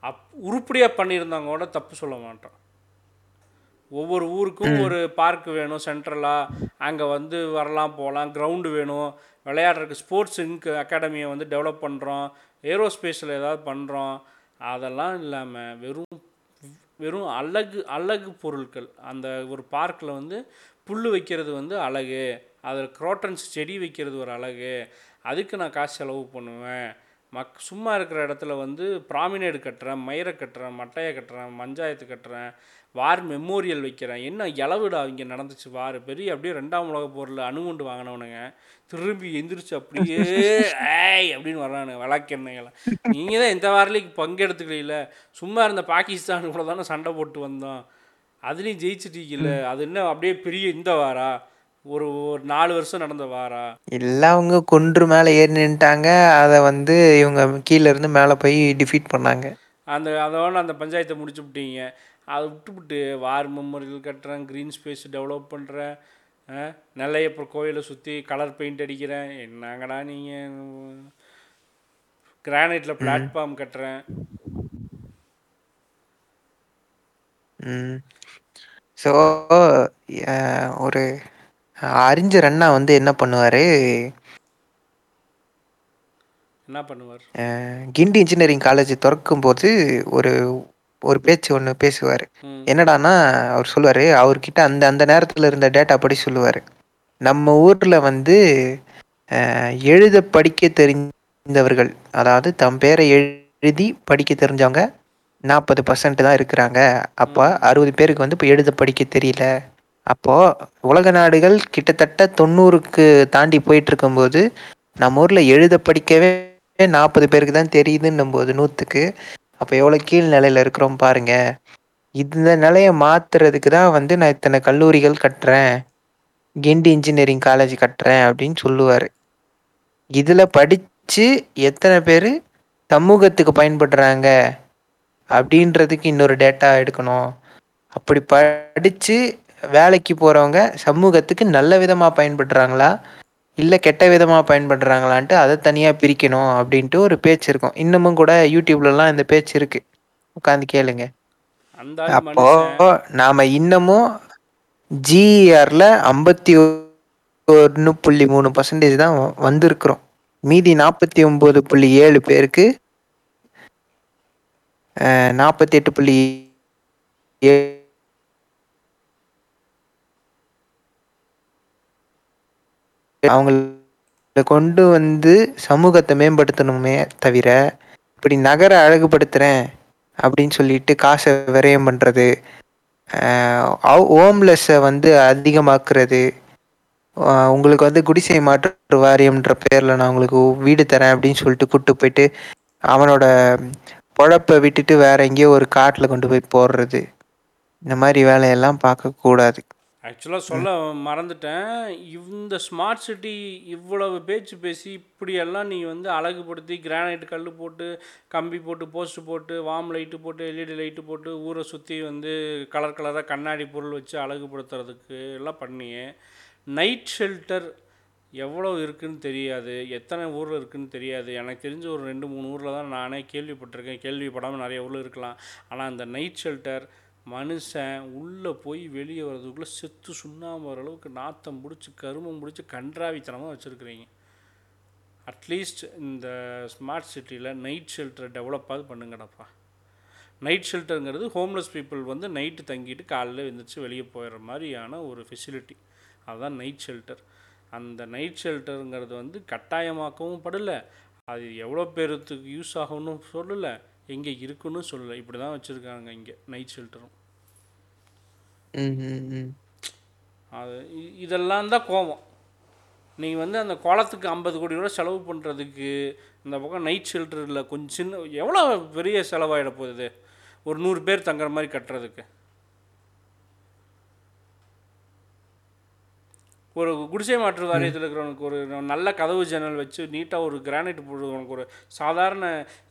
அப் உருப்படியாக பண்ணியிருந்தாங்க கூட தப்பு சொல்ல மாட்டோம். ஒவ்வொரு ஊருக்கும் ஒரு பார்க் வேணும் சென்ட்ரலாக அங்கே வந்து வரலாம் போகலாம் கிரவுண்டு வேணும். விளையாடுறதுக்கு ஸ்போர்ட்ஸ் இன்க் அகாடமியை வந்து டெவலப் பண்ணுறோம் ஏரோஸ்பேஸில் ஏதாவது பண்ணுறோம் அதெல்லாம் இல்லாமல் வெறும் வெறும் அழகு அழகு பொருட்கள். அந்த ஒரு பார்க்கில் வந்து புல் வைக்கிறது வந்து அழகு. அதில் குரோட்டன்ஸ் செடி வைக்கிறது ஒரு அழகு. அதுக்கு நான் காசு செலவு பண்ணுவேன். மக் சும்மா இருக்கிற இடத்துல வந்து ப்ராமினேடு கட்டுறேன் மயிரை கட்டுறேன் மட்டையை கட்டுறேன் மஞ்சாயத்து கட்டுறேன். வார் மெமோரியல் வைக்கிறேன். என்ன இளவுடா இங்கே நடந்துச்சு வார். பெரிய அப்படியே ரெண்டாம் உலக போரில் அணுகுண்டு வாங்கினவனுங்க. திரும்பி எந்திரிச்சு அப்படியே ஏய் அப்படின்னு வர்றானுங்க விளக்கெண்ணெய்களை நீங்கள் தான் எந்த வாரிலையும் பங்கெடுத்துக்கல சும்மா இருந்த பாகிஸ்தான் கூட தானே சண்டை போட்டு வந்தோம். அதுலேயும் ஜெயிச்சிட்டீங்கல்ல. அது என்ன அப்படியே பெரிய இந்த வாரா? ஒரு ஒரு நாலு வருஷம் நடந்த வாரா? எல்லாம் அவங்க கொன்று மேலே ஏறி நின்ட்டாங்க அதை வந்து இவங்க கீழே இருந்து மேலே போய் டிஃபீட் பண்ணாங்க. அந்த அதோட அந்த பஞ்சாயத்தை முடிச்சு விட்டீங்க. அதை விட்டுவிட்டு வார் மெமோரியல் கட்டுறேன் க்ரீன் ஸ்பேஸ் டெவலப் பண்ணுறேன் நெல்லையப்பர் கோயிலை சுற்றி கலர் பெயிண்ட் அடிக்கிறேன். என்னங்கடா நீங்கள் கிரானைட்டில் பிளாட்ஃபார்ம் கட்டுறேன். ஸோ ஒரு அறிஞர் அண்ணா வந்து என்ன பண்ணுவாரு? என்ன பண்ணுவார்? கிண்டி இன்ஜினியரிங் காலேஜ் தொறக்கும்போது ஒரு ஒரு பேச்சு ஒண்ணு பேசுவாரு. ம். என்னடான்னா அவர் சொல்லுவாரு அவர்கிட்ட அந்த அந்த நேரத்துல இருந்த டேட்டா படி சொல்லுவாரு. நம்ம ஊர்ல வந்து எழுத படிக்க தெரிந்தவர்கள் அதாவது தம் பேரை எழுதி படிக்க தெரிஞ்சவங்க நாற்பது பர்சன்ட் தான் இருக்கிறாங்க. அப்போ. அறுபது பேருக்கு வந்து இப்போ எழுத படிக்க தெரியல. அப்போ உலக நாடுகள் கிட்டத்தட்ட தொண்ணூறுக்கு தாண்டி போயிட்டு இருக்கும்போது நம்ம ஊர்ல எழுத படிக்கவே நாற்பது பேருக்கு தான் தெரியுதுன்னும் போது நூற்றுக்கு அப்போ எவ்வளோ கீழ் நிலையில இருக்கிறோம் பாருங்க. இந்த நிலையை மாற்றுறதுக்கு தான் வந்து நான் இத்தனை கல்லூரிகள் கட்டுறேன். கிண்டி இன்ஜினியரிங் காலேஜ் கட்டுறேன் அப்படின்னு சொல்லுவார். இதில் படித்து எத்தனை பேர் சமூகத்துக்கு பயன்படுறாங்க அப்படின்றதுக்கு இன்னொரு டேட்டா எடுக்கணும். அப்படி படித்து வேலைக்கு போகிறவங்க சமூகத்துக்கு நல்ல விதமாக பயன்படுறாங்களா? இல்லை கெட்ட விதமாக பயன்படுறாங்களான்ட்டு அதை தனியாக பிரிக்கணும் அப்படின்ட்டு ஒரு பேச்சு இருக்கும். இன்னமும் கூட யூடியூப்லலாம் இந்த பேச்சு இருக்கு. உட்காந்து கேளுங்க. அப்போ நாம இன்னமும் ஜிஆர்ல ஐம்பத்தி ஒன்று புள்ளி மூணு பர்சன்டேஜ் தான் வந்திருக்கிறோம். மீதி நாற்பத்தி ஒன்பது புள்ளி ஏழு பேருக்கு நாற்பத்தி எட்டு புள்ளி அவங்கள கொண்டு வந்து சமூகத்தை மேம்படுத்தணுமே தவிர இப்படி நகர அழகுபடுத்துறேன் அப்படின்னு சொல்லிட்டு காசை விரயம் பண்ணுறது ஹோம்லெஸ்ஸை வந்து அதிகமாக்குறது உங்களுக்கு வந்து குடிசை மாற்று வாரியம்ன்ற பேரில் நான் உங்களுக்கு வீடு தரேன் அப்படின்னு சொல்லிட்டு கூட்டு போயிட்டு அவனோட பொழப்பை விட்டுட்டு வேற எங்கேயோ ஒரு காட்டில் கொண்டு போய் போடுறது. இந்த மாதிரி வேலையெல்லாம் பார்க்கக்கூடாது. ஆக்சுவலாக சொல்ல மறந்துட்டேன். இந்த ஸ்மார்ட் சிட்டி இவ்வளவு பேச்சு பேசி இப்படியெல்லாம் நீ வந்து அழகுபடுத்தி கிரானைட் கல் போட்டு கம்பி போட்டு போஸ்ட் போட்டு வாம் லைட்டு போட்டு எல்இடி லைட்டு போட்டு ஊரை சுற்றி வந்து கலர் கலராக கண்ணாடி பொருள் வச்சு அழகுபடுத்துறதுக்கு எல்லாம் பண்ணியே. நைட் ஷெல்டர் எவ்வளோ இருக்குன்னு தெரியாது. எத்தனை ஊரில் இருக்குதுன்னு தெரியாது. எனக்கு தெரிஞ்ச ஒரு ரெண்டு மூணு ஊரில் தான் நானே கேள்விப்பட்டிருக்கேன். கேள்விப்படாமல் நிறைய ஊரில் இருக்கலாம். ஆனால் அந்த நைட் ஷெல்டர் மனுஷன் உள்ளே போய் வெளியே வர்றதுக்குள்ளே செத்து சுண்ணாம வர அளவுக்கு நாத்தம் பிடிச்சி கருமம் பிடிச்சி கன்றாவித்தனமாக வச்சுருக்குறீங்க. அட்லீஸ்ட் இந்த ஸ்மார்ட் சிட்டியில் நைட் ஷெல்டரை டெவலப்பாவது பண்ணுங்கடப்பா. நைட் ஷெல்டருங்கிறது ஹோம்லெஸ் பீப்புள் வந்து நைட்டு தங்கிட்டு காலையில் எழுந்திரிச்சு வெளியே போயிடுற மாதிரியான ஒரு ஃபெசிலிட்டி அதுதான் நைட் ஷெல்டர் அந்த நைட் ஷெல்டருங்கிறது வந்து கட்டாயமாக்கவும் படலை. அது எவ்வளோ பேருத்துக்கு யூஸ் ஆகும்னு சொல்லலை. எங்கே இருக்குன்னு சொல்லலை. இப்படி தான் வச்சுருக்காங்க இங்கே நைட் ஷெல்டரும். அது இதெல்லாம் தான் கோவம் நீங்கள் வந்து அந்த குளத்துக்கு ஐம்பது கோடி ரூபா செலவு பண்ணுறதுக்கு இந்த பக்கம் நைட் ஷெல்டரில் கொஞ்சம் சின்ன எவ்வளோ பெரிய செலவாயிட போகுது? ஒரு நூறு பேர் தங்குற மாதிரி கட்டுறதுக்கு. ஒரு குடிசை மாற்று வாரியத்தில் இருக்கிறவனுக்கு ஒரு நல்ல கதவு ஜன்னல் வச்சு நீட்டாக ஒரு கிரானைட் போடுறவனுக்கு ஒரு சாதாரண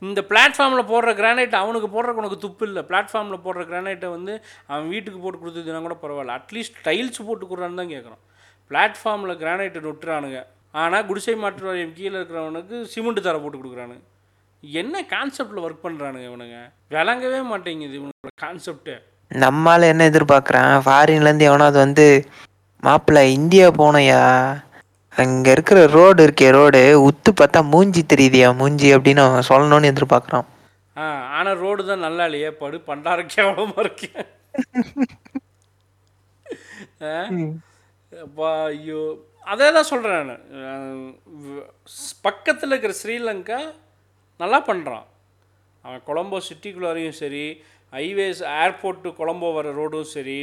இந்த பிளாட்ஃபார்மில் போடுற கிரானைட் அவனுக்கு போடுறக்கு உனக்கு துப்பு இல்லை. பிளாட்ஃபார்மில் போடுற கிரானைட்டை வந்து அவன் வீட்டுக்கு போட்டு கொடுத்ததுனா கூட பரவாயில்ல. அட்லீஸ்ட் டைல்ஸ் போட்டு கொடுறான்னு தான் கேட்குறோம் பிளாட்ஃபார்மில் கிரானைட்டை நொட்டுறானுங்க. ஆனால் குடிசை மாற்று வாரியம் கீழே இருக்கிறவனுக்கு சிமெண்ட் தர போட்டு கொடுக்குறானுங்க. என்ன கான்செப்டில் ஒர்க் பண்ணுறானுங்க இவனுங்க? விளங்கவே மாட்டேங்குது இவனோட கான்செப்டே நம்மால என்ன எதிர்பார்க்குறான்? ஃபாரின்ல இருந்து எவனாவது வந்து மாப்பிள்ள இந்தியா போனையா? அங்க இருக்கிற ரோடு இருக்கே ரோடு. உத்து பார்த்தா மூஞ்சி தெரியுதியா மூஞ்சி அப்படின்னு அவன் சொல்லணும்னு எதிர்பார்க்குறான். ஆ ஆனால் ரோடு தான் நல்லா இல்லையே. படு பண்டார கேவலமாக இருக்கேன் ஐயோ. அதே தான் சொல்கிறேன் நான். பக்கத்தில் இருக்கிற ஸ்ரீலங்கா நல்லா பண்ணுறான் அவன் கொலம்போ சிட்டிக்குள்ளாரையும் சரி ஹைவேஸ் ஏர்போர்ட் டு கொலம்போ வர ரோடும் சரி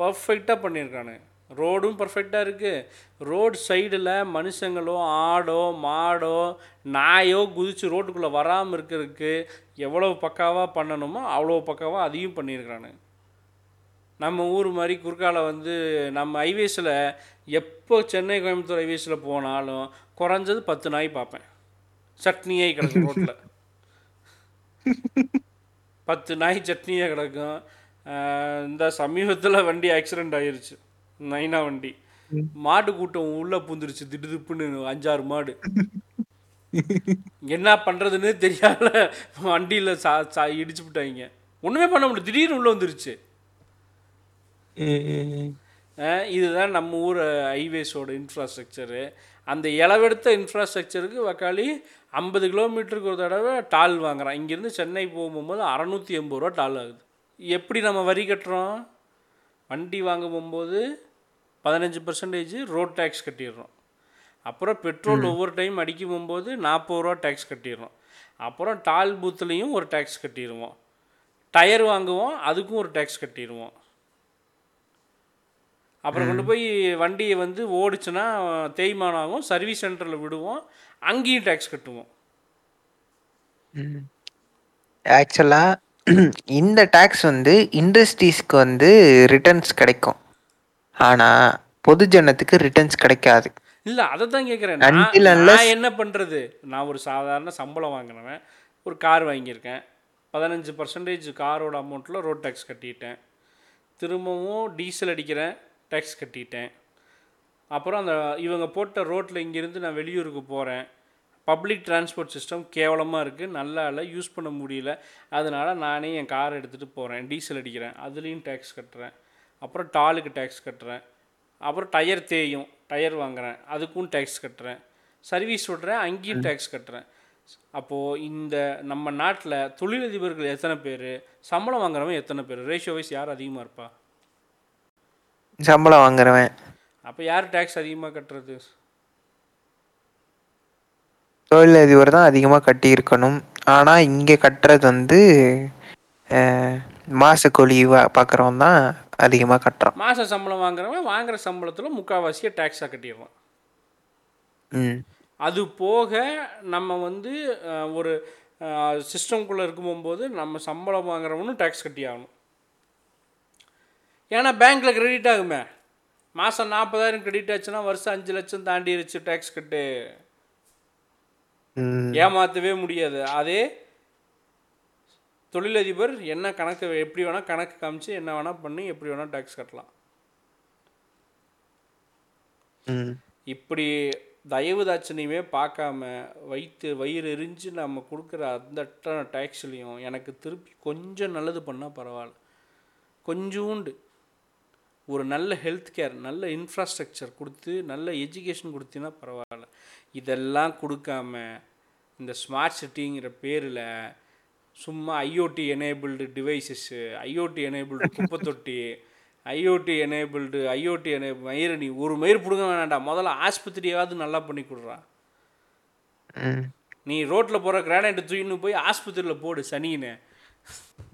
பர்ஃபெக்டாக பண்ணியிருக்கானு. ரோடும் பர்ஃபெக்டாக இருக்குது ரோடு சைடில் மனுஷங்களோ ஆடோ மாடோ நாயோ குதித்து ரோட்டுக்குள்ளே வராமல் இருக்கிறதுக்கு எவ்வளோ பக்காவாக பண்ணணுமோ அவ்வளோ பக்காவாக அதையும் பண்ணியிருக்கிறானு. நம்ம ஊர் மாதிரி குறுக்கால வந்து நம்ம ஹைவேஸில் எப்போ சென்னை கோயம்புத்தூர் ஹைவேஸில் போனாலும் குறைஞ்சது பத்து நாய் பார்ப்பேன். சட்னியே கிடக்கும் ரோட்டில் பத்து நாய் சட்னியே கிடக்கும். இந்த சமீபத்தில் வண்டி ஆக்சிடெண்ட் ஆயிடுச்சு நைனா வண்டி. மாடு கூட்டம் உள்ளே பூந்துருச்சு. திடுதிப்புன்னு அஞ்சாறு மாடு. என்ன பண்ணுறதுன்னு தெரியாத வண்டியில் சா சா இடிச்சு விட்டாங்க. ஒன்றுமே பண்ண முடியல. திடீர்னு உள்ளே வந்துருச்சு. இதுதான் நம்ம ஊர் ஹைவேஸோட இன்ஃப்ராஸ்ட்ரக்சரு அந்த இளவெடுத்த இன்ஃப்ராஸ்ட்ரக்சருக்கு வக்காலி ஐம்பது கிலோமீட்டருக்கு ஒரு தடவை டால் வாங்குறான். இங்கேருந்து சென்னை போகும்போது அறநூற்றி எண்பது ரூபா டால் ஆகுது. எப்படி நம்ம வரி கட்டுறோம்? வண்டி வாங்க போகும்போது பதினஞ்சு பர்சன்டேஜ் ரோட் டேக்ஸ் கட்டிடுறோம். அப்புறம் பெட்ரோல் ஒவ்வொரு டைம் அடிக்க போகும்போது நாற்பது ரூபா டேக்ஸ் கட்டிடுறோம். அப்புறம் டால் பூத்துலேயும் ஒரு டேக்ஸ் கட்டிடுவோம். டயர் வாங்குவோம் அதுக்கும் ஒரு டேக்ஸ் கட்டிடுவோம். அப்புறம் கொண்டு போய் வண்டியை வந்து ஓடிச்சுன்னா தேய்மானம் ஆகும். சர்வீஸ் சென்டரில் விடுவோம். அங்கேயும் டேக்ஸ் கட்டுவோம். ஆக்சுவலா இந்த டாக்ஸ் வந்து இண்டஸ்ட்ரீஸ்க்கு வந்து ரிட்டர்ன்ஸ் கிடைக்கும். ஆனா பொதுஜனத்துக்கு ரிட்டர்ன்ஸ் கிடைக்காது. இல்லை அதை தான் கேட்குறேன் நான் என்ன பண்ணுறது நான் ஒரு சாதாரண சம்பளம் வாங்கினவன் ஒரு கார் வாங்கியிருக்கேன். பதினஞ்சு பர்சன்டேஜ் காரோட அமௌண்ட்டில் ரோட் டேக்ஸ் கட்டிட்டேன். திரும்பவும் டீசல் அடிக்கிறேன் டேக்ஸ் கட்டிட்டேன். அப்புறம் அந்த இவங்க போட்ட ரோட்டில் இங்கேருந்து நான் வெளியூருக்கு போகிறேன் பப்ளிக் டிரான்ஸ்போர்ட் சிஸ்டம் கேவலமாக இருக்குது நல்லா இல்லை யூஸ் பண்ண முடியல. அதனால் நானே என் கார் எடுத்துகிட்டு போகிறேன் டீசல் அடிக்கிறேன். அதுலேயும் டேக்ஸ் கட்டுறேன். அப்புறம் டாலுக்கு டேக்ஸ் கட்டுறேன். அப்புறம் டயர் தேயும் டயர் வாங்குறேன். அதுக்கும் டேக்ஸ் கட்டுறேன். சர்வீஸ் விட்றேன் அங்கேயும் டேக்ஸ் கட்டுறேன். அப்போது இந்த நம்ம நாட்டில் தொழிலதிபர்கள் எத்தனை பேர்? சம்பளம் வாங்குறவன் எத்தனை பேர்? ரேஷியோ வைஸ் யார் அதிகமாக இருப்பா? சம்பளம் வாங்குறவன். அப்போ யார் டேக்ஸ் அதிகமாக கட்டுறது? தொழிலதிபர் தான் அதிகமாக கட்டியிருக்கணும். ஆனால் இங்கே கட்டுறது வந்து மாச கூலி பார்க்குறவன் தான் அதிகமாக கட்டுறான். மாத சம்பளம் வாங்குறவன் வாங்குற சம்பளத்தில் முக்கால்வாசியை டேக்ஸாக கட்டிடுறான் ம். அது போக நம்ம வந்து ஒரு சிஸ்டம்குள்ளே இருக்கும்போது நம்ம சம்பளம் வாங்குறவனும் டேக்ஸ் கட்டி ஆகணும். ஏன்னா பேங்க்கில் கிரெடிட் ஆகுமே. மாதம் நாற்பதாயிரம் கிரெடிட் ஆச்சுன்னா வருஷம் அஞ்சு லட்சம் தாண்டிருச்சு டேக்ஸ் கட்டு. ம். ஏமாற்றவே முடியாது. அதே தொழிலதிபர் என்ன கணக்கு எப்படி வேணால் கணக்கு காமிச்சு என்ன வேணால் பண்ணி எப்படி வேணால் டேக்ஸ் கட்டலாம். இப்படி தயவு தாட்சணியமே பார்க்காம வைத்து வயிறு எரிஞ்சு நம்ம கொடுக்குற அந்த டேக்ஸ்லேயும் எனக்கு திருப்பி கொஞ்சம் நல்லது பண்ணால் பரவாயில்ல. கொஞ்சூண்டு ஒரு நல்ல ஹெல்த் கேர் நல்ல இன்ஃப்ராஸ்ட்ரக்சர் கொடுத்து நல்ல எஜுகேஷன் கொடுத்தீங்கன்னா பரவாயில்ல. இதெல்லாம் கொடுக்காம இந்த ஸ்மார்ட் சிட்டிங்கிற பேரில் சும்மா IoT enabled devices IoT enabled குப்பை தொட்டி ஐஓடி எனேபிள்டு ஐஓடி எனே மயிறு நீ ஒரு மயிர் பிடுங்க வேணாண்டா முதல்ல ஆஸ்பத்திரியாவது நல்லா பண்ணி கொடுறா. ம். நீ ரோட்டில் போகிற கிரானைட்டை தூக்கின்னு போய் ஆஸ்பத்திரியில் போடு சனின்னு.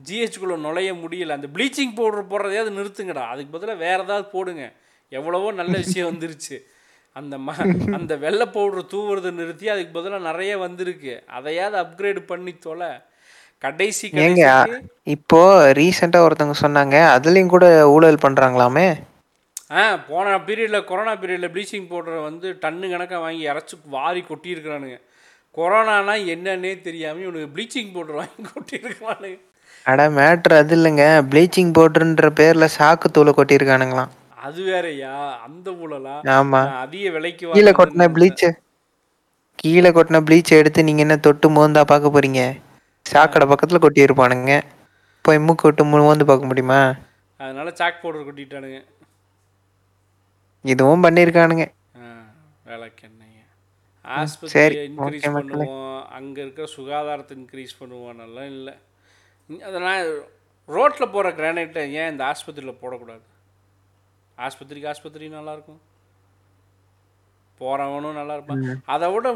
ஜிஹெச்குள்ளே நுழைய முடியல. அந்த ப்ளீச்சிங் பவுடர் போடுறதையாவது நிறுத்துங்கடா. அதுக்கு பதிலாக வேறு ஏதாவது போடுங்க. எவ்வளவோ நல்ல விஷயம் வந்துருச்சு. அந்த ம அந்த வெள்ளை பவுடர் தூவுறதை நிறுத்தி அதுக்கு பதிலாக நிறைய வந்திருக்கு. அதையாவது அப்கிரேட் பண்ணி தொலை. கடைசி ஏங்க இப்போ ரீசெண்டாக ஒருத்தவங்க சொன்னாங்க அதுலேயும் கூட ஊழல் பண்ணுறாங்களாமே ஆ போன பீரியடில் கொரோனா பீரியடில் ப்ளீச்சிங் பவுடரை வந்து டன்னு கணக்காக வாங்கி இறச்சி வாரி கொட்டியிருக்கிறானுங்க. கொரோனானா என்னன்னே தெரியாமல் இவனுக்கு ப்ளீச்சிங் பவுடர் வாங்கி கொட்டியிருக்கிறானுங்க. அட மேட்ரு அது இல்லைங்க. ப்ளீச்சிங் பவுடர்ன்ற பேரில் சாக்கு தூளை கொட்டியிருக்கானுங்களாம். அது வேறயா? அந்த ஊழலா? ஆமாம் அதிக விலைக்கு கீழே கொட்டின ப்ளீச்சை கீழே கொட்டின ப்ளீச்சை எடுத்து நீங்கள் என்ன தொட்டு மோந்தா பார்க்க போறீங்க? சாக்கடை பக்கத்தில் கொட்டியிருப்பானுங்க. போய் மூக்கு விட்டு மோந்து பார்க்க முடியுமா? அதனால சாக் பவுடர் கொட்டிட்டானுங்க. இதுவும் பண்ணியிருக்கானுங்க. வேலைக்கு என்னைய சரி, ஆஸ்பத்திரியை இன்க்ரீஸ். பண்ணுவோம். அங்கே இருக்கிற சுகாதாரத்தை இன்க்ரீஸ் பண்ணுவோம். நல்லா இல்லை. அதனால் ரோட்டில் போகிற கிரானைட்டை ஏன் இந்த ஆஸ்பத்திரியில் போடக்கூடாது? ஆஸ்பத்திரிக்கு ஆஸ்பத்திரி நல்லாயிருக்கும் போகிறவனும் நல்லா இருப்பான். அதை விட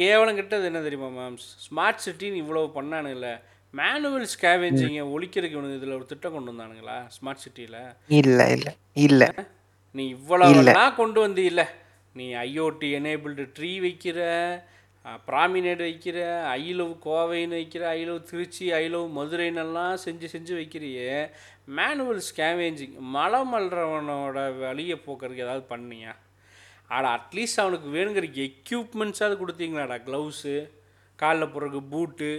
கேவலம் கிட்டது என்ன தெரியுமா மேம் ஸ்மார்ட் சிட்டின்னு இவ்வளோ பண்ணானுங்கள. மேனுவல் ஸ்கேவேஞ்சிங்கை ஒழிக்கிறதுக்கு இவனுக்கு இதில் ஒரு திட்டம் கொண்டு வந்தானுங்களா ஸ்மார்ட் சிட்டியில் இல்லை இல்லை இல்லை. நீ இவ்வளவுலாம் கொண்டு வந்து இல்லை நீ ஐஓடி எனேபிள்டு ட்ரீ வைக்கிற ப்ராமினேட் வைக்கிற ஐ லவ் கோவைன்னு வைக்கிற I love Tiruchi I love மதுரைன்னெல்லாம் செஞ்சு செஞ்சு வைக்கிறியே. மேனுவல் ஸ்கேவேஞ்சிங் மலை மல்றவனோட வழியை போக்குறதுக்கு ஏதாவது பண்ணியா ஆனால் அட்லீஸ்ட் அவனுக்கு வேணுங்கிற எக்யூப்மெண்ட்ஸாவது கொடுத்தீங்களாடா. க்ளவுஸு காலில் போடுறதுக்கு பூட்டு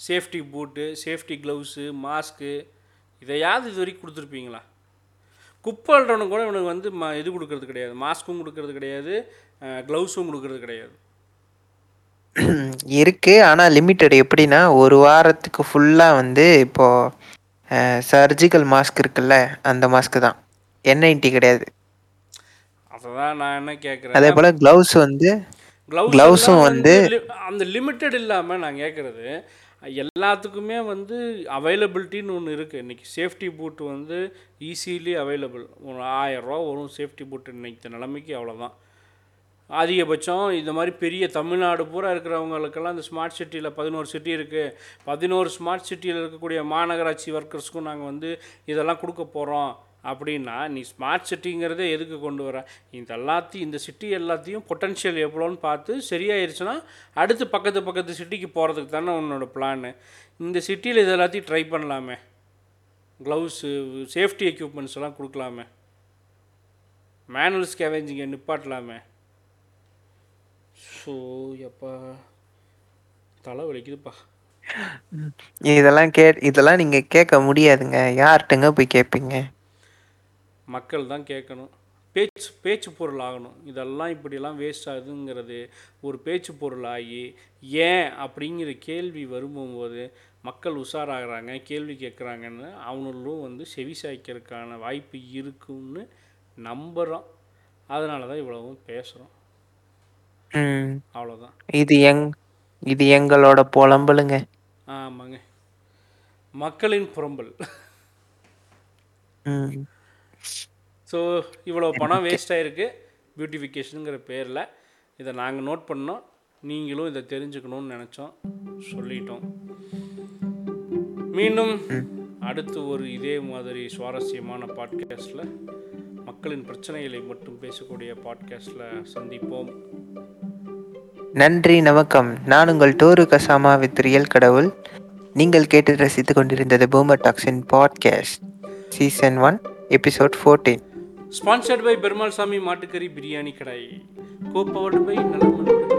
சேஃப்டி பூட்டு சேஃப்டி க்ளவுஸு மாஸ்க்கு இதையாவது இது வரைக்கும் கொடுத்துருப்பீங்களா? குப்பை கூட இவனுக்கு வந்து ம இது கொடுக்கறது கிடையாது. மாஸ்க்கும் கொடுக்கறது கிடையாது. க்ளவுஸும் கொடுக்கறது கிடையாது. [CLEARS THROAT] இருக்கு. ஆனால் லிமிட்டட் எப்படின்னா ஒரு வாரத்துக்கு ஃபுல்லாக வந்து இப்போது சர்ஜிக்கல் மாஸ்க் இருக்குல்ல அந்த மாஸ்க்கு தான். என் கிடையாது. அதை தான் நான் என்ன கேட்குறேன் அதே போல் க்ளவுஸ் வந்து க்ளவுஸ் க்ளவுஸும் வந்து அந்த லிமிட்டட் இல்லாமல் நான் கேட்குறது எல்லாத்துக்குமே வந்து அவைலபிலிட்டின்னு ஒன்று இருக்குது இன்றைக்கி சேஃப்டி பூட் வந்து ஈஸிலி அவைலபிள் ஒரு ஆயரூவா வரும் சேஃப்டி பூட் இன்னைக்கு நிலைமைக்கு அவ்வளோதான் அதிகபட்சம் இந்த மாதிரி பெரிய தமிழ்நாடு பூரா இருக்கிறவங்களுக்கெல்லாம் இந்த ஸ்மார்ட் சிட்டியில் பதினோரு சிட்டி இருக்குது பதினோரு ஸ்மார்ட் சிட்டியில் இருக்கக்கூடிய மாநகராட்சி ஒர்க்கர்ஸ்க்கும் நாங்கள் வந்து இதெல்லாம் கொடுக்க போகிறோம் அப்படின்னா நீ ஸ்மார்ட் சிட்டிங்கிறதே எதுக்கு கொண்டு வர? இந்த எல்லாத்தையும் இந்த சிட்டி எல்லாத்தையும் பொட்டன்ஷியல் எவ்வளோன்னு பார்த்து சரியாயிருச்சுன்னா அடுத்து பக்கத்து பக்கத்து சிட்டிக்கு போகிறதுக்கு தானே உன்னோட பிளான் இந்த சிட்டியில் இது எல்லாத்தையும் ட்ரை பண்ணலாமே. க்ளவுஸு சேஃப்டி எக்யூப்மெண்ட்ஸ் எல்லாம் கொடுக்கலாமே. மேனுவல் ஸ்கேவேஞ்சிங்கை நிப்பாட்டலாமே. ஸோ எப்பா தலை வலிக்குதுப்பா. இதெல்லாம் கே இதெல்லாம் நீங்கள் கேட்க முடியாதுங்க. யார்கிட்டங்க போய் கேட்பீங்க? மக்கள் தான் கேட்கணும். பேச்சு பேச்சு பொருள் ஆகணும். இதெல்லாம் இப்படியெல்லாம் வேஸ்ட் ஆகுதுங்கிறது ஒரு பேச்சு பொருள் ஆகி ஏன் அப்படிங்கிற கேள்வி வரும்போது மக்கள் உஷாராகிறாங்க கேள்வி கேட்குறாங்கன்னு அவனுங்களும் வந்து செவி சாய்க்கிறதுக்கான வாய்ப்பு இருக்குன்னு நம்புகிறோம் அதனால தான் இவ்வளவும் பேசுகிறோம் ம். அவ்வளோதான் இது எங் இது எங்களோட புலம்பலுங்க. ஆமாங்க. மக்களின் புறம்பல். ம். ஸோ இவ்வளோ பணம் வேஸ்ட் ஆகிருக்கு பியூட்டிஃபிகேஷனுங்கிற பேரில் இதை நாங்கள் நோட் பண்ணோம். நீங்களும் இதை தெரிஞ்சுக்கணும்னு நினச்சோம். சொல்லிட்டோம். மீண்டும் அடுத்து ஒரு இதே மாதிரி சுவாரஸ்யமான பாட்காஸ்டில் மக்களின் பிரச்சனைகளை மட்டும் பேசக்கூடிய பாட்காஸ்டில் சந்திப்போம். நன்றி நமக்கம் நான் உங்கள் டோரு கசாமா வித் ரியல் கடவுள். நீங்கள் கேட்டு ரசித்துக் கொண்டிருந்தது boomer toxin podcast season one episode fourteen sponsored by Perumal Sami மாட்டுக்கறி பிரியாணி கடை கோப்பவர்டு பை நலமன்